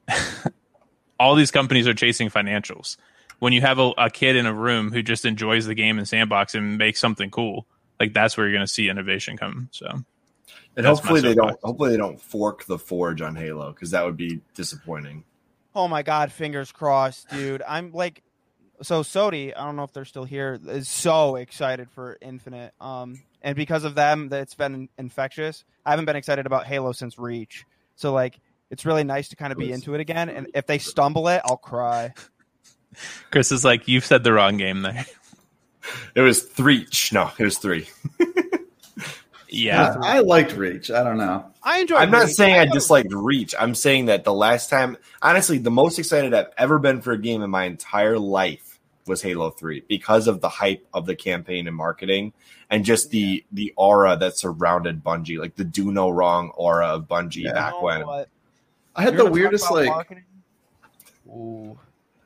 all these companies are chasing financials. When you have a, a kid in a room who just enjoys the game and sandbox and makes something cool, like that's where you're going to see innovation come. So, And That's hopefully they don't hopefully they don't fork the Forge on Halo because that would be disappointing. Oh my god, fingers crossed, dude. I'm like so Sodi, I don't know if they're still here, is so excited for Infinite. Um and because of them that it's been infectious. I haven't been excited about Halo since Reach. So like it's really nice to kind of be into it again and if they stumble it, I'll cry. Chris is like, you've said the wrong game there. It was three. No, it was three. Yeah. I liked Reach. I don't know. I enjoyed I'm not Reach. saying I thought it was- disliked Reach. I'm saying that the last time, honestly, the most excited I've ever been for a game in my entire life was Halo 3 because of the hype of the campaign and marketing and just the the aura that surrounded Bungie, like the do no wrong aura of Bungie Yeah. back when. what? I had You're the weirdest like? Ooh.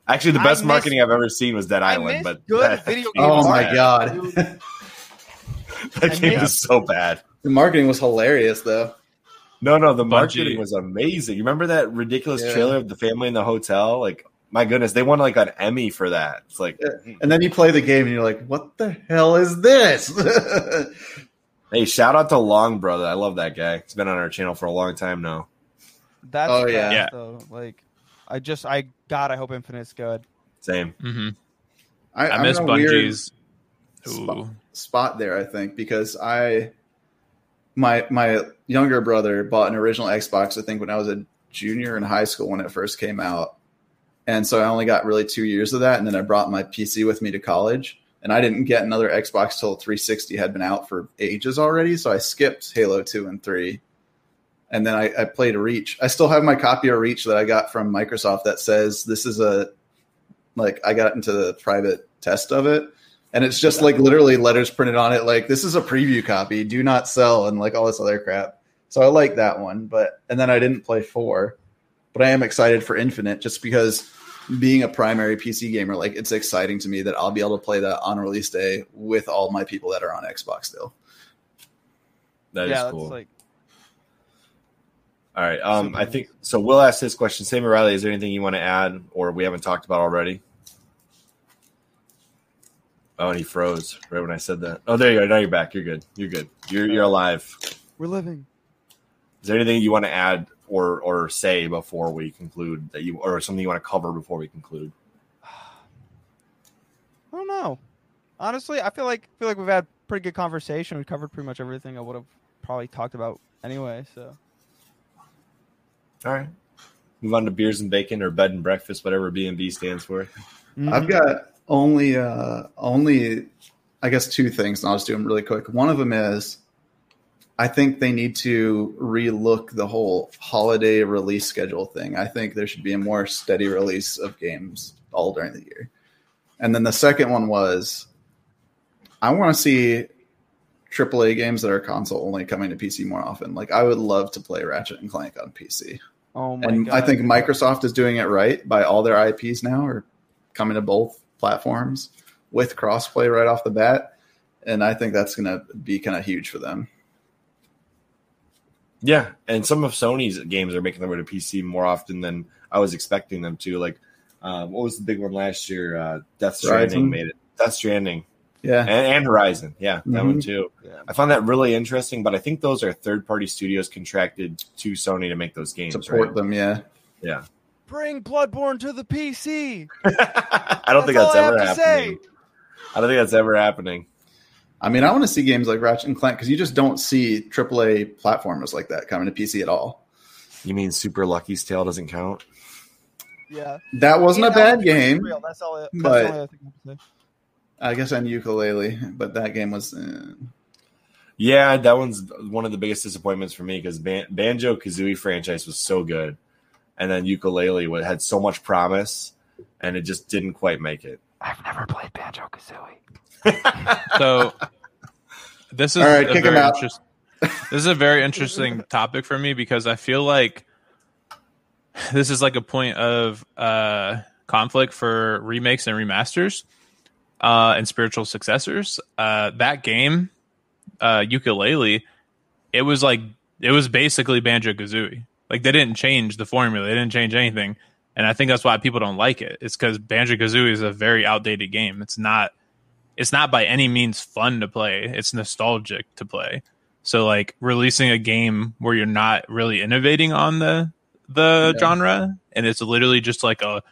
Actually, the best miss- marketing I've ever seen was Dead I Island, but good that, video game Oh my bad. god. That I game miss- is so bad. The marketing was hilarious, though. No, no, the Bungie. marketing was amazing. You remember that ridiculous Yeah. trailer of the family in the hotel? Like, my goodness, they won like an Emmy for that. It's like, And then you play the game and you're like, what the hell is this? hey, shout out to Long Brother. I love that guy. He's been on our channel for a long time now. That's Oh, yeah. yeah. Yeah. though. Like, I just, I God, I hope Infinite's good. Same. Mm-hmm. I, I miss in Bungie's. spot, spot there, I think, because I my my younger brother bought an original Xbox, I think, when I was a junior in high school when it first came out. And so I only got really two years of that, and then I brought my PC with me to college. And I didn't get another Xbox till 360 had been out for ages already, so I skipped Halo 2 and 3. And then I, I played Reach. I still have my copy of Reach that I got from Microsoft that says this is a like I got into the private test of it, and it's just like literally letters printed on it, like this is a preview copy, do not sell, and like all this other crap. So I like that one, but and then I didn't play four, but I am excited for Infinite just because being a primary PC gamer, like it's exciting to me that I'll be able to play that on release day with all my people that are on Xbox still. That is yeah, that's cool. like, All right. Um, I think so. We'll ask this question. SamuRylee, is there anything you want to add or we haven't talked about already? Oh, and he froze right when I said that. Oh, there you go. Now you're back. You're good. You're good. You're you're alive. we're living. Is there anything you want to add or or say before we conclude that you or something you want to cover before we conclude? I don't know. Honestly, I feel like feel like we've had pretty good conversation. We covered pretty much everything I would have probably talked about anyway. So All right. Move on to beers and bacon or bed and breakfast, whatever B and B stands for. I've got only uh only I guess two things, and I'll just do them really quick. One of them is I think they need to relook the whole holiday release schedule thing. I think there should be a more steady release of games all during the year. And then the second one was I want to see AAA games that are console only coming to PC more often. Like I would love to play Ratchet and Clank on PC. oh my And god! I think Microsoft is doing it right by all their IPs now are coming to both platforms with crossplay right off the bat. And I think that's going to be kind of huge for them. Yeah, and some of Sony's games are making their way to PC more often than I was expecting them to. Like, um, what was the big one last year? Uh, Death Stranding Horizon? made it. Death Stranding Yeah. and, and Horizon. Yeah, that Mhm. one too. Yeah. I found that really interesting, but I think those are third-party studios contracted to Sony to make those games. Support Right? them. Yeah. Yeah, bring Bloodborne to the PC. I don't think That's that's all I ever have to happening. I don't think that's ever happening. I mean, I want to see games like Ratchet and Clank because you just don't see AAA platformers like that coming to PC at all. You mean Super Lucky's Tale doesn't count? Yeah, That wasn't a bad that's game. Real. That's all. That's but- the only I have. I guess on Yooka-Laylee, but that game was. Uh, Yeah, that one's one of the biggest disappointments for me because Ban- Banjo Kazooie franchise was so good, and then Yooka-Laylee had so much promise, and it just didn't quite make it. I've never played Banjo Kazooie. So this is All right, a kick him very out. interest- this is a very interesting topic for me because I feel like this is like a point of uh, conflict for remakes and remasters uh, and spiritual successors. Uh, that game, uh, Yooka-Laylee, it was like it was basically Banjo Kazooie. Like they didn't change the formula, they didn't change anything, and I think that's why people don't like it. It's because Banjo Kazooie is a very outdated game. It's not it's not by any means fun to play. It's nostalgic to play. So like releasing a game where you're not really innovating on the the Yeah. genre and it's literally just like a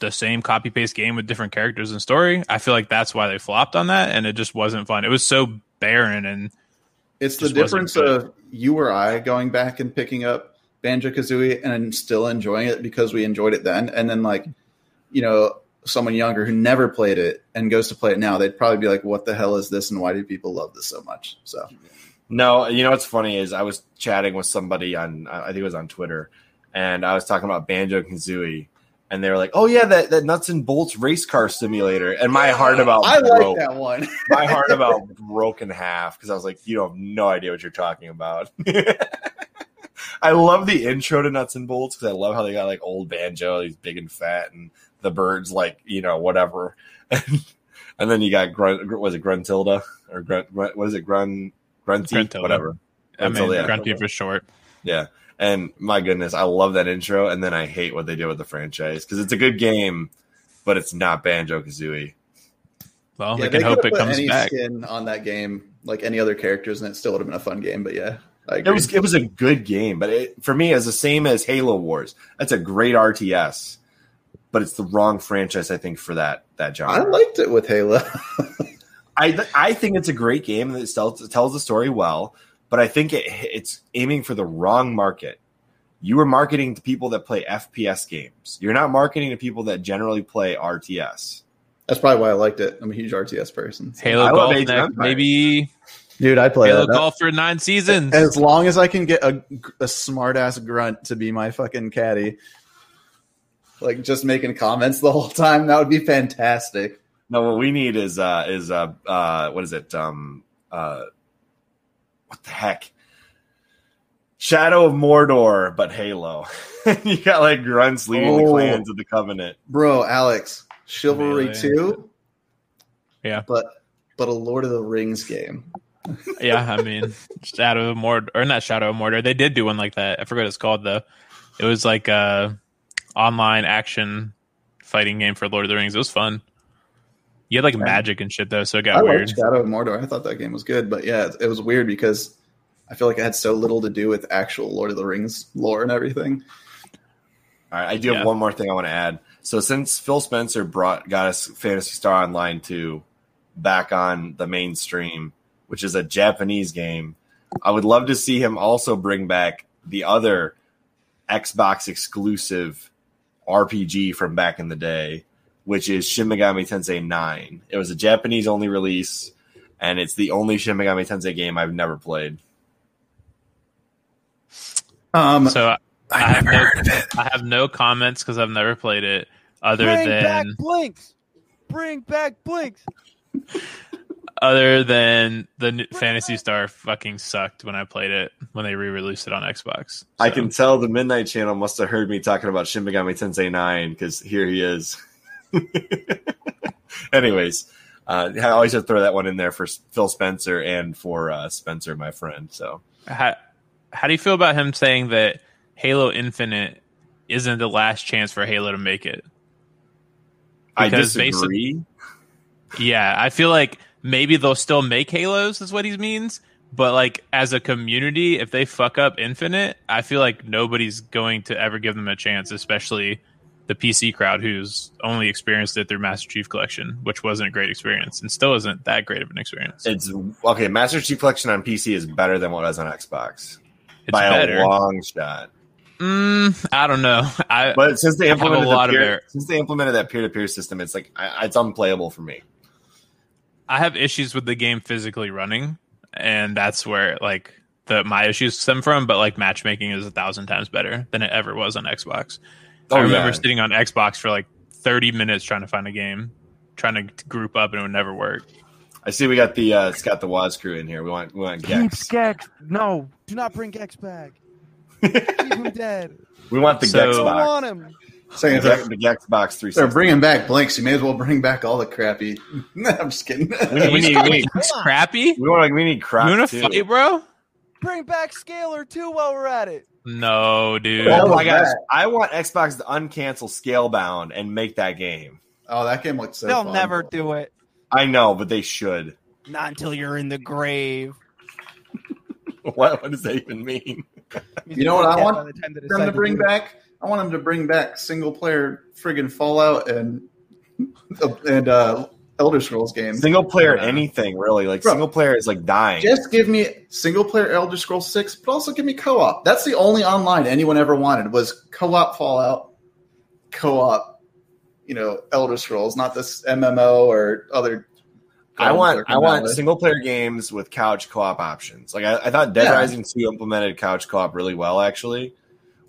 the same copy paste game with different characters and story. I feel like that's why they flopped on that and it just wasn't fun. It was so barren and It's the difference of you or I going back and picking up Banjo Kazooie and still enjoying it because we enjoyed it then, and then like, you know, someone younger who never played it and goes to play it now, they'd probably be like, "What the hell is this? And why do people love this so much?" So No, you know what's funny is I was chatting with somebody on I think it was on Twitter, and I was talking about Banjo Kazooie, and they were like, "Oh yeah, that, that nuts and bolts race car simulator," and my heart about I broke. like that one. my heart about broke in half because I was like, "You have no idea what you're talking about." I love the intro to Nuts and Bolts because I love how they got like old banjo, he's big and fat, and the birds like you know whatever, and, and then you got Grunt, was it Gruntilda or Grunt? What is it, Grunt Grunty, Gruntilda. whatever. I mean, yeah. Grunty for short. Yeah. And my goodness, I love that intro. And then I hate what they did with the franchise because it's a good game, but it's not Banjo Kazooie. Well, Yeah, we can they hope it put comes any back. skin on that game, like any other characters, and it still would have been a fun game. But yeah, I It was it was a good game, but it, for me, it's the same as Halo Wars. That's a great RTS, but it's the wrong franchise, I think, for that that I liked it with Halo. I I think it's a great game that tells tells the story well, but I think it it's aiming for the wrong market. You are marketing to people that play FPS games. You're not marketing to people that generally play RTS. That's probably why I liked it. I'm a huge RTS person. so- Halo I Golf, next, Empires. maybe Dude, I play Halo that. Golf for nine seasons. As long as I can get a, a smart ass grunt to be my fucking caddy, like just making comments the whole time, that would be fantastic. No, what we need is uh is uh uh what is it? Um uh what the heck? Shadow of Mordor, but Halo. you got like grunts leading the Oh. clans of the Covenant. Bro, Alex, Chivalry Melee. 2. Yeah. But but a Lord of the Rings game. yeah, I mean, Shadow of Mordor, or not Shadow of Mordor. They did do one like that. I forgot what it's called though. It was like a online action fighting game for Lord of the Rings. It was fun. You had like magic and shit though, so it got I weird. Shadow of Mordor. I thought that game was good, but yeah, it, it was weird because I feel like it had so little to do with actual Lord of the Rings lore and everything. All right, I do have one more thing I want to add. So since Phil Spencer brought got us Phantasy Star Online 2 back on the mainstream, which is a Japanese game, I would love to see him also bring back the other Xbox exclusive RPG from back in the day, which is Shin Megami Tensei 9. It was a Japanese only release, and it's the only Shin Megami Tensei game I've never played. Um, So I I have never no- heard of it. I have no comments because I've never played it. Other Bring back Blinx. Bring back Blinx. Other than the new Phantasy Star fucking sucked when I played it when they re-released it on Xbox. I can tell the Midnight Channel must have heard me talking about Shin Megami Tensei 9 because here he is. Anyways, uh, I always have to throw that one in there for Phil Spencer and for uh, Spencer, my friend. So How, how do you feel about him saying that Halo Infinite isn't the last chance for Halo to make it? I Because disagree. Yeah, I feel like maybe they'll still make Halos, is what he means. But like as a community, if they fuck up Infinite, I feel like nobody's going to ever give them a chance, especially the PC crowd who's only experienced it through Master Chief Collection, which wasn't a great experience and still isn't that great of an experience. It's okay. Master Chief Collection on PC is better than what it was on Xbox It's by better. a long shot. Mm, I don't know. I But since they have a implemented lot of peer, their- since they implemented that peer to peer system, it's like I, it's unplayable for me. I have issues with the game physically running, and that's where like the my issues stem from. But like matchmaking is a thousand times better than it ever was on Xbox. Oh, I remember yeah. sitting on Xbox for like thirty minutes trying to find a game, trying to group up, and it would never work. I see we got the uh, it's got the Woz crew in here. We want we want Gex. Gex. No, do not bring Gex back. Leave him dead. We want the So- Gex I don't box. want him. Saying The, it's the Gex box three they're bringing back Blinx. You may as well bring back all the crappy. I'm just kidding. We need- we need- we need- crappy. We want like we need crap You want too. to fight, bro? Bring back Scalar too while we're at it. No, dude. Oh my gosh! I want Xbox to uncancel Scalebound and make that game. oh, that game looks so. They'll fun. never do it. I know, but they should. Not until you're in the grave. What, what does that even mean? You know what I want the time they them to bring do it. back. I want them to bring back single player friggin' Fallout and and uh, Elder Scrolls games. Single player Yeah. anything really? Like Bro. single player is like dying. Just give me single player Elder Scrolls Six, but also give me co op. That's the only online anyone ever wanted was co op Fallout, co op, you know, Elder Scrolls, not this MMO or other. I want I want coming single player games with couch co op options. Like I, I thought Dead Yeah. Rising two implemented couch co op really well actually.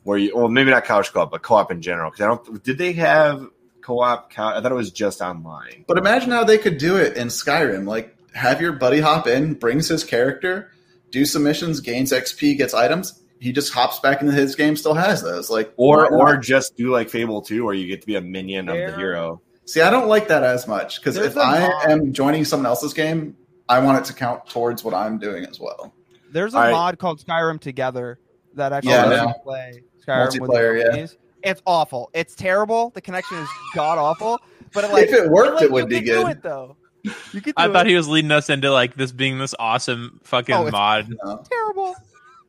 Where you well maybe not couch co op but co op in general because I don't did they have co op? Couch, I thought it was just online. But imagine how they could do it in Skyrim. Like, have your buddy hop in, brings his character, do some missions, gains XP, gets items. He just hops back into his game, still has those. Like, Or why or just do like Fable two where you get to be a minion of the hero. see, I don't like that as much because if I mod. am joining someone else's game, I want it to count towards what I'm doing as well. There's a All right. mod called Skyrim Together that actually Yeah, lets no. play Skyrim Multiplayer, yeah. buddies. It's awful. It's terrible. The connection is god awful. But it, like, If it worked, like, it would you be can do good. it though. You could. Do I thought he was leading us into like this being this awesome fucking Oh, it's- mod. No. terrible.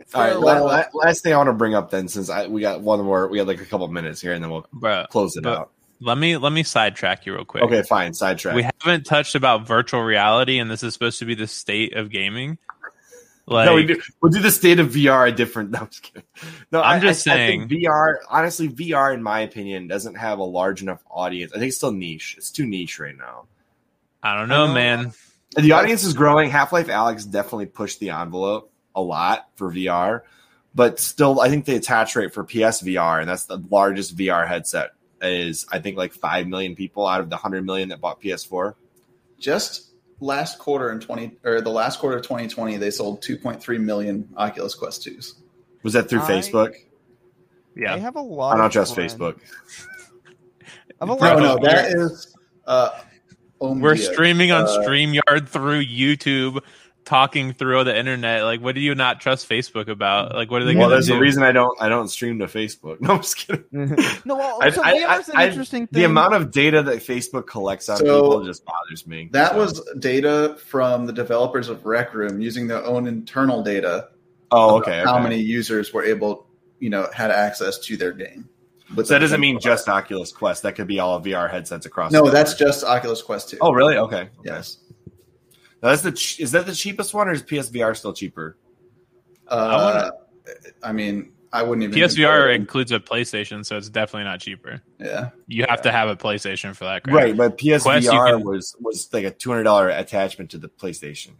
It's All right, terrible. la- la- last thing I want to bring up then, since I, we got one more, we got like a couple minutes here, and then we'll Bruh, close it But- out. let me let me sidetrack you real quick. Okay, fine. Sidetrack. We haven't touched about virtual reality, and this is supposed to be the state of gaming. Like, no, we do, we'll do the state of VR a different. No, I'm just kidding. No, I'm I- just I- I think saying- VR. Honestly, VR, in my opinion, doesn't have a large enough audience. I think it's still niche. It's too niche right now. I don't know, I know. man. And the audience is growing. Half Life Alyx definitely pushed the envelope a lot for VR, but still, I think the attach rate for PSVR, and that's the largest VR headset, is I think like five million people out of the hundred million that bought PS4. Just last quarter in 20 or the last quarter of 2020, they sold 2.3 million Oculus Quest 2s. Was that through I- Facebook? I Yeah, have a lot. I don't of trust friends- Facebook. I have a lot Bro, of No, no, that uh, we're Omdia. streaming on uh, Streamyard through YouTube, talking through the internet. Like, what do you not trust Facebook about? Like, what are they Well, going to there's do? a reason I don't I don't stream to Facebook. No, I'm just kidding. no, well, I- so I- VR's an I- interesting thing. The amount of data that Facebook collects on So, people just bothers me. That So- was data from the developers of Rec Room using their own internal data. oh okay. How okay. many users were able, you know, had access to their game. But So that doesn't mean just Oculus Quest. That could be all VR headsets across. No, the that's just Oculus Quest too. Oh, really? Okay. okay. yes. Now, that's the ch- is that the cheapest one, or is PSVR still cheaper? Uh, I mean, I wouldn't even. PSVR includes a PlayStation, so it's definitely not cheaper. Yeah. You have to have a PlayStation for that, crap, Right, but PSVR Quest, can- was was like a two hundred dollar attachment to the PlayStation.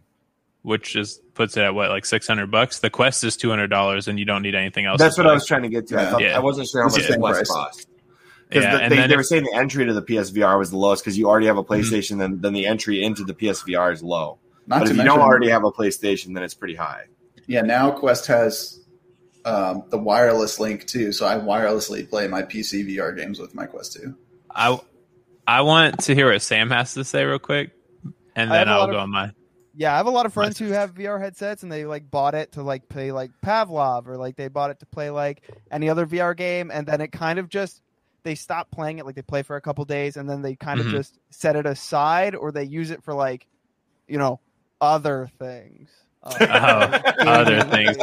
Which just puts it at what, like six hundred bucks. The Quest is two hundred dollars, and you don't need anything else. That's to what I was trying to get to. I, Yeah. thought, Yeah. I wasn't sure how much the the Quest cost. Because Yeah, the, and they, then they were saying the entry to the PSVR was the lowest because you already have a PlayStation, then then the entry into the PSVR is low. Not but to if you don't already have a PlayStation, then it's pretty high. yeah, now Quest has um, the wireless link too, so I wirelessly play my PC VR games with my Quest 2. I I want to hear what Sam has to say real quick, and then I'll go of- on my. Yeah, I have a lot of friends who have VR headsets and they like bought it to like play like Pavlov or like they bought it to play like any other VR game and then it kind of just they stop playing it like they play for a couple days and then they kind Mhm. of just set it aside or they use it for like you know other things. Um, Oh, other things.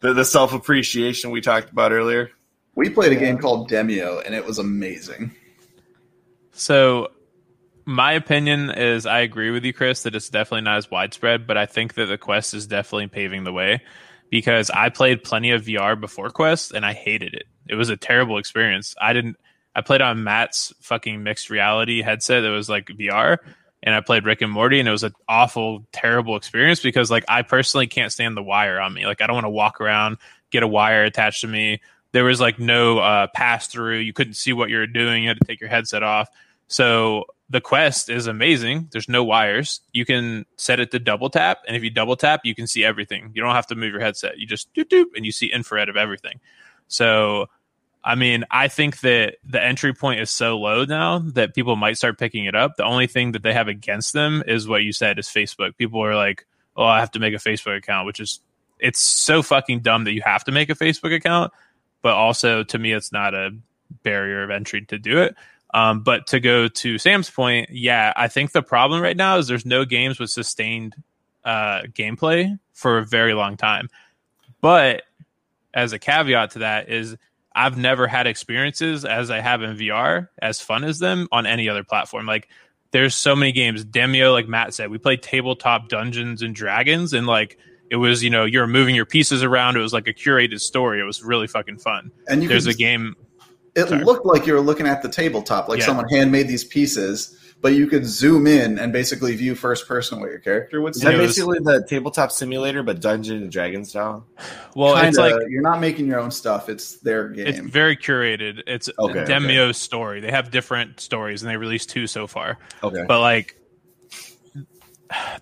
the the self appreciation we talked about earlier. We played a Yeah. game called Demeo, and it was amazing. So, my opinion is I agree with you, Chris, that it's definitely not as widespread, but I think that the Quest is definitely paving the way because I played plenty of VR before Quest and I hated it. It was a terrible experience. I didn't. I played on Matt's fucking mixed reality headset that was like VR, and I played Rick and Morty, and it was an awful, terrible experience because like I personally can't stand the wire on me. Like I don't want to walk around, get a wire attached to me. There was like no uh, pass through. You couldn't see what you were doing. You had to take your headset off. So the Quest is amazing. There's no wires. You can set it to double tap, and if you double tap, you can see everything. You don't have to move your headset. You just doop doop, and you see infrared of everything. So, I mean, I think that the entry point is so low now that people might start picking it up. The only thing that they have against them is what you said is Facebook. People are like, "Oh, I have to make a Facebook account," which is it's so fucking dumb that you have to make a Facebook account. But also, to me, it's not a barrier of entry to do it. Um, but to go to Sam's point, yeah, I think the problem right now is there's no games with sustained uh, gameplay for a very long time. But as a caveat to that is I've never had experiences as I have in VR as fun as them on any other platform. Like there's so many games. Demeo, like Matt said, we played tabletop Dungeons and Dragons, and like it was, you know, you're moving your pieces around. It was like a curated story. It was really fucking fun. And you There's could, a game. it sorry. looked like you were looking at the tabletop, like Yeah. someone handmade these pieces, but you could zoom in and basically view first person what your character would see. Is see. that it was- basically the tabletop simulator, but Dungeon and Dragon style? Well, it's Kinda, like you're not making your own stuff; it's their game. it's very curated. It's Okay, a Demeo's story. They have different stories, and they released two so far. Okay. but like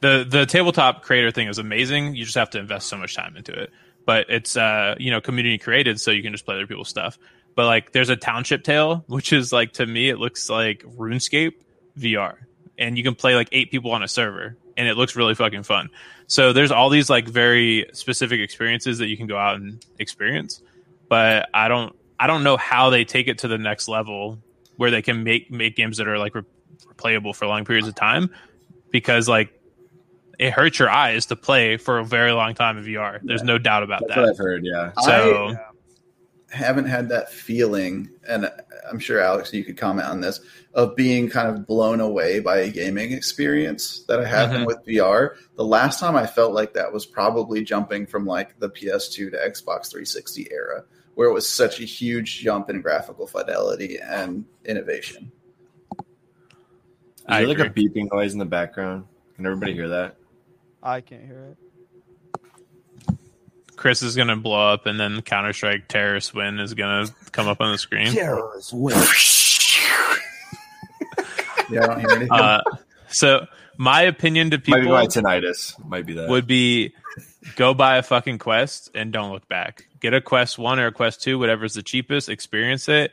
the the tabletop creator thing is amazing you just have to invest so much time into it but it's uh you know community created so you can just play other people's stuff but like there's a township tale which is like to me it looks like runescape vr and you can play like eight people on a server and it looks really fucking fun. So there's all these like very specific experiences that you can go out and experience, but I don't I don't know how they take it to the next level where they can make make games that are like re- replayable for long periods of time because like it hurts your eyes to play for a very long time in VR. There's no doubt about That's what that. I've heard. Yeah. So haven't had that feeling, and I'm sure Alex, you could comment on this, of being kind of blown away by a gaming experience that I have been Mhm. with VR. The last time I felt like that was probably jumping from like the PS2 to Xbox 360 era, where it was such a huge jump in graphical fidelity and innovation. Is I there like a beeping noise in the background? Can everybody hear that? I can't hear it. Chris is gonna blow up, and then Counter Strike Terrorist Win is gonna come up on the screen. Terrors win. Yeah, I don't hear anything. Uh, so my opinion to Might be people my tinnitus. Might be that. would be go buy a fucking quest and don't look back. Get a quest one or a quest two, whatever's the cheapest, experience it.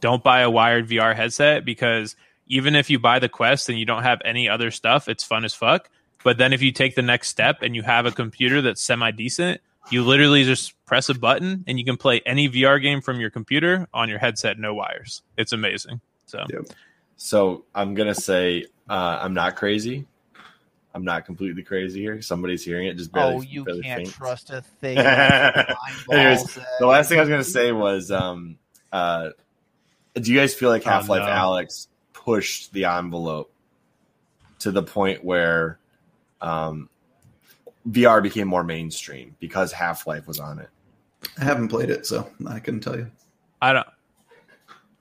Don't buy a wired VR headset because even if you buy the quest and you don't have any other stuff, it's fun as fuck. But then if you take the next step and you have a computer that's semi decent, you literally just press a button and you can play any VR game from your computer on your headset, no wires. It's amazing. So Yeah. So I'm gonna say uh, I'm not crazy. I'm not completely crazy here. Somebody's hearing it just barely. oh, you barely can't faint. trust a thing. Anyways, Anyways, The last thing I was gonna say was, um, uh, do you guys feel like Oh, Half Life no. Alyx pushed the envelope to the point where um, VR became more mainstream because Half Life was on it? I haven't played it, so I couldn't tell you. I don't.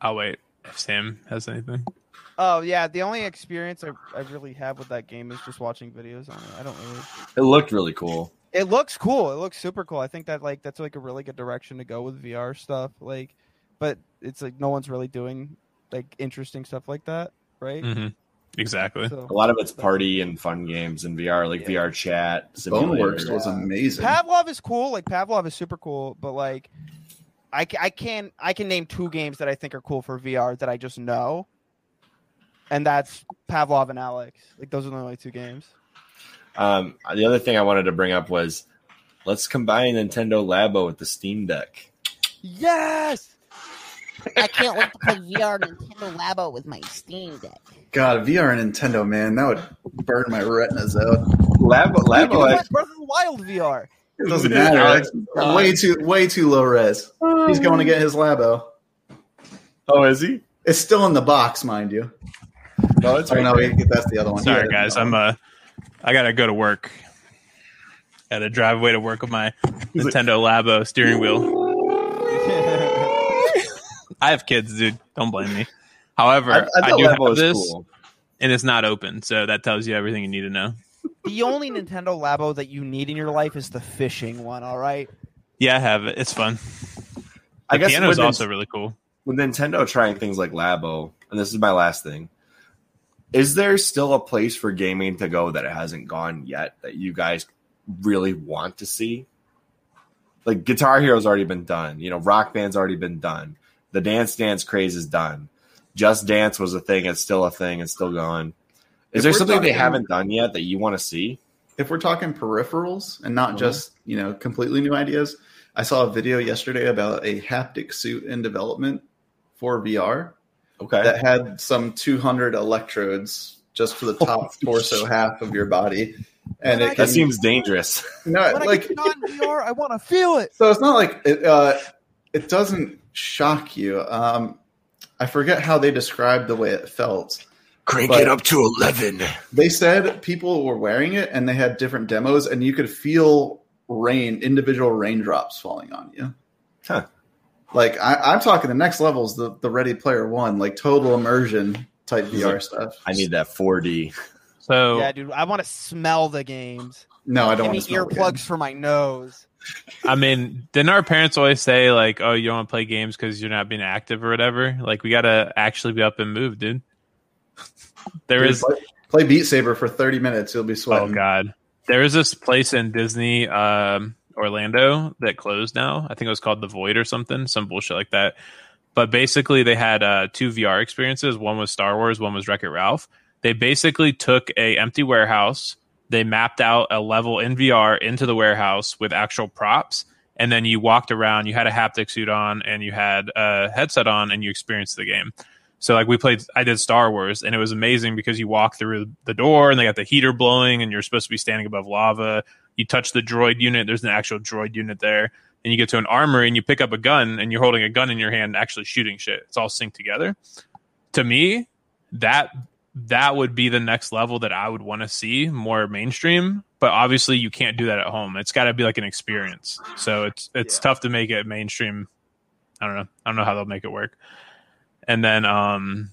I'll wait if Sam has anything. Oh yeah, the only experience I, I really have with that game is just watching videos on it. I don't really. It looked really cool. It looks cool. It looks super cool. I think that like that's like a really good direction to go with VR stuff. Like, but it's like no one's really doing like interesting stuff like that, right? hmm Exactly. So A lot of it's party and fun games in VR, like Yeah. VR chat. Boneworks simulator. was amazing. Pavlov is cool. Like Pavlov is super cool, but like I, I can I can name two games that I think are cool for VR that I just know, and that's Pavlov and Alyx. Like those are the only two games. Um, the other thing I wanted to bring up was let's combine Nintendo Labo with the Steam Deck. Yes. I can't wait to play VR Nintendo Labo with my Steam Deck. God, VR and Nintendo, man, that would burn my retinas out. Labo, Dude, you Labo, can I- play Breath of the Wild VR. It doesn't matter. Alex, It's way too way too low res. He's going to get his Labo. oh, is he? It's still in the box, mind you. No, it's Oh, right no, he- that's the other one. Sorry, guys. no. I'm uh, I gotta go to work. Gotta drive away to work with my Nintendo Labo steering wheel. I have kids, dude. Don't blame me. However, I, I, I do Labo have was this, cool. and it's not open, so that tells you everything you need to know. the only Nintendo Labo that you need in your life is the fishing one. All right. Yeah, I have it. It's fun. I The guess piano is also Nin- really cool. with Nintendo trying things like Labo, and this is my last thing. Is there still a place for gaming to go that it hasn't gone yet that you guys really want to see? Like Guitar Hero's already been done. You know, Rock Band's already been done. The Dance Dance craze is done. Just Dance was a thing. It's still a thing. It's still going. Is If there we're something they haven't done yet that you want to see? if we're talking peripherals and not Mhm. just you know completely new ideas, I saw a video yesterday about a haptic suit in development for VR Okay. that had some 200 electrodes just for the top torso half of your body, and When it can, that seems dangerous. no, When I like get on VR, I want to feel it. so it's not like it, uh, it doesn't shock you. Um, I forget how they described the way it felt. Crank it up to 11. They said people were wearing it and they had different demos, and you could feel rain, individual raindrops falling on you. Huh. Like I, I'm talking the next levels, the the Ready Player One, like total immersion type VR stuff. I need that 4D. So Yeah, dude. I want to smell the games. No, I don't Give want to smell the earplugs games. for my nose. I mean, didn't our parents always say like, "Oh, you don't want to play games because you're not being active or whatever"? Like, we gotta actually be up and move, dude. There Dude, is play, play Beat Saber for 30 minutes, you'll be sweating. Oh. God, there is this place in Disney, um, Orlando, that closed now. I think it was called the Void or something, some bullshit like that. But basically, they had uh, two VR experiences. One was Star Wars. One was Wreck It Ralph. They basically took a empty warehouse, they mapped out a level in VR into the warehouse with actual props. And then you walked around, you had a haptic suit on and you had a headset on and you experienced the game. So like we played, I did Star Wars, and it was amazing because you walk through the door, and they got the heater blowing, and you're supposed to be standing above lava. You touch the droid unit. There's an actual droid unit there, and you get to an armory, and you pick up a gun, and you're holding a gun in your hand, actually shooting shit. It's all synced together. To me, that that would be the next level that I would want to see more mainstream. But obviously, you can't do that at home. It's got to be like an experience. So it's it's tough to make it mainstream. I don't know. I don't know how they'll make it work. And then um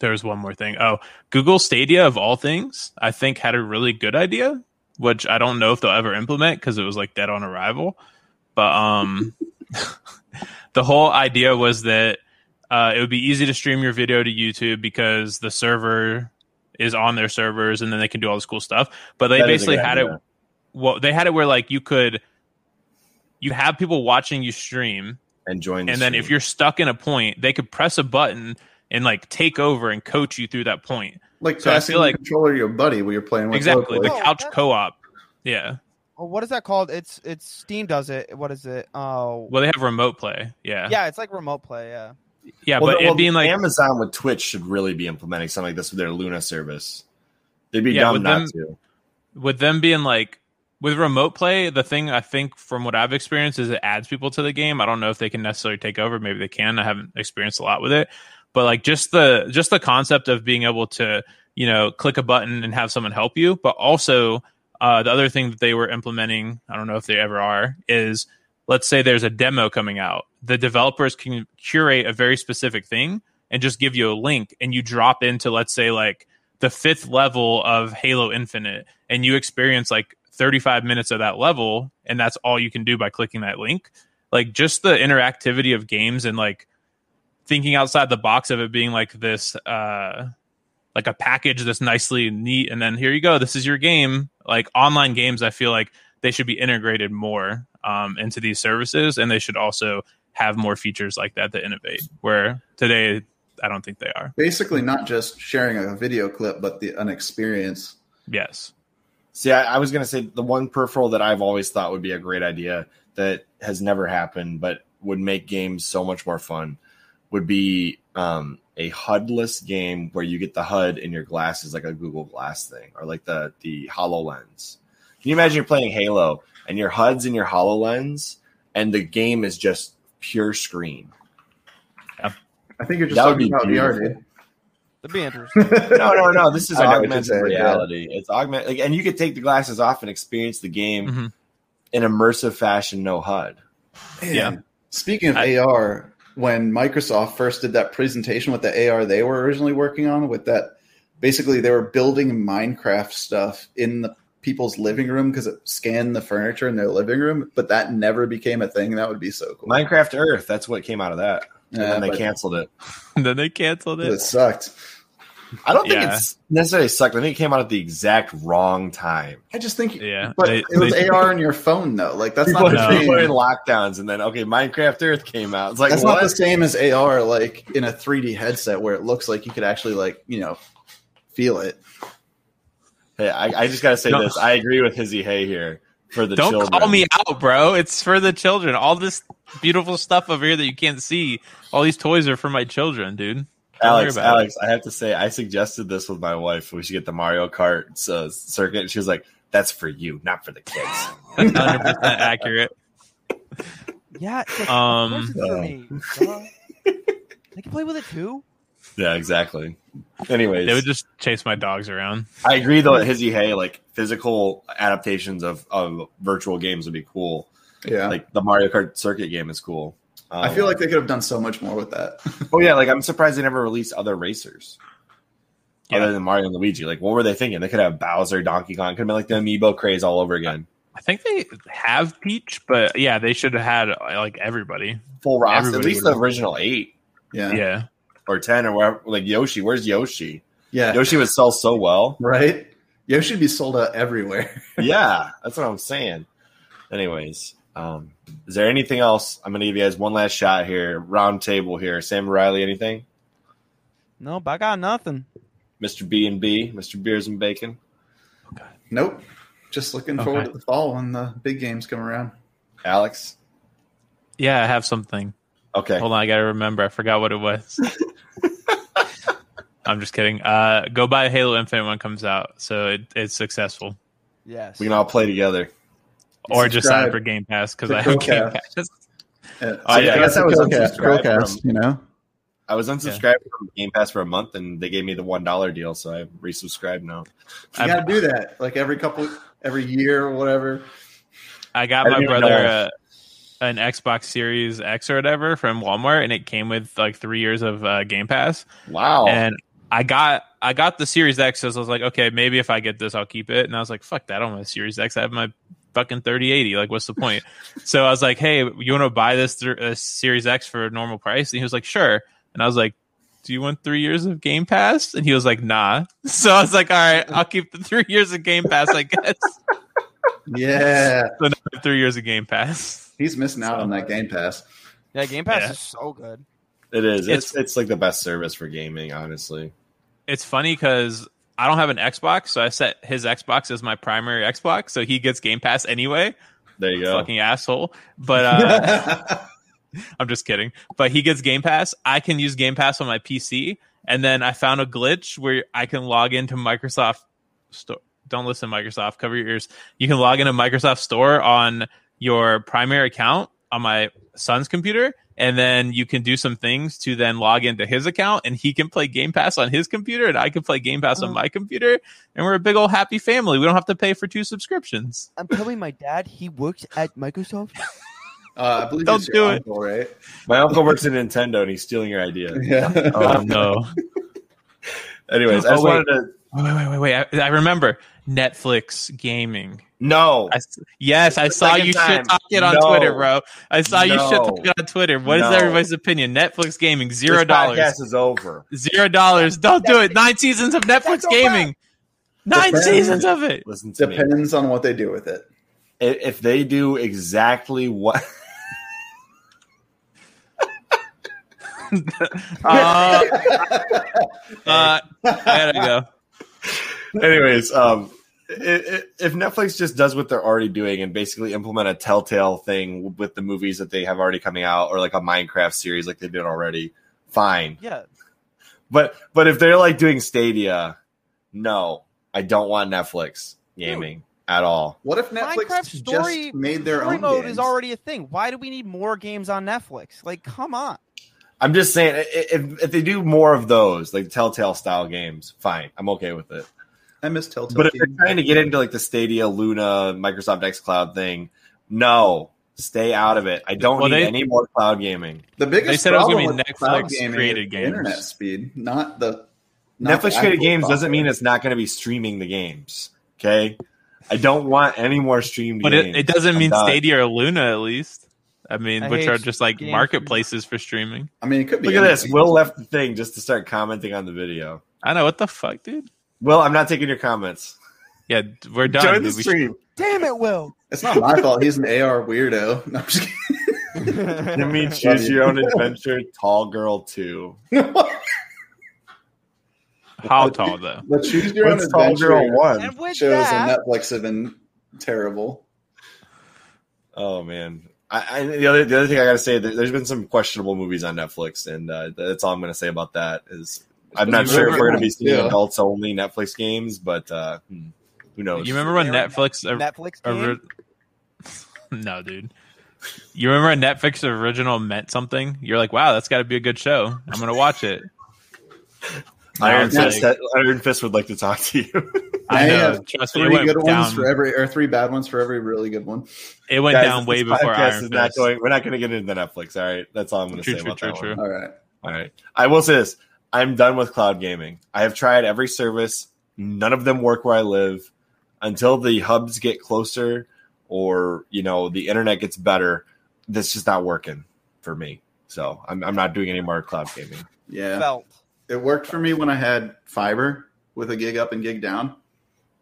there's one more thing. Oh, Google Stadia of all things, I think had a really good idea, which I don't know if they'll ever implement because it was like dead on arrival. But um the whole idea was that uh, it would be easy to stream your video to YouTube because the server is on their servers and then they can do all this cool stuff. But they That is a basically good had it well they had it where like you could you have people watching you stream and join. The and then if you're stuck in a point, they could press a button and like take over and coach you through that point. Like So I feel the like- controller your buddy when you're playing with Exactly, locally. the couch co-op. Yeah. Oh, what is that called? It's it's Steam does it. What is it? Oh, Well, they have remote play. Yeah. yeah, it's like remote play. Yeah. Yeah, Well, but it being like Amazon with Twitch should really be implementing something like this with their Luna service. They'd be Yeah, dumb with not them- to. with them being like with remote play, the thing I think from what I've experienced is it adds people to the game. I don't know if they can necessarily take over. Maybe they can. I haven't experienced a lot with it, but like just the just the concept of being able to you know click a button and have someone help you, but also uh, the other thing that they were implementing, I don't know if they ever are, is let's say there's a demo coming out. The developers can curate a very specific thing and just give you a link, and you drop into let's say like the fifth level of Halo Infinite, and you experience like 35 minutes of that level, and that's all you can do by clicking that link. Like just the interactivity of games and like thinking outside the box of it being like this uh like a package that's nicely neat and then here you go this is your game like online games i feel like they should be integrated more um, into these services and they should also have more features like that to innovate where today i don't think they are Basically, not just sharing a video clip, but the an experience. yes See, I, I was going to say the one peripheral that I've always thought would be a great idea that has never happened, but would make games so much more fun would be um, a HUDless game where you get the HUD in your glasses, like a Google Glass thing, or like the the Hololens. Can you imagine you're playing Halo and your HUD's in your Hololens, and the game is just pure screen? Yeah. I think you're just That would talking be about VR, dude. That'd be interesting. no, no, no. This is I know what you're augmented saying, yeah. reality. It's augmented, like, and you could take the glasses off and experience the game Mhm. in immersive fashion, no HUD. Yeah. Speaking of I- AR, when Microsoft first did that presentation with the AR they were originally working on, with that, basically they were building Minecraft stuff in the people's living room because it scanned the furniture in their living room, but that never became a thing. That would be so cool. Minecraft Earth. That's what came out of that. And Yeah, then they canceled it. then they canceled it it sucked. I don't think Yeah. it's necessarily sucked. I think it came out at the exact wrong time. I just think, yeah but they, it was they- AR on your phone though. Like that's People, not the No. same. people are in lockdowns, and then okay, Minecraft Earth came out. It's like that's what? not the same as AR, like in a 3D headset where it looks like you could actually like you know feel it. Hey, I, I just gotta say No. this. I agree with Hizzy Hay here for the don't children. call me out bro it's for the children all this beautiful stuff over here that you can't see all these toys are for my children dude Don't worry Alex, it. Alex, I have to say, I suggested this with my wife. We should get the Mario Kart uh, circuit. And she was like, "That's for you, not for the kids." 100% accurate Yeah. Like, Um, of for me. Duh. They can play with it too. Yeah, exactly. Anyways, they would just chase my dogs around I agree though. Hizzy Hay, like physical adaptations of, of virtual games would be cool. Yeah, Like the Mario Kart circuit game is cool. Um, I feel like they could have done so much more with that. oh yeah, like I'm surprised they never released other racers. Yeah. Other than Mario and Luigi, like what were they thinking? They could have Bowser, Donkey Kong, could have been like the amiibo craze all over again. I think they have Peach, but yeah, they should have had like everybody. Full roster, at least the original eight Yeah, Yeah. Or ten or whatever. Like Yoshi, where's Yoshi? yeah, Yoshi would sell so well. right. Yoshi would be sold out everywhere. yeah, that's what I'm saying. Anyways, um, is there anything else? I'm gonna give you guys one last shot here. Round table here. SamuRylee, anything? Nope, I got nothing. Mr. B and B, Mr. Beers and Bacon. Nope. Just looking Okay. forward to the fall when the big games come around. Alex. Yeah, I have something. Okay. Hold on, I gotta remember. I forgot what it was. I'm just kidding. Uh, go buy Halo Infinite when it comes out, so it, it's successful. Yes. We can all play together. Or just sign up for Game Pass because I have Game Pass. Yeah. Oh, yeah, I guess I was Chrillcast, unsubscribed Chrillcast, from- you know? I was unsubscribed from Game Pass for a month, and they gave me the one dollar deal, so I resubscribed now. You got to do that like every couple, every year or whatever. I got I my brother uh, an Xbox Series X or whatever from Walmart, and it came with like three years of uh, Game Pass. Wow. And I got I got the Series X, so I was like, okay, maybe if I get this, I'll keep it. And I was like, fuck that, I don't want a Series X. I have my fucking 3080. Like, what's the point? so I was like, hey, you want to buy this th- uh, Series X for a normal price? And he was like, sure. And I was like, do you want three years of Game Pass? And he was like, nah. So I was like, all right, I'll keep the three years of Game Pass, I guess. Yeah. so now I have three years of Game Pass. He's missing out on that Game Pass. Yeah, Game Pass Yeah. is so good. it is. It's, it's- it's like the best service for gaming, honestly. It's funny because I don't have an Xbox, so I set his Xbox as my primary Xbox, so he gets Game Pass anyway. There you go. Fucking asshole. But uh, I'm just kidding. But he gets Game Pass. I can use Game Pass on my PC, and then I found a glitch where I can log into Microsoft Store. Don't listen, Microsoft. Cover your ears. You can log into Microsoft Store on your primary account on my son's computer, and then you can do some things to then log into his account, and he can play Game Pass on his computer, and I can play Game Pass on Oh. my computer, and we're a big old happy family. We don't have to pay for two subscriptions. I'm telling my dad he works at Microsoft. Uh, I believe Don't it's your do it. right? My uncle works in Nintendo, and he's stealing your idea. Yeah. Oh no. Anyways, I Oh, just wait. wanted to. Wait, wait, wait, wait. I, I remember Netflix gaming. No. I s yes, I saw you time. shit talking on No. Twitter, bro. I saw you shit No. talking on Twitter. What is No. everybody's opinion? Netflix gaming, zero dollars. podcast is over. Zero dollars. Don't do it. Nine seasons of Netflix gaming. Nine Depends. seasons of it. Listen to me. Depends on what they do with it. If they do exactly what. Uh, uh, I gotta go. Anyways, um, i- i- if Netflix just does what they're already doing and basically implement a Telltale thing with the movies that they have already coming out, or like a Minecraft series like they've did already, fine. Yeah, But but if they're like doing Stadia, no, I don't want Netflix gaming at all. What if Netflix Minecraft story- just made their story own mode games? is already a thing. Why do we need more games on Netflix? Like, come on. I'm just saying, if, if they do more of those, like Telltale style games, fine, I'm okay with it. I miss Telltale. But if they're trying to get into like the Stadia, Luna, Microsoft X Cloud thing, no, stay out of it. I don't Well, need they- any more cloud gaming. the biggest They said it was gonna problem be with cloud Netflix gaming created is games. internet speed, not the not Netflix the created actual games doesn't mean it's not going to be streaming the games. Okay, I don't want any more streamed But games. it, it doesn't I'm mean done. Stadia or Luna, at least. I mean, I which are just like games. marketplaces for streaming. I mean, it could be. Look at this. Will left the thing just to start commenting on the video. I know what the fuck, dude. Will, I'm not taking your comments. Yeah, we're done. Join the. We stream. Damn it, Will. It's not my fault. He's an AR weirdo. No, I'm just Give me choose your own adventure. Tall girl two. How tall though? but choose your own What's tall adventure. girl one? and with Shows on Netflix have been terrible. Oh man. I, I, the other the other thing I gotta say, there, there's been some questionable movies on Netflix, and uh, that's all I'm gonna say about that. Is I'm not You sure if we're gonna be seeing Yeah. adults only Netflix games, but uh, hmm, who knows? You remember when There- Netflix? or- Netflix game. ori- no, dude. You remember when Netflix original meant something? You're like, wow, that's got to be a good show. I'm gonna watch it. Iron Fist, like- Iron Fist would like to talk to you. I I know. have Trust Three went good ones down. for every, or three bad ones for every really good one. It went Guys, down way before Iron is not going. We're not going to get into Netflix. All right, that's all I'm going to say true, about true, that true. one. All right. All right, I will say this: I'm done with cloud gaming. I have tried every service. None of them work where I live. Until the hubs get closer, or you know, the internet gets better, that's just not working for me. So I'm, I'm not doing any more cloud gaming. Yeah. Felt. It worked for me when I had fiber with a gig up and gig down.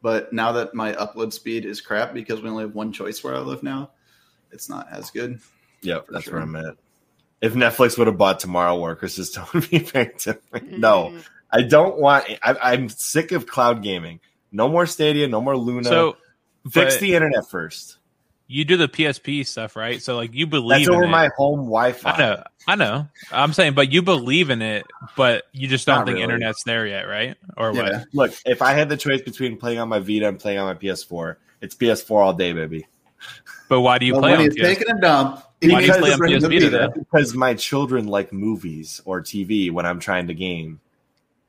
But now that my upload speed is crap because we only have one choice where I live now, it's not as good. Yep, For that's sure. where I'm at. If Netflix would have bought Tomorrow Workers, this would be fantastic. No, mm-hmm. I don't want. I, I'm sick of cloud gaming. No more Stadia. No more Luna. So fix the internet first. you do the PSP stuff, right? So like you believe That's in over it. my home Wi-Fi. I know, I know. I'm saying, but you believe in it, but you just don't Not think really. internet's there yet, right? Or Yeah. what? Look, if I had the choice between playing on my Vita and playing on my PS4, it's PS4 all day, baby. But why do you Well, play when on he's PS? taking a dump, he Why do you play to on PS Vita, Vita. Because my children like movies or TV when I'm trying to game.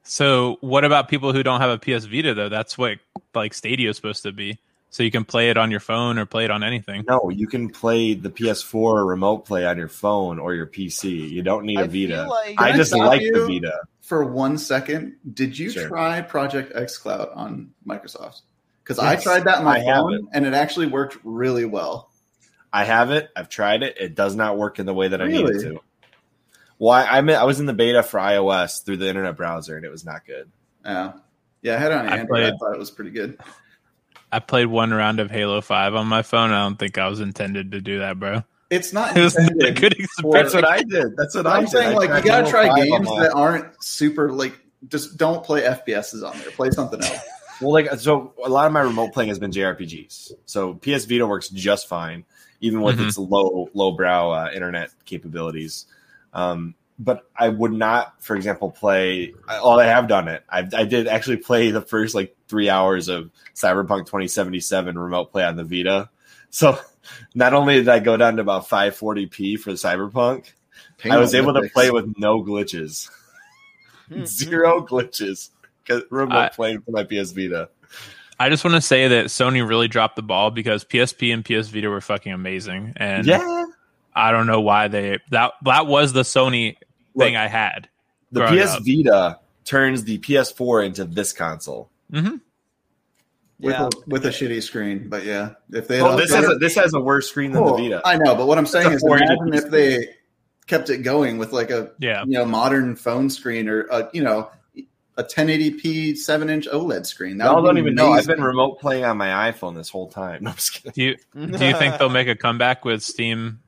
So what about people who don't have a PS Vita though? That's what like Stadia is supposed to be. So you can play it on your phone or play it on anything. No, you can play the PS4 remote play on your phone or your PC. You don't need a I Vita. like- I Can I just like the Vita. For one second, did you Sure. try Project X Cloud on Microsoft? Because Yes, I tried that on my I phone and it actually worked really well. I have it. I've tried it. It does not work in the way that I need it Really? to. Well, I, I'm I was in the beta for iOS through the internet browser, and it was not good. Yeah, yeah, I had it on I Android. I played- thought it was pretty good. I played one round of Halo Five on my phone. I don't think I was intended to do that, bro. It's not It was not a good for- That's what I did. That's what But I I'm did. saying, I like, you gotta Halo try games that aren't super like. Just don't play FPSs on there. Play something else. Well, like so, a lot of my remote playing has been JRPGs. So PS Vita works just fine, even with Mhm. its low low brow uh, internet capabilities. Um, but I would not, for example, play. Oh, I have done it. I, I did actually play the first like three hours of Cyberpunk 2077 remote play on the Vita. So not only did I go down to about 540p for Cyberpunk, I was able to play with no glitches, zero glitches, 'cause remote I- playing for my PS Vita. I just want to say that Sony really dropped the ball because PSP and PS Vita were fucking amazing, and yeah, I don't know why they that that was the Sony thing Look, I had. the PS up. Vita turns the PS4 into this console. hmm with, Yeah. a, with a shitty screen. But yeah, if they Well, this has a, this has a worse screen than Cool. the Vita. I know, but what I'm saying is, 480p imagine if they kept it going with like a Yeah, you know modern phone screen or a, you know a 1080p seven inch OLED screen. That Y'all don't be even know. I've been remote playing on my iPhone this whole time. No, I'm just kidding. do you do you think they'll make a comeback with Steam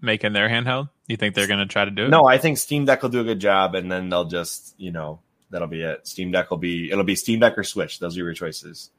making their handheld? You think they're going to try to do it? No, I think Steam Deck will do a good job, and then they'll just you know that'll be it. Steam Deck will be it'll be Steam Deck or Switch. Those are your choices.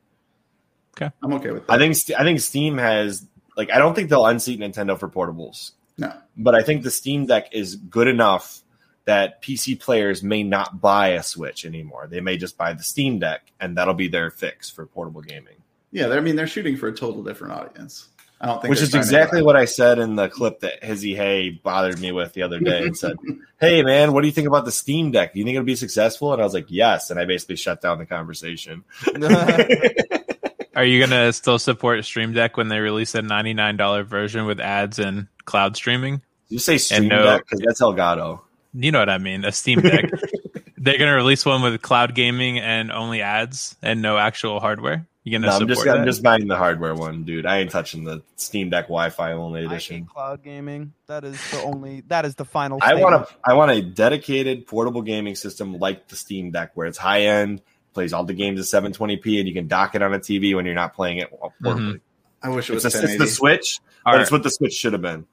Okay, I'm okay with that. I think I think Steam has like I don't think they'll unseat Nintendo for portables, no. but I think the Steam Deck is good enough that PC players may not buy a Switch anymore. They may just buy the Steam Deck, and that'll be their fix for portable gaming. Yeah, I mean they're shooting for a total different audience. I don't think Which is exactly what I said in the clip that Hizzy Hay bothered me with the other day and said, Hey man, what do you think about the Steam Deck? Do you think it'll be successful? And I was like, Yes. And I basically shut down the conversation. Are you going to still support Stream Deck when they release a ninety nine dollar version with ads and cloud streaming? You say Stream no- Deck because that's Elgato. You know what I mean? A Steam Deck. they're going to release one with cloud gaming and only ads and no actual hardware. You going to No, I'm support just that? I'm just buying the hardware one, dude. I ain't touching the Steam Deck Wi-Fi only I edition. hate cloud gaming. That is the only. That is the final. I want statement. to I want a dedicated portable gaming system like the Steam Deck where it's high end, plays all the games at 720p, and you can dock it on a TV when you're not playing it mm-hmm. portably. I wish it was It's, a, it's the Switch, but Our- it's what the Switch should have been.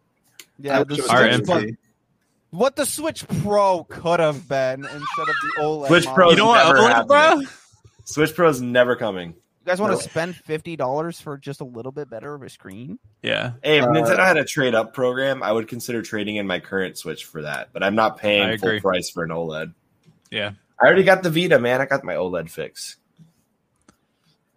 Yeah, I the wish it was Our Switch, input- but 1080. What the Switch Pro could have been instead of the OLED. Switch. Pro you know what, OLED, happening. bro? Switch Pro is never coming. You guys want No. to spend fifty dollars for just a little bit better of a screen? Yeah, Hey, if Uh, Nintendo had a trade up program, I would consider trading in my current Switch for that. But I'm not paying full price for an OLED. yeah. I already got the Vita, man. I got my OLED fix.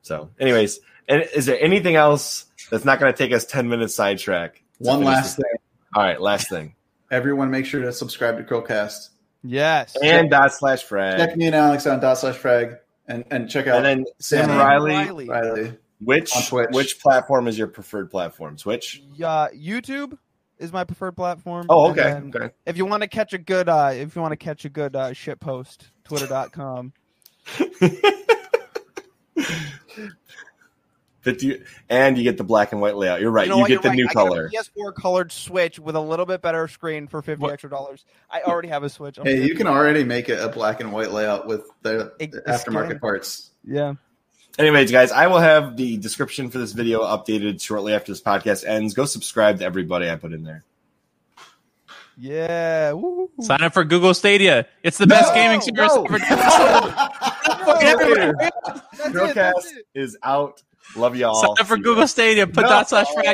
So, anyways, and is there anything else that's not going to take us 10 minutes sidetrack? One last thing. All right, last thing. Everyone, make sure to subscribe to Chrillcast. Yes. And dot slash frag. Check me and Alex on dot slash frag and, and check out And then Sam SamuRylee, Riley. Riley. which which platform is your preferred platform? Switch? Yeah, YouTube is my preferred platform. Oh, okay. okay. If you want to catch a good, uh, if you want to catch a good uh, shit post, Twitter.com. But you, and you get the black and white layout. You're right. You You, know what? get You're the right. new I color. Got a PS4 colored Switch with a little bit better screen for fifty What- extra dollars. I already have a Switch. I'm Hey, you can already make it a black and white layout with the, It- the the aftermarket skin. parts. Yeah. Anyways, guys, I will have the description for this video updated shortly after this podcast ends. Go subscribe to everybody I put in there. Yeah. Woo. Sign up for Google Stadia. It's the best gaming service no. ever. fucking everybody. That's it, Chrillcast that's out. Love y'all. Sign up for Google Stadium. Put No. dot slash frag